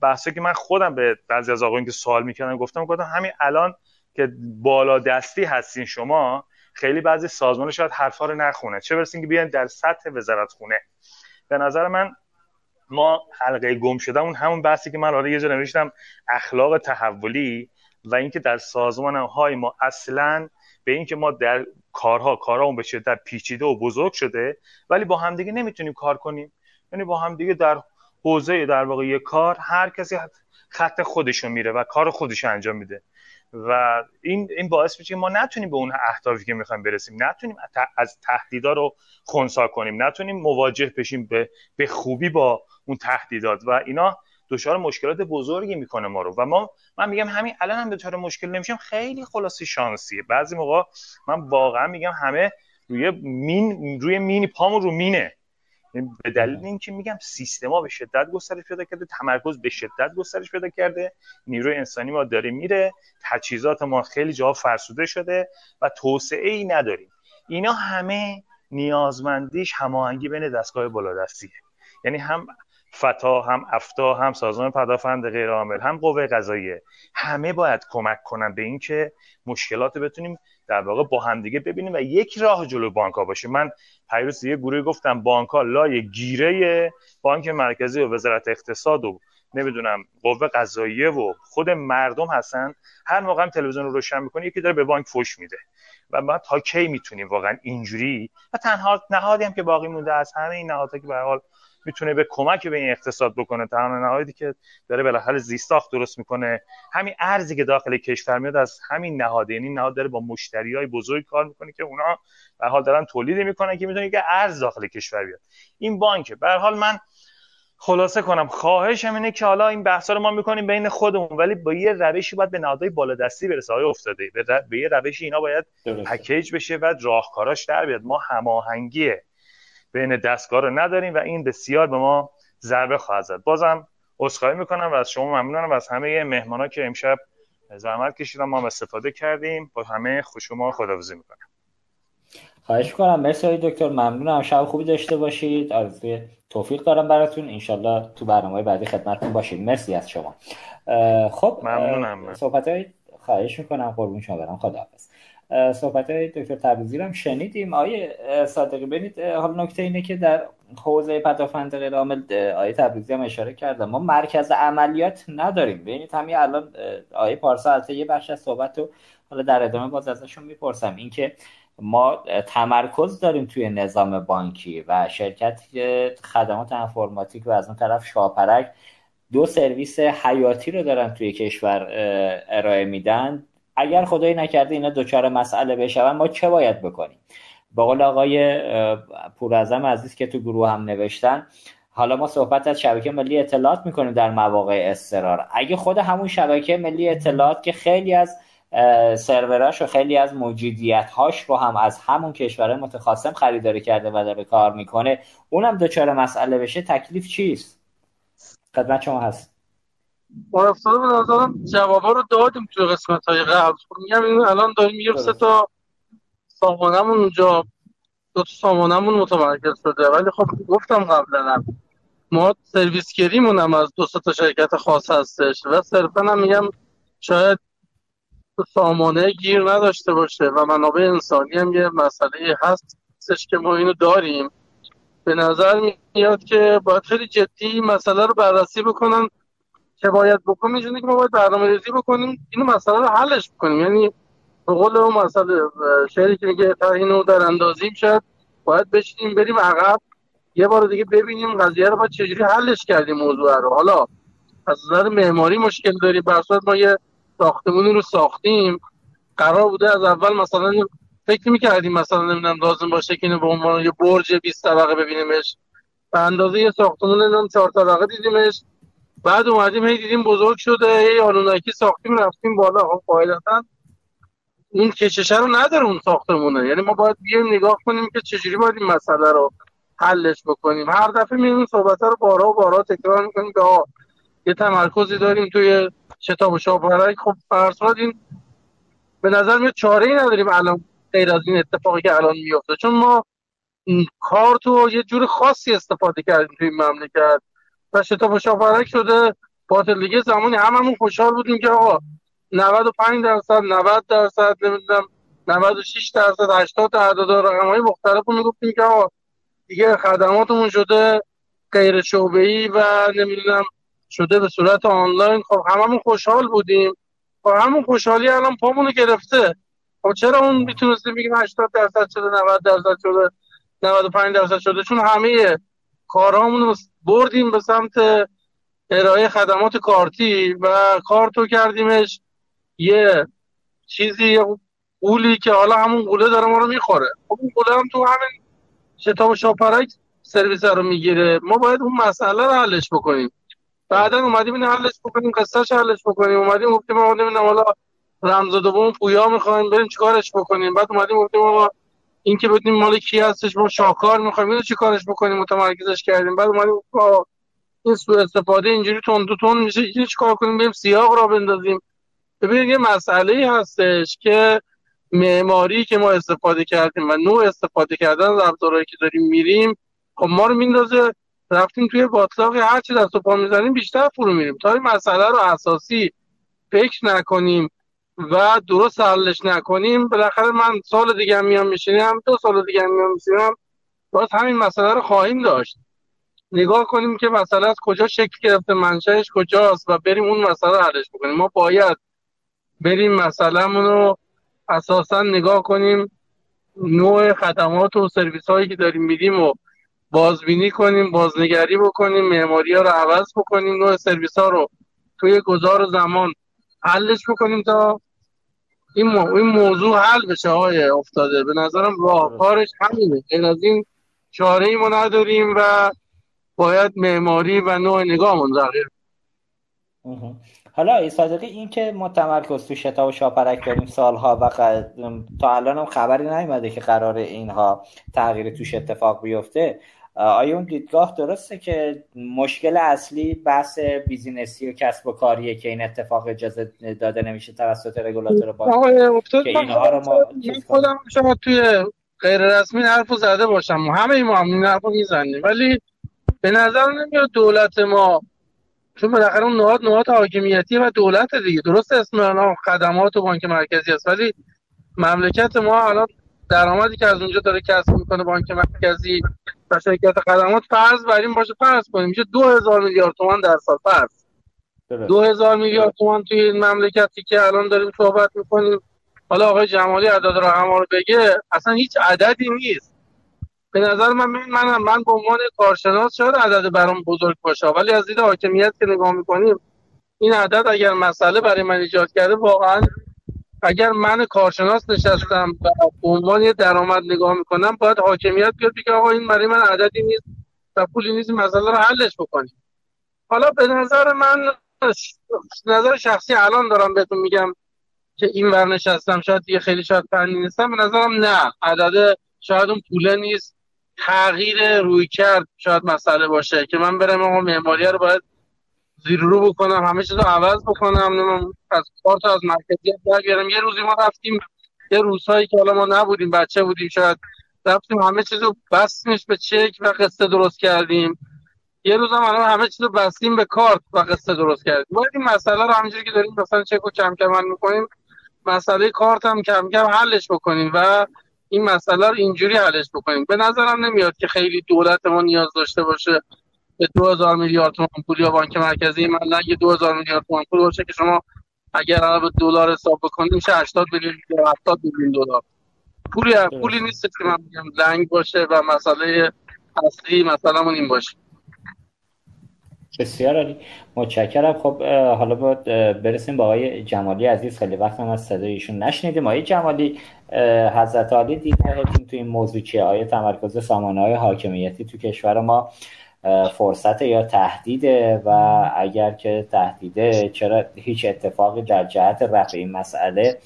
بحثی که من خودم به بعضی از آقایون که سوال می‌کردم گفتم گفتم همین الان که بالا دستی هستین شما خیلی بعضی سازمان شاید حرفا رو نخونه. چه برسین که بیان در سطح وزارت خونه به نظر من ما حلقه گم شده اون همون بحثی که من آره یه جا نوشتم اخلاق تحولی و اینکه در سازمان های ما اصلا به اینکه ما در کارها کارها به شدت پیچیده و بزرگ شده ولی با همدیگه نمی‌تونیم کار کنیم. یعنی با همدیگه در حوزه در واقع یک کار هر کسی خط خودشو میره و کار خودش انجام میده. و این این باعث میشه ما نتونیم به اون اهدافی که می‌خوایم برسیم نتونیم از تهدیدا رو خونسا کنیم. نتونیم مواجه بشیم به به خوبی با اون تهدیدات. و اینا دچار مشکلات بزرگی می‌کنه ما رو. و ما من میگم همین الان هم دچار مشکل نمیشم خیلی خلاصی شانسیه. بعضی موقع من واقعا میگم همه روی مین روی مینی پامون رو مینه. یعنی به دلیل اینکه میگم سیستما به شدت گسترش پیدا کرده تمرکز به شدت گسترش پیدا کرده نیروی انسانی ما داره میره تجهیزات ما خیلی جا فرسوده شده و توسعه ای نداریم. اینا همه نیازمندیش هماهنگی بین دستگاه بالادستیه یعنی هم فتا هم افتا هم سازمان پدافند غیر عامل هم قوه قضاییه. همه باید کمک کنن به اینکه مشکلات بتونیم در واقع با همدیگه ببینیم و یک راه جلو بانک ها باشه. من پیروز یه گروه گفتم بانک ها لای گیره بانک مرکزی و وزارت اقتصاد و نمی‌دونم قوه قضاییه و خود مردم هستن. هر موقع هم تلویزیون رو روشن می‌کنه یکی داره به بانک فوش میده. و ما تا کی می‌تونیم واقعا اینجوری؟ و تنها نهادی هم که باقی مونده از همه این نهادها که به حال می‌تونه به کمک به این اقتصاد بکنه. تنها نهادی که داره بالاخره زیستاخت درست می‌کنه. همین ارزی که داخل کشور میاد از همین نهاد یعنی نهاد داره با مشتری های بزرگ کار می‌کنه که اونا به حال دارن تولید می‌کنن که می‌تونه که ارز داخل کشور بیاد. این بانک به حال من خلاصه کنم خواهشم اینه که حالا این بحثا رو ما می‌کنیم بین خودمون ولی با یه روشی باید به نهادهای بالادستی برسه. های افتاده به, یه روشی اینا باید پکیج بشه و راهکاراش در بیاد. ما هماهنگی بین دستگاه رو نداریم و این بسیار به ما ضربه خواهد زد. بازم عذرخواهی می‌کنم و از شما ممنونم. و از همه مهمانا که امشب زحمت کشیدن ما هم استفاده کردیم. با همه خوشما خداحافظی می‌کنم. خواهش می‌کنم. مرسی دکتر. ممنونم. شب خوبی داشته باشید. آرزوی توفیق دارم براتون. انشالله تو برنامه بعدی خدمتتون باشید مرسی از شما. خب ممنونم. صحبت های خواهش می‌کنم. قربون شما برم. خداحافظ. صحبت های دکتر تبریزی هم شنیدیم. آیه صادقی ببینید حالا نکته اینه که در حوزه پدافند غیر عامل آیه تبریزی هم اشاره کردم ما مرکز عملیات نداریم. ببینید همین الان آیه پارسا البته یه بخش از صحبت رو حالا در ادامه باز ازشون می‌پرسم. اینکه ما تمرکز داریم توی نظام بانکی و شرکت خدمات انفرماتیک و از اون طرف شاپرک دو سرویس حیاتی رو دارن توی کشور ارائه میدن. اگر خدایی نکرده اینا دچار مسئله بشون ما چه باید بکنیم؟ با قول آقای پورازم عزیز که تو گروه هم نوشتن حالا ما صحبت از شبکه ملی اطلاعات می‌کنیم در مواقع استرار اگه خود همون شبکه ملی اطلاعات که خیلی از سروراش و خیلی از موجودیت هاش رو هم از همون کشور متخاصم خریداری کرده و داره کار می‌کنه اونم دچار مسئله بشه تکلیف چیست؟ خدمت شما هست. با افتاده به نظرم جوابا رو دادیم توی قسمت های قبل. خب میگم این الان داریم میگم سه تا سامانمون اونجا دو تا سامانمون متمرکز شده. ولی خب گفتم قبلا ما سرویس گریمون هم از دو تا شرکت خاص هستش و صرفا هم میگم شاید سامانه گیر نداشته باشه و منابع انسانی هم یه مسئله هستش که ما اینو داریم. به نظر میاد که باید خیلی جدی مسئله رو بررسی بکنن که باید بکنیم اینجوری که ما باید برنامه ریزی بکنیم. اینو مسئله رو حلش بکنیم. یعنی به قول اون مسئله شهری که میگه اینو در اندازیم شد باید بشینیم بریم عقب یه بار دیگه ببینیم قضیه رو باید چجوری حلش کردیم موضوع رو. حالا از نظر معماری مشکل داریم بر ما یه ساختمونی رو ساختیم. قرار بوده از اول مثلا فکر می‌کردیم مثلا نمی‌دونم لازم باشه که اینو به عنوان یه برج 20 طبقه ببینیمش. به اندازه یه ساختمون نمی‌دونم 4 طبقه دیدیمش. بعد اومدیم هی دیدیم بزرگ شده هی آنونکی ساختیم رفتیم بالا. خب قاعدتا اون کششه رو نداره اون ساختمونه. یعنی ما باید بیایم نگاه کنیم که چجوری باید این مسئله رو حلش بکنیم. هر دفعه میریم صحبت رو بارا و بارا تکرار می‌کنیم که یه تمرکزی داریم توی شتاب و شاپرک خب فرساد این به نظر میاد چاره ای نداریم الان غیر از این اتفاقی که الان میفته چون ما کارتو یه جور خاصی استفاده کردیم توی این مملکت. و شتاب شاپرک شده. باطل دیگه زمانی هممون خوشحال بودیم که آقا 95 درصد 90 درصد نمی‌دونم 96 درصد 80 درصد رقم های مختلف رو می‌گفتیم که آقا دیگه خدماتمون شده غیر شعبه ای و نمی‌دونم شده به صورت آنلاین. خب هممون خوشحال بودیم. خب همون خوشحالی الان پامونو گرفته. خب چرا اون می‌تونستیم بگیم 80 درصد شده 90 درصد شده 95 درصد شده؟ چون همه کارامون رو بردیم به سمت ارائه خدمات کارتی و کارتو کردیمش. یه چیزی یه قولی که حالا همون قوله داره ما رو می‌خوره. خب اون قوله هم تو همین شتاب شاپرک سرویس رو می‌گیره. ما باید اون مسئله رو حلش بکنیم. بعدا اومدیم این حلش بکنیم قصهش حلش بکنیم. اومدیم گفتیم ما نمی‌دونم حالا رمز دوم پویا می‌خوایم بریم چیکارش بکنیم. بعد اومدیم گفتیم ما این که بدیم مال کی هستش ما شاکار می‌خوایم. اینو چیکارش بکنیم؟ متمرکزش کردیم. بعد اومدیم این سوء استفاده اینجوری تون دو تون میشه. اینو چیکار کنیم؟ بریم سیاق را بندازیم. ببینید یه مسئله هستش که معماری که ما استفاده کردیم و نوع استفاده کردن از ابزارهایی که داریم میریم خب ما رو میندازه. رفتیم توی باطلاق هر چی دست و پا می‌زنیم بیشتر فرو میریم. تا این مسئله رو اساسی فکر نکنیم. و درست حلش نکنیم. بالاخره من سال دیگه میام میشینم دو سال دیگه میام میشینم باز همین مسئله رو خواهیم داشت. نگاه کنیم که مسئله از کجا شکل گرفته منشأش کجاست و بریم اون مسئله حلش بکنیم. ما باید بریم مسئله رو اساسا نگاه کنیم. نوع خدمات و سرویس هایی که داریم میدیم و بازبینی کنیم بازنگری بکنیم معماری ها رو عوض بکنیم نوع سرویس ها رو توی گذار زمان حلش بکنیم تا این, این موضوع حل بشه های افتاده. به نظرم راهکارش همینه. این از این چاره ای ما نداریم و باید معماری و نوع نگاهمون تغییر حالا ای صادقی این که ما تمرکز تو شتاب و شاپرک داریم سالها و تا الان هم خبری نیومده که قرار اینها تغییر توش اتفاق بیفته آیا اون دیدگاه درسته که مشکل اصلی بحث بیزینسی و کسب و کاریه که این اتفاق اجازه داده نمیشه توسط رگولاتور بانک که اینها رو ما خودم شما توی غیر رسمی حرف زده باشم. همه ما هم این حرف می‌زنیم. ولی به نظر نمیاد دولت ما چون بالاخره اون نهاد نهاد حاکمیتی و دولت دیگه. درست اسم خدمات و بانک مرکزی است. ولی مملکت ما الان درآمدی که از اونجا داره کسب می‌کنه بانک مرکزی و شرکت خدمات فرض بر این باشه فرض کنیم میشه 2000 میلیارد تومان در سال فرض. 2000 میلیارد تومان توی این مملکتی که الان داریم صحبت می‌کنیم. حالا آقای جمالی عدد رقم رو بگه اصلا هیچ عددی نیست. به نظر من من من به عنوان کارشناس شاید عدد برام بزرگ باشه ولی از دید حاکمیت که نگاه می‌کنیم این عدد اگر مسئله برای من ایجاد کرده واقعا اگر من کارشناس نشستم و عنوان یه درآمد نگاه می‌کنم باید حاکمیت بیاد بگه آقا این برای من عددی نیست و پولی نیست مسئله رو حلش بکنیم. حالا به نظر من نظر شخصی الان دارم بهتون میگم که این ور نشستم شاید دیگه خیلی شاید فنی نیستم به نظرم نه. عدد شاید اون پوله نیست. تغییر روی کرد شاید مسئله باشه که من برم آقا معماری رو باید زیر رو بکنم همه چیز رو عوض بکنم از کارت از مرکزیت برگردم یه روزی ما رفتیم یه روزهایی که حالا ما نبودیم بچه بودیم شاید رفتیم همه چیز رو بستیمش به چک و قصه درست کردیم. یه روز هم همه چیز رو بستیم به کارت و قصه درست کردیم. باید این مسئله رو همینجوری که داریم مثلا چک رو کم کم می‌کنیم مسئله کارت هم کم کم حلش بکنیم و این مسئله رو اینجوری حلش بکنیم. به نظرم نمیاد که خیلی دولت ما نیاز داشته باشه به 2000 میلیارد تومان پول یا بانک مرکزی من نه 2000 میلیارد تومان پول باشه که شما اگر به دلار حساب بکنیم میشه 80 میلیون یا 70 میلیون دلار. پولی پولی نیست که من میگم لنگ باشه و مسئله اصلی مثلا این باشه. بسیار عالی. متشکرم. خب حالا باید برسیم با آقای جمالی عزیز. خیلی وقت هم از صدای ایشون نشنیدیم. آقای جمالی حضرت عالی دیدگاهتون تو این موضوع چیه؟ آیا تمرکز سامانه های حاکمیتی تو کشور ما. فرصت یا تهدیده و اگر که تهدیده چرا هیچ اتفاقی در جهت رفع این مسئله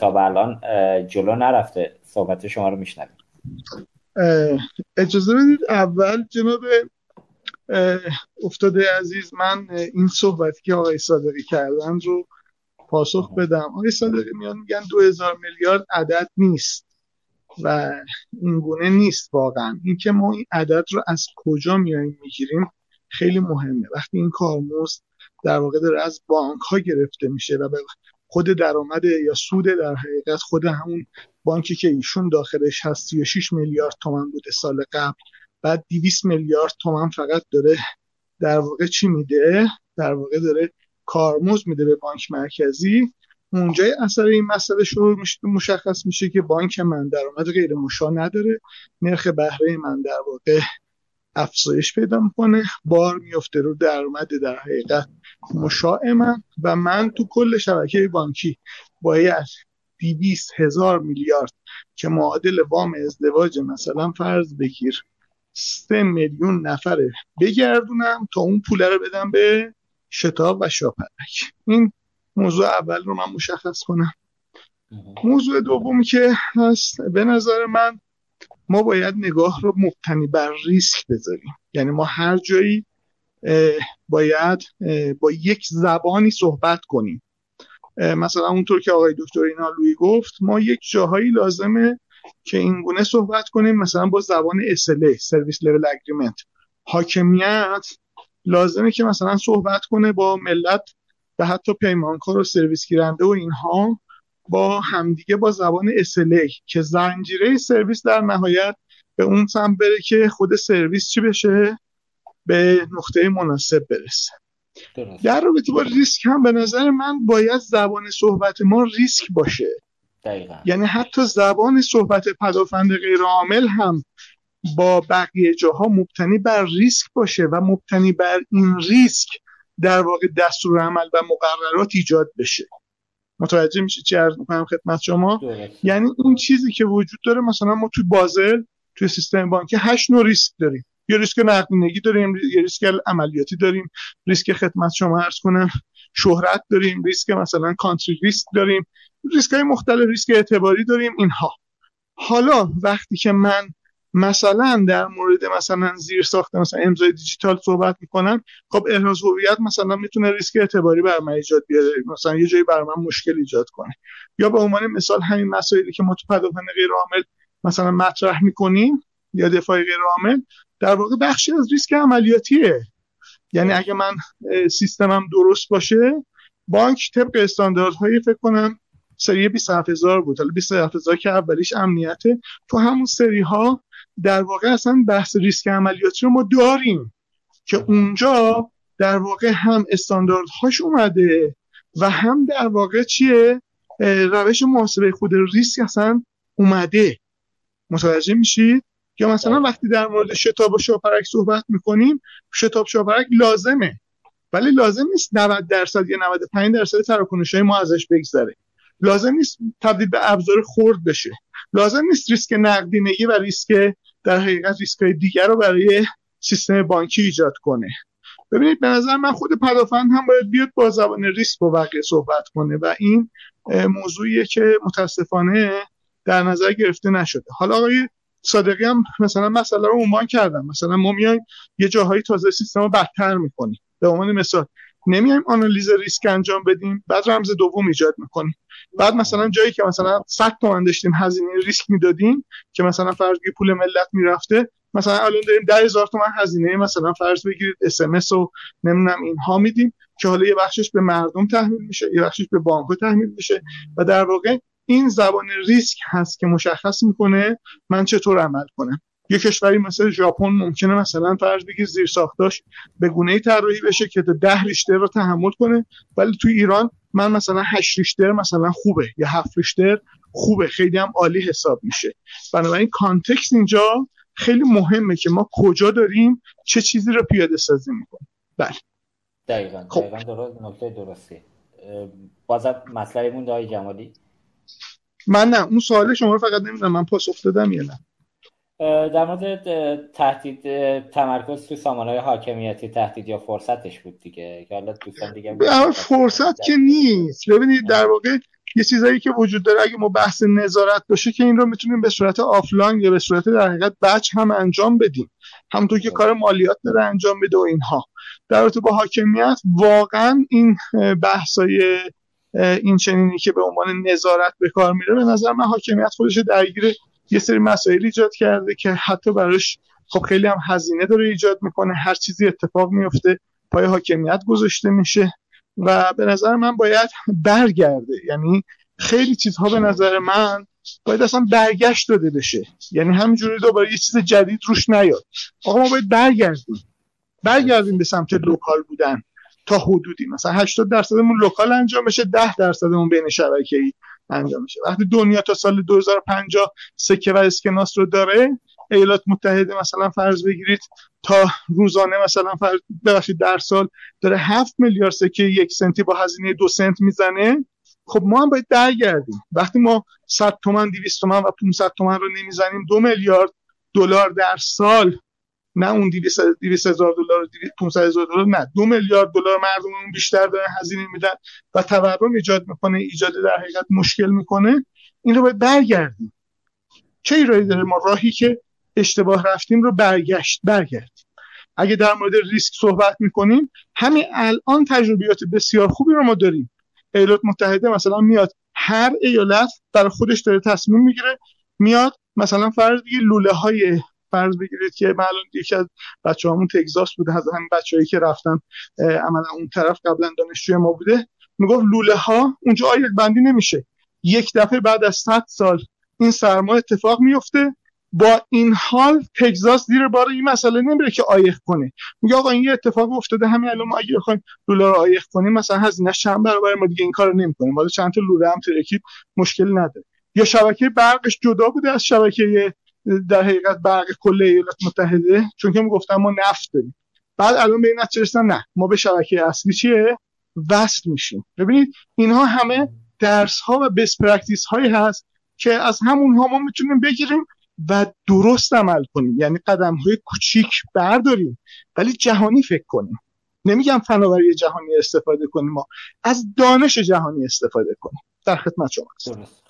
تا به الان جلو نرفته. صحبت شما رو میشنویم. اجازه بدید اول جناب افتاده عزیز من این صحبتی که آقای صادقی کردن رو پاسخ بدم. آقای صادقی میان میگن دو هزار میلیارد عدد نیست. و این گونه نیست واقعا. اینکه ما این عدد رو از کجا میایم می‌گیریم خیلی مهمه. وقتی این کارمزد در واقع داره از بانک ها گرفته میشه و به خود درآمد یا سود در حقیقت خود همون بانکی که ایشون داخلش هست 36 میلیارد تومن بوده سال قبل بعد 200 میلیارد تومن فقط داره در واقع چی میده؟ در واقع داره کارمزد میده به بانک مرکزی اونجای اثر این مسئله شروع مشخص میشه که بانک من درآمد غیر مشا نداره. نرخ بهره من در واقع افزایش پیدا می‌کنه. بار میفته رو درآمد در حقیقت مشاع من. و من تو کل شبکه بانکی باید دیویس هزار میلیارد که معادل وام ازدواج مثلا فرض بگیر سه میلیون نفره بگردونم تا اون پوله رو بدم به شتاب و شاپرک. این موضوع اول رو من مشخص کنم. موضوع دومی که هست به نظر من ما باید نگاه رو مبتنی بر ریسک بذاریم. یعنی ما هر جایی باید با یک زبانی صحبت کنیم. مثلا اونطور که آقای دکتر اینا لوی گفت ما یک جاهایی لازمه که این گونه صحبت کنیم مثلا با زبان SLA سرویس لول اگریمنت حاکمیت لازمه که مثلا صحبت کنه با ملت و حتی پیمانکار و سرویس گیرنده و اینها با همدیگه با زبان SLA که زنجیره سرویس در نهایت به اون سم بره که خود سرویس چی بشه؟ به نقطه مناسب برسه. در رابطه با ریسک هم به نظر من باید زبان صحبت ما ریسک باشه. دقیقا. یعنی حتی زبان صحبت پدافند غیر عامل هم با بقیه جاها مبتنی بر ریسک باشه و مبتنی بر این ریسک در واقع دستور عمل و مقررات ایجاد بشه. متوجه میشه چی عرض می‌کنم خدمت شما؟ یعنی اون چیزی که وجود داره مثلا ما توی بازل توی سیستم بانکی هشت نوع ریسک داریم. یا ریسک نقدینگی داریم یا ریسک عملیاتی داریم ریسک خدمت شما عرض کنم شهرت داریم ریسک مثلا country risk داریم ریسک های مختلف ریسک اعتباری داریم اینها. حالا وقتی که من مثلا در مورد مثلا زیر ساخته مثلا امضای دیجیتال صحبت می‌کنم خب احراز هویت مثلا می‌تونه ریسک اعتباری بر من ایجاد بیاره. مثلا یه جایی بر من مشکل ایجاد کنه. یا به عنوان مثال همین مسائلی که ما تو پدافند غیر عامل مثلا مطرح می‌کنیم یا دفاع غیر عامل در واقع بخشی از ریسک عملیاتیه. یعنی اگه من سیستمم درست باشه بانک طبق استانداردهای فکر کنم سری 27000 بود. حالا 27000 که اولیش امنیته. تو همون سری ها در واقع اصلا بحث ریسک عملیاتی رو ما داریم که اونجا در واقع هم استانداردهاش اومده و هم در واقع چیه؟ روش محاسبه خود ریسک اصلا اومده. متوجه میشید یا مثلا وقتی در مورد شتاب و شاپرک صحبت می‌کنیم شتاب شاپرک لازمه. ولی لازم نیست 90 درصد یا 95 درصد تراکنش های ما ازش بگذره. لازم نیست تبدیل به ابزار خورد بشه. لازم نیست ریسک نقدینگی و ریسک در حقیقت ریسک های دیگر رو برای سیستم بانکی ایجاد کنه. ببینید به نظر من خود پدافند هم باید بیاد با زبان ریسک با بقیه صحبت کنه و این موضوعیه که متاسفانه در نظر گرفته نشده. حالا آقای صادقی هم مثلا مسئله رو عنوان کردم مثلا ما میایم یه جاهایی تازه سیستم رو بدتر می‌کنیم. به عنوان مثال نمیایم آنالیز ریسک انجام بدیم بعد رمز دوم ایجاد می‌کنیم. بعد مثلا جایی که مثلا 100 تومن داشتیم هزینه ریسک می‌دادیم که مثلا فرض پول ملت می‌رفته مثلا الان داریم 10000 تومن هزینه مثلا فرض بگیرید SMS و نمی‌دونم اینها میدیم که حالا یه بخشش به مردم تحمیل میشه یه بخشش به بانک تحمیل میشه. و در واقع این زبان ریسک هست که مشخص می‌کنه من چطور عمل کنم. یه کشوری مثل ژاپن ممکنه مثلا فرض بگیر زیر ساختاش به گونه طراحی بشه که تا ده ریشتر رو تحمل کنه. ولی تو ایران من مثلا 8 ریشتر مثلا خوبه یا 7 ریشتر خوبه. خیلی هم عالی حساب میشه. بنابراین کانتکست اینجا خیلی مهمه که ما کجا داریم چه چیزی رو پیاده سازی می‌کنیم. بله. دقیقا خب. دقیقا درست نکته درستی. بازم مسئله مون دایی جمالی؟ من نه اون سوال شما رو فقط نمی‌دونم من پاسخ دادم یا نه؟ در مورد تهدید تمرکز تو سامانه حاکمیتی تهدید یا فرصتش بود دیگه؟ که حالا دوستان دیگه فرصت که نیست. ببینید در واقع یه چیزایی که وجود داره اگه ما بحث نظارت باشه که این رو می‌تونیم به صورت آفلاین یا به صورت در حقیقت بچ هم انجام بدیم. همونطور که کار مالیات داره انجام بده و اینها. در رابطه با حاکمیت واقعا این بحثای این چنینی که به عنوان نظارت به کار میره به نظر من حاکمیت خودش درگیر یه سری مسائل ایجاد کرده که حتی براش خب خیلی هم هزینه داره ایجاد می‌کنه. هر چیزی اتفاق میفته پای حاکمیت گذاشته میشه و به نظر من باید برگرده. یعنی خیلی چیزها به نظر من باید اصلا برگشت داده بشه. یعنی همینجوری دوباره یه چیز جدید روش نیاد. آقا ما باید برگردیم. برگردیم به سمت local بودن تا حدودی. مثلا 80 درصدمون local انجام بشه 10 درصدمون بین شبکه‌ای. انجام میشه. وقتی دنیا تا سال 2050 سکه و اسکناس رو داره ایالات متحده مثلا فرض بگیرید تا روزانه مثلا فرض ببخشید در سال داره 7 میلیارد سکه یک سنتی با هزینه دو سنت می‌زنه. خب ما هم باید برگردیم وقتی ما 100 تومن 200 تومن و 500 تومن رو نمی‌زنیم دو میلیارد دلار در سال نه اون 200 هزار دلار 500 هزار دلار نه. دو میلیارد دلار مردممون بیشتر دارن هزینه میدن و تورم ایجاد می‌کنه ایجاد در حقیقت مشکل می‌کنه. این رو باید برگردیم. چه راهی داره ما راهی که اشتباه رفتیم رو برگشت برگردیم؟ اگه در مورد ریسک صحبت می‌کنیم همین الان تجربیات بسیار خوبی رو ما داریم. ایالات متحده مثلا میاد هر ایالت برای خودش داره تصمیم می‌گیره میاد مثلا فرض بگیر لوله های فرض بگیرید که من الان یکی از بچه همون تگزاس بوده از همین بچه‌ای که رفتن عملا اون طرف قبلا دانشجوی ما بوده. می‌گفت لوله ها اونجا آیق بندی نمیشه. یک دفعه بعد از 100 سال این سرما اتفاق میفته با این حال تگزاس زیر بار این مسئله نمیره که آیق کنه. میگه آقا این یه اتفاق افتاده همین الان ما اگه بخوایم لوله رو آیق کنیم مثلا هزینه چند برابر ما دیگه این کارو نمی‌کنیم. حالا چند تا لوله هم ترکید مشکل نداره. یا شبکه برقش جدا بوده از شبکه در حقیقت برق کل ایالات متحده. چون که گفتم ما نفت داریم. بعد الان به این نتیجه نه. ما به شبکه اصلی چیه؟ وصل میشیم. ببینید اینها همه درس ها و best practice هایی هست که از همون ها ما می‌تونیم بگیریم و درست عمل کنیم. یعنی قدم های کوچیک برداریم. ولی جهانی فکر کنیم. نمیگم فناوری جهانی استفاده کنیم. ما از دانش جهانی استفاده کنیم. در خدمت شما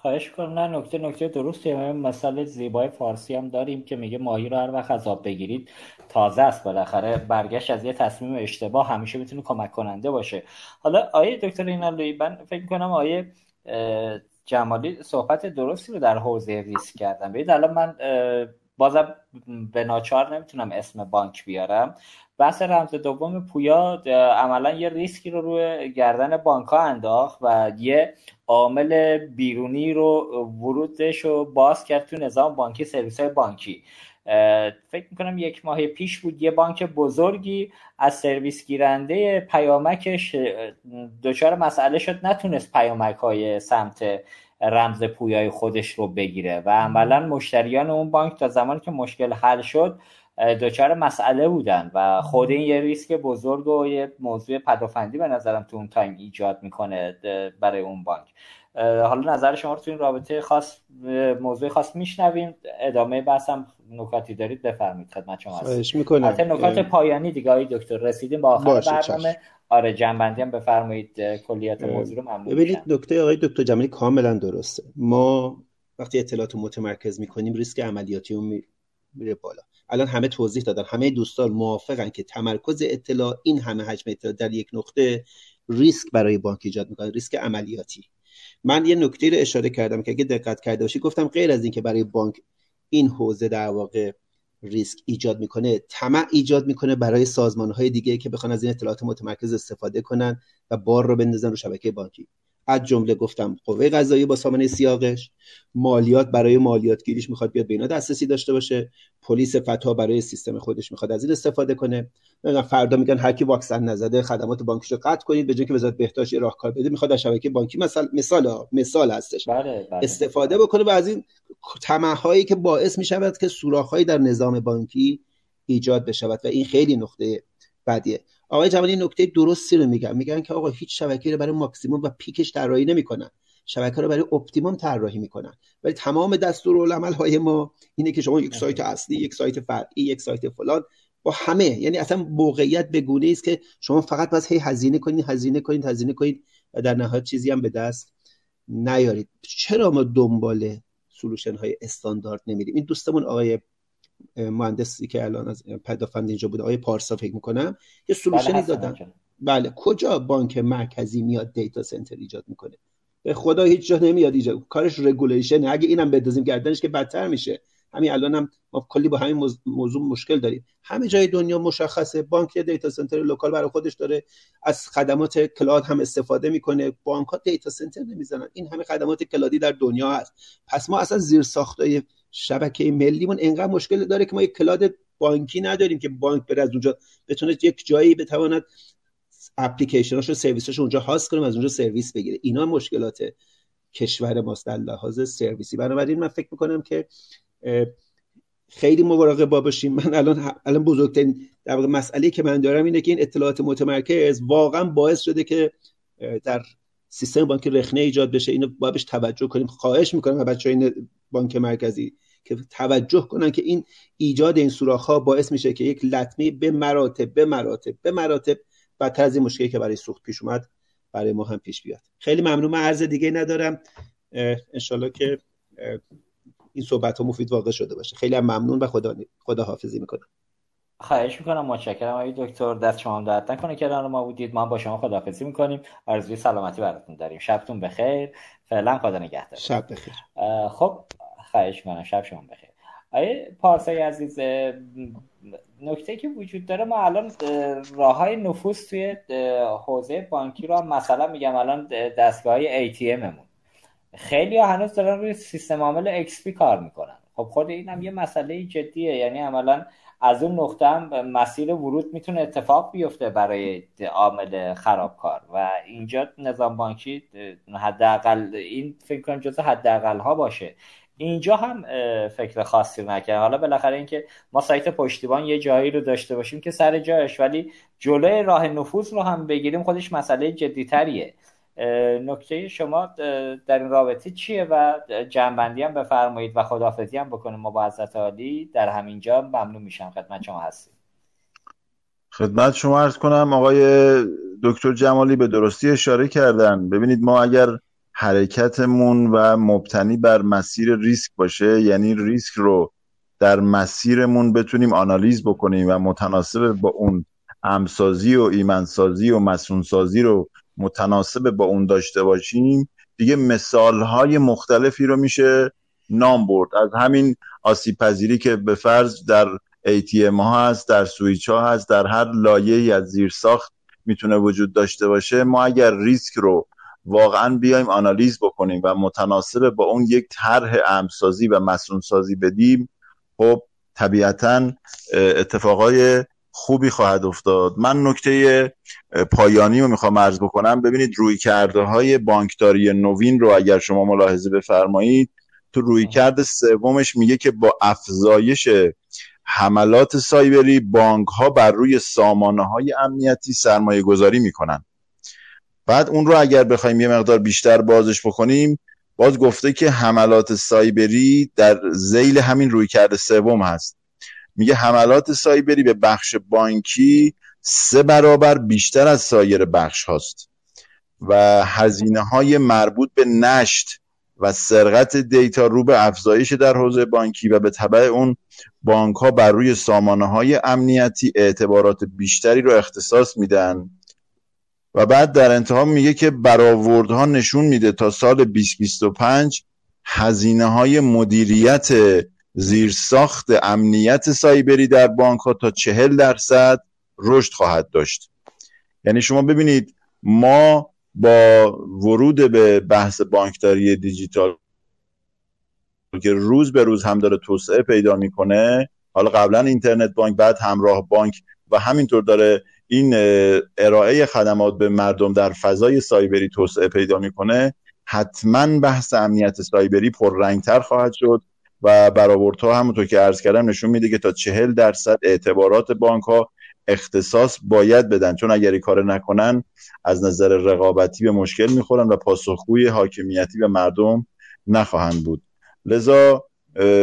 خواهش کنم نه نکته نکته درستی مثال زیبای فارسی هم داریم که میگه ماهی رو هر وقت از بگیرید تازه است بالاخره. برگشت از یه تصمیم اشتباه همیشه می‌تونه کمک کننده باشه. حالا آیه دکتر اینالوی من فکر کنم آیه جمالی صحبت درستی رو در حوزه ریسک کردم ببینید الان من بازم به ناچار نمی‌تونم اسم بانک بیارم. بحث رمز دوم پویا عملا یه ریسکی رو روی گردن بانک ها انداخت و یه عامل بیرونی رو ورودش رو باز کرد تو نظام بانکی سرویس های بانکی فکر می‌کنم یک ماه پیش بود یه بانک بزرگی از سرویس گیرنده پیامکش دچار مسئله شد نتونست پیامک های سمت رمز پویای خودش رو بگیره و عملا مشتریان اون بانک تا زمانی که مشکل حل شد دچار مسئله بودن و خود این یه ریسک بزرگ و یه موضوع پدافندی به نظرم تو اون تایم ایجاد می‌کنه برای اون بانک. حالا نظر شما رو تو این رابطه خاص موضوع خاص میشنویم. ادامه بحثم نکاتی دارید بفرمایید خدمت شما خواهش می‌کنم. نکات پایانی دیگه های دکتر رسیدیم با آخر برنامه. آره جنبندی هم بفرمایید. کلیات موضوع رو ممنون ببینید نکته آقای دکتر جمالی کاملا درسته. ما وقتی اطلاعات متمرکز می‌کنیم ریسک عملیاتی اون میره بالا. الان همه توضیح دادن. همه دوستان موافقن که تمرکز اطلاع این همه حجم اطلاع در یک نقطه ریسک برای بانک ایجاد می‌کنه ریسک عملیاتی. من یه نکته رو اشاره کردم که اگه دقت کرده باشی گفتم غیر از اینکه برای بانک این حوزه در واقع ریسک ایجاد می‌کنه طمع ایجاد می‌کنه برای سازمان های دیگه که بخوان از این اطلاعات متمرکز استفاده کنن و بار رو بندازن رو شبکه بانکی. از جمله گفتم قوه قضایی با سامانه سیاقش مالیات برای مالیات گیریش می‌خواد بیاد به اینا دسترسی داشته باشه. پلیس فتا برای سیستم خودش می‌خواد از این استفاده کنه. فردا میگن هر کی واکسن نزده خدمات بانکیشو قطع کنید. به جای که وزارت بهداشت راهکار بده می‌خواد از شبکه بانکی مثال مثال مثال هستش. بله، بله. استفاده بکنه و از این طمعهایی که باعث می‌شود که سوراخهایی در نظام بانکی ایجاد بشود. و این خیلی نقطه بدیه. آقای جمالی نکته درستی رو میگن. میگن که آقا هیچ شبکه رو برای ماکسیموم و peak ش طراحی نمی‌کنن. شبکه رو برای optimum طراحی می‌کنن. ولی تمام دستورالعمل های ما اینه که شما یک سایت اصلی یک سایت فرعی یک سایت فلان با همه. یعنی اصلا موقعیت به گونه است که شما فقط باز هی هزینه کنید هزینه کنید هزینه کنید و در نهایت چیزی هم به دست نیارید. چرا ما دنبال solution های استاندارد نمیریم؟ این دوستمون آقای مهندسی که الان از پدافند اینجا بود آقای پارسا فکر می‌کنم یه solution ی بله دادن. بله کجا بانک مرکزی میاد data center ایجاد می‌کنه؟ به خدا هیچ جا نمیاد ایجاد. کارش regulation اگه اینم بدازیم گردنش که بدتر میشه. همین الان هم ما کلی با همین موضوع مشکل داریم. همه جای دنیا مشخصه. بانک data center local برای خودش داره. از خدمات cloud هم استفاده می‌کنه. بانک ها data center نمی‌زنن این همه خدمات cloud ی در دنیا هست. پس ما اصلا زیر ساختای شبکه ملیمون انقدر مشکل داره که ما یک کلاد بانکی نداریم که بانک بره از اونجا بتونه یک جایی بتواند اپلیکیشناشو سرویساشو اونجا هاست کنه از اونجا سرویس بگیره. اینا مشکلات کشور ماست. در لحاظ سرویسی. بنابراین من فکر می‌کنم که خیلی مراقب باشیم. من الان الان بزرگترین در واقع مسئله که من دارم اینه که این اطلاعات متمرکز واقعا باعث شده که در سیستم بانکی رخنه ایجاد بشه. اینو باید بهش توجه کنیم. خواهش می‌کنم بچه این بانک مرکزی که توجه کنن که این ایجاد این سوراخ ها باعث میشه که یک لطمه به مراتب به مراتب به مراتب از این مشکلی که برای سوخت پیش اومد برای ما هم پیش بیاد. خیلی ممنون. من عرض دیگه ندارم. انشالله که این صحبت ها مفید واقع شده باشه. خیلی هم ممنون و خدا خدا حافظی می‌کنم. خواهش می‌کنم. متشکرم آقای دکتر. دست شما درد نکنه. که ما بودید. ما با شما خداحافظی می‌کنیم. آرزوی سلامتی براتون داریم. شبتون بخیر. فعلا خدا نگهدار. شب بخیر. خب خواهش می‌کنم. شب شما بخیر. آیه پارسای عزیز نکته که وجود داره ما الان راه های نفوذ توی حوزه بانکی رو مثلا میگم. الان دستگاه های ATM مون خیلی ها هنوز دارن روی سیستم عامل XP کار می‌کنن. خب خود این هم یه مسئله جدیه. یعنی عملا از اون نقطه هم مسیر ورود می‌تونه اتفاق بیفته برای عامل خرابکار. و اینجا نظام بانکی حداقل این فکر کنم جزء حداقل ها باشه. اینجا هم فکر خاصی نکرد حالا بالاخره اینکه ما سایت پشتیبان یه جایی رو داشته باشیم که سر جایش ولی جلوی راه نفوذ رو هم بگیریم خودش مسئله جدیتریه. نکته شما در این رابطه چیه و جنبندی هم بفرمایید و خدافزی هم بکنیم؟ ما با عالی در همینجا ممنون میشم. خدمت شما هستیم. خدمت شما ارز کنم آقای دکتر جمالی به درستی اشاره کردن. ببینید ما اگر حرکتمون و مبتنی بر مسیر ریسک باشه یعنی ریسک رو در مسیرمون بتونیم آنالیز بکنیم و متناسب با اون امسازی و ایمنسازی و مسونسازی رو متناسب با اون داشته باشیم دیگه مثال های مختلفی رو میشه نام برد. از همین آسیب پذیری که به فرض در ATM ها هست در سویچ ها هست در هر لایه از زیر ساخت می‌تونه وجود داشته باشه. ما اگر ریسک رو واقعا بیایم آنالیز بکنیم و متناسب با اون یک طرح امسازی و مسئول بدیم خب طبیعتا اتفاقای خوبی خواهد افتاد. من نکته پایانی رو می‌خوام عرض بکنم. ببینید روی کرده های بانکداری نوین رو اگر شما ملاحظه بفرمایید تو روی کرده سومش میگه که با افزایش حملات سایبری بانک ها بر روی سامانه های امنیتی سرمایه گذاری می‌کنن. بعد اون رو اگر بخوایم یه مقدار بیشتر بازش بکنیم باز گفته که حملات سایبری در زیل همین روی کرده سوم هست. میگه حملات سایبری به بخش بانکی سه برابر بیشتر از سایر بخش هاست و هزینه های مربوط به نشت و سرقت دیتا رو به افزایش در حوزه بانکی و به طبع اون بانک ها بر روی سامانه های امنیتی اعتبارات بیشتری رو اختصاص میدن. و بعد در انتها میگه که برآوردها نشون میده تا سال 2025 هزینه های مدیریت زیرساخت امنیت سایبری در بانک ها تا چهل درصد رشد خواهد داشت. یعنی شما ببینید ما با ورود به بحث بانکداری دیجیتال که روز به روز هم داره توسعه پیدا می‌کنه حالا قبلا اینترنت بانک بعد همراه بانک و همینطور داره این ارائه خدمات به مردم در فضای سایبری توسعه پیدا می‌کنه حتما بحث امنیت سایبری پررنگتر خواهد شد. و برآوردها همونطور که عرض کردم نشون میده که تا چهل درصد اعتبارات بانک ها اختصاص باید بدن. چون اگر این کار نکنن از نظر رقابتی به مشکل می‌خورن و پاسخگوی حاکمیتی به مردم نخواهند بود. لذا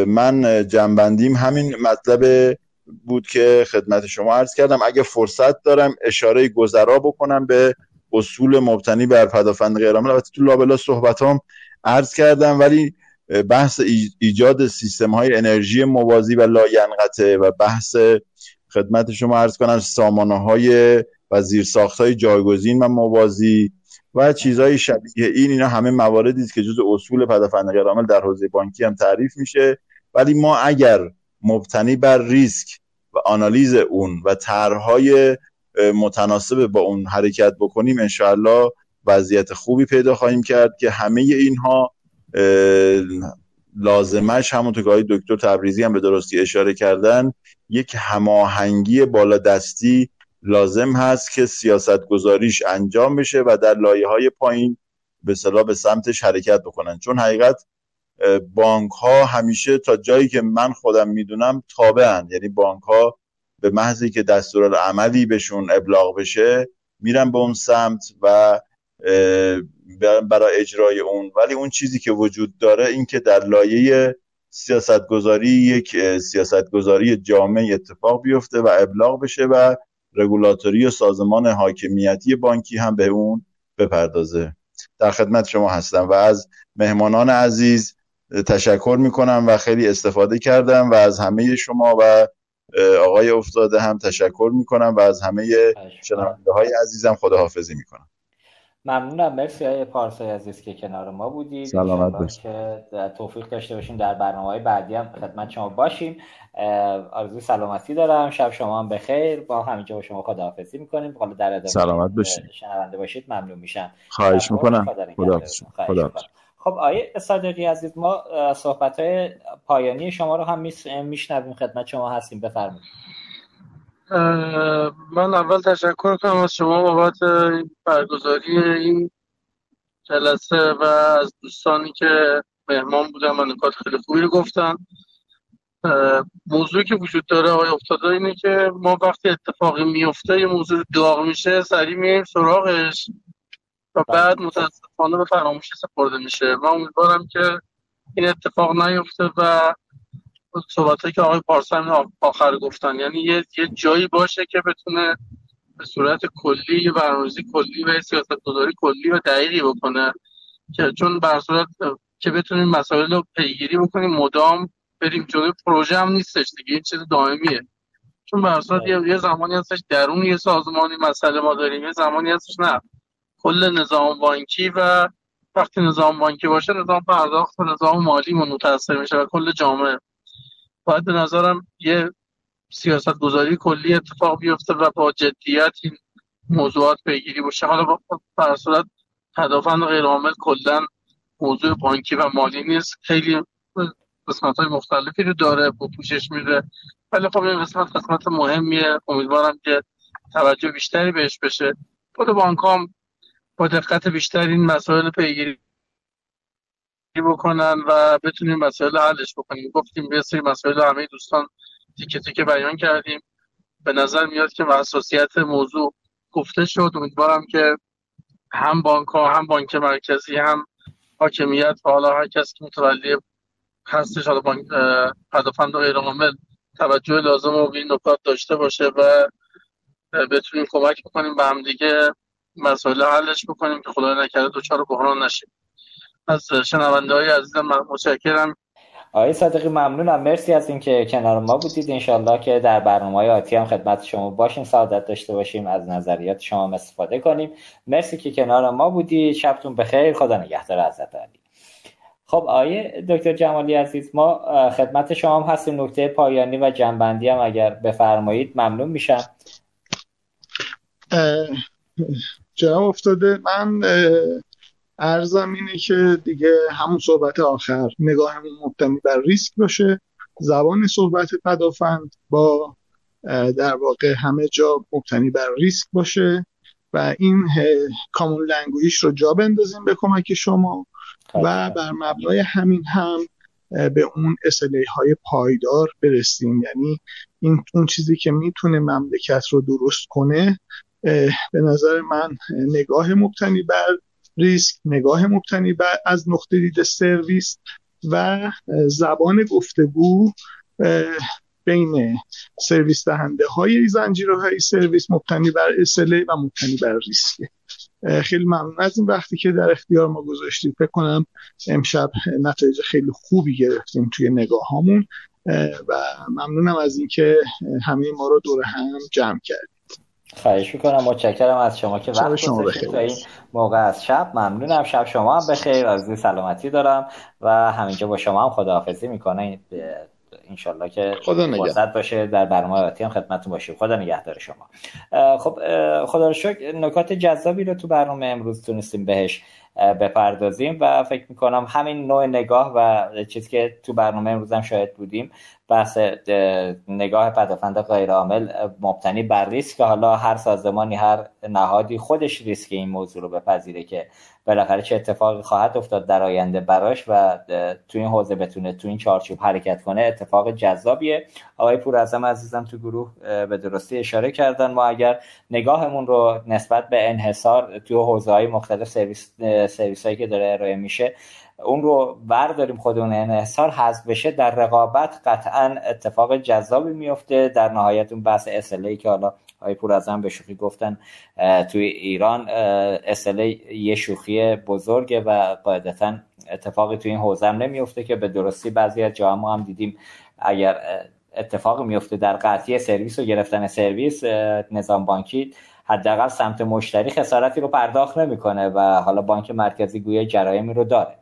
من جنبندیم همین مطلب بود که خدمت شما عرض کردم. اگه فرصت دارم اشاره گذرا بکنم به اصول مبتنی بر پدافند غیرعامل. البته تو لابلا صحبتام عرض کردم ولی بحث ایجاد سیستم های انرژی موازی و لاینقطه و بحث خدمت شما عرض کنم سامانه های و زیرساخت های جایگزین و موازی و چیزهای شبیه این. اینا همه مواردی است که جز اصول پدافند غیرعامل در حوزه بانکی هم تعریف میشه. ولی ما اگر مبتنی بر ریسک و آنالیز اون و طرحهای متناسب با اون حرکت بکنیم انشاءالله وضعیت خوبی پیدا خواهیم کرد که همه اینها لازمش همونطور که دکتر تبریزی هم به درستی اشاره کردن یک هماهنگی بالا دستی لازم هست که سیاست گذاریش انجام بشه و در لایه های پایین به صلاح به سمتش حرکت بکنن. چون حقیقت بانک ها همیشه تا جایی که من خودم می‌دونم تابعن. یعنی بانک ها به محضی که عملی بهشون ابلاغ بشه میرن به اون سمت و برای اجرای اون ولی اون چیزی که وجود داره این که در لایه سیاست گذاری یک سیاست گذاری جامع اتفاق بیفته و ابلاغ بشه و رگولاتوری و سازمان حاکمیتی بانکی هم به اون بپردازه. در خدمت شما هستم و از مهمانان عزیز تشکر می‌کنم و خیلی استفاده کردم و از همه شما و آقای افتاده هم تشکر می‌کنم و از همه شنونده های عزیزم خداحافظی می‌کنم. ممنونم. مرسی های پارسای عزیز که کنار ما بودید. سلامت باشید. که توفیق داشته باشیم در برنامه های بعدی هم خدمت شما باشیم. آرزوی سلامتی دارم. شب شما هم بخیر. با همینجا با شما خداحافظی می‌کنیم. حالا در ادامه سلامت باشید. شنونده باشید ممنون میشم. خواهش می‌کنم. خدا خب آیه صادقی عزیز ما صحبت های پایانی شما رو هم میشنویم. خدمت شما هستیم. بفرمایید. من اول تشکر کنم از شما بابت برگزاری این جلسه و از دوستانی که مهمان بودن و نکات خیلی خوبی رو گفتن. موضوعی که وجود داره آقای افتاده اینه که ما وقتی اتفاقی میفته یه موضوع داغ میشه سریع میایم سراغش و بعد متاسفانه به فراموشی سپرده میشه. و امیدوارم که این اتفاق نیفته و صحبت که آقای پارسا آخر گفتن. یعنی یه, یه جایی باشه که بتونه به صورت کلی یه برنامه‌ریزی کلی و سیاست گذاری کلی و دقیقی بکنه. که چون بر صورت که بتونیم مسائل رو پیگیری بکنیم مدام بریم جلوی پروژه هم نیستش دیگه این چیز دائمیه. چون بر صورت یه زمانی هستش درون یه سازمانی مسئله ما داریم یه زمانی هستش نه. کل نظام بانکی و وقتی نظام بانکی باشه نظام پرداخت و نظام مالی متاثر میشه و کل جامعه. باید به نظرم یه سیاست گذاری کلی اتفاق بیفته و با جدیت این موضوعات پیگیری باشه. حالا با صورت تدافند غیر عامل کلا موضوع بانکی و مالی نیست. خیلی قسمت های مختلفی رو داره با پوشش میده. ولی خب این قسمت قسمت مهمیه. امیدوارم که توجه بیشتری بهش بشه. خود بانک هم با دقت بیشتر این مسائل پیگیری بکنن و بتونیم مسائل حلش بکنیم. گفتیم به سری مسائل همه دوستان تیکه تیکه بیان کردیم. به نظر میاد که حساسیت موضوع گفته شد. امیدوارم که هم بانک ها هم بانک مرکزی هم حاکمیت و حالا هر کس که متولی هستش حالا بانک پدافند و غیر عامل توجه لازم رو به این نکات داشته باشه و بتونیم کمک بکنیم به هم دیگه مسائل حلش بکنیم که خدای نکرده دوچار بحران نشیم از شنونده های عزیزم متشکرم. آقای صادقی ممنونم. مرسی از اینکه کنار ما بودید. انشالله که در برنامه های آتی هم خدمت شما باشیم سعادت داشته باشیم از نظریات شما استفاده کنیم. مرسی که کنار ما بودید. شبتون بخیر. خدا نگهدار حضرت علی. خب آقای دکتر جمالی عزیز ما خدمت شما هم هستیم. نکته پایانی و جنبندی هم اگر بفرمایید ممنون میشم. جناب افتاده. من ارزم اینه که دیگه همون صحبت آخر نگاهمون مبتنی بر ریسک باشه. زبان صحبت پدافند با در واقع همه جا مبتنی بر ریسک باشه و این common language رو جا بندازیم به کمک شما و بر مبنای همین هم به اون SLA های پایدار برسیم. یعنی این اون چیزی که می‌تونه مملکت رو درست کنه به نظر من نگاه مبتنی بر ریسک نگاه مبتنی بر از نقطه دید سرویس و زبان گفتگو بین سرویس دهنده های زنجیره های سرویس مبتنی بر SLA و مبتنی بر ریسک. خیلی ممنون از این وقتی که در اختیار ما گذاشتید. فکر کنم امشب نتایج خیلی خوبی گرفتیم توی نگاه هامون و ممنونم از اینکه همه ما رو دور هم جمع کردید. خواهش می‌کنم متشکرم از شما که وقت شما بخیر. این موقع از شب. ممنونم. شب شما هم بخیر. از سلامتی دارم و همینجا با شما هم خداحافظی می‌کنه. انشالله که خدا باشه در برنامه آتی هم خدمتتون باشیم. خدا نگهدار شما. خب خدا رو شکر نکات جذابی رو تو برنامه امروز تونستیم بهش بپردازیم و فکر می‌کنم همین نوع نگاه و چیزی که تو برنامه امروز هم شاهد بودیم بحث نگاه پدافند غیر عامل مبتنی بر ریسک. حالا هر سازمانی هر نهادی خودش ریسک این موضوع رو بپذیره که بالاخره چه اتفاقی خواهد افتاد در آینده براش و تو این حوزه بتونه تو این چارچوب حرکت کنه اتفاق جذابیه. آقای پور اعظم عزیزم تو گروه به درستی اشاره کردن. ما اگر نگاهمون رو نسبت به انحصار تو حوزه های مختلف سرویس سرویس هایی که داره ارائه میشه اون رو برداریم خود اون انحصار حذف بشه در رقابت قطعا اتفاق جذابی میفته. در نهایت اون بحث اسلی که حالا های پور از به شوخی گفتن توی ایران اسلی یه شوخی بزرگه و قاعدتا اتفاقی توی این حوزه هم نمیفته که به درستی بعضی از جاها ما هم دیدیم اگر اتفاقی میفته در قطعی سرویس و گرفتن سرویس نظام بانکی حداقل سمت مشتری خسارتی رو پرداخت نمی‌کنه و حالا بانک مرکزی گویا جرایمی رو داره.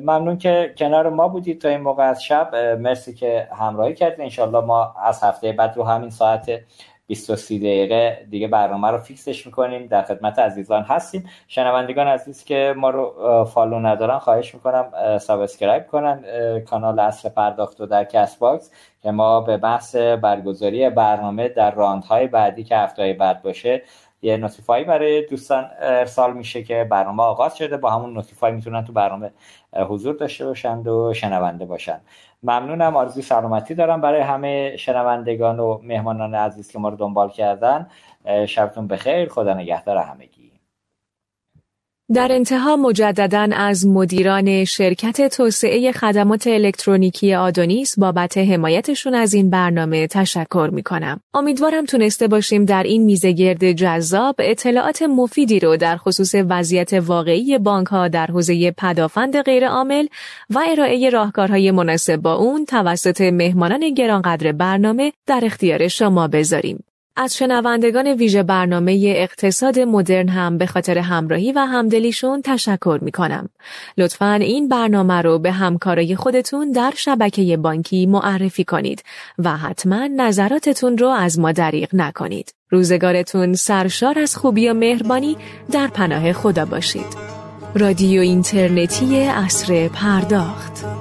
ممنون که کنار ما بودید تا این موقع از شب. مرسی که همراهی کردید انشالله ما از هفته بعد رو همین ساعت 23 دقیقه دیگه برنامه رو fix ش می‌کنیم. در خدمت عزیزان هستیم. شنوندگان عزیز که ما رو follow ندارن خواهش می‌کنم subscribe کنن کانال عصر پرداخت و در Castbox که ما به بحث برگزاری برنامه در round های بعدی که هفته بعد باشه یه notify برای دوستان ارسال میشه که برنامه آغاز شده. با همون notify می‌تونن تو برنامه حضور داشته باشند و شنونده باشن ممنونم. آرزوی سلامتی دارم برای همه شنوندگان و مهمانان عزیز که ما رو دنبال کردن. شبتون بخیر. خدا نگهدار همگی. در انتها مجددا از مدیران شرکت توسعه خدمات الکترونیکی آدونیس بابت حمایتشون از این برنامه تشکر می کنم. امیدوارم تونسته باشیم در این میزگرد جذاب اطلاعات مفیدی رو در خصوص وضعیت واقعی بانک ها در حوزه پدافند غیرعامل و ارائه راهکارهای مناسب با اون توسط مهمانان گرانقدر برنامه در اختیار شما بذاریم. از شنوندگان ویژه برنامه اقتصاد مدرن هم به خاطر همراهی و همدلیشون تشکر می کنم. لطفا این برنامه رو به همکارای خودتون در شبکه بانکی معرفی کنید و حتما نظراتتون رو از ما دریغ نکنید. روزگارتون سرشار از خوبی و مهربانی در پناه خدا باشید. رادیو اینترنتی اصر پرداخت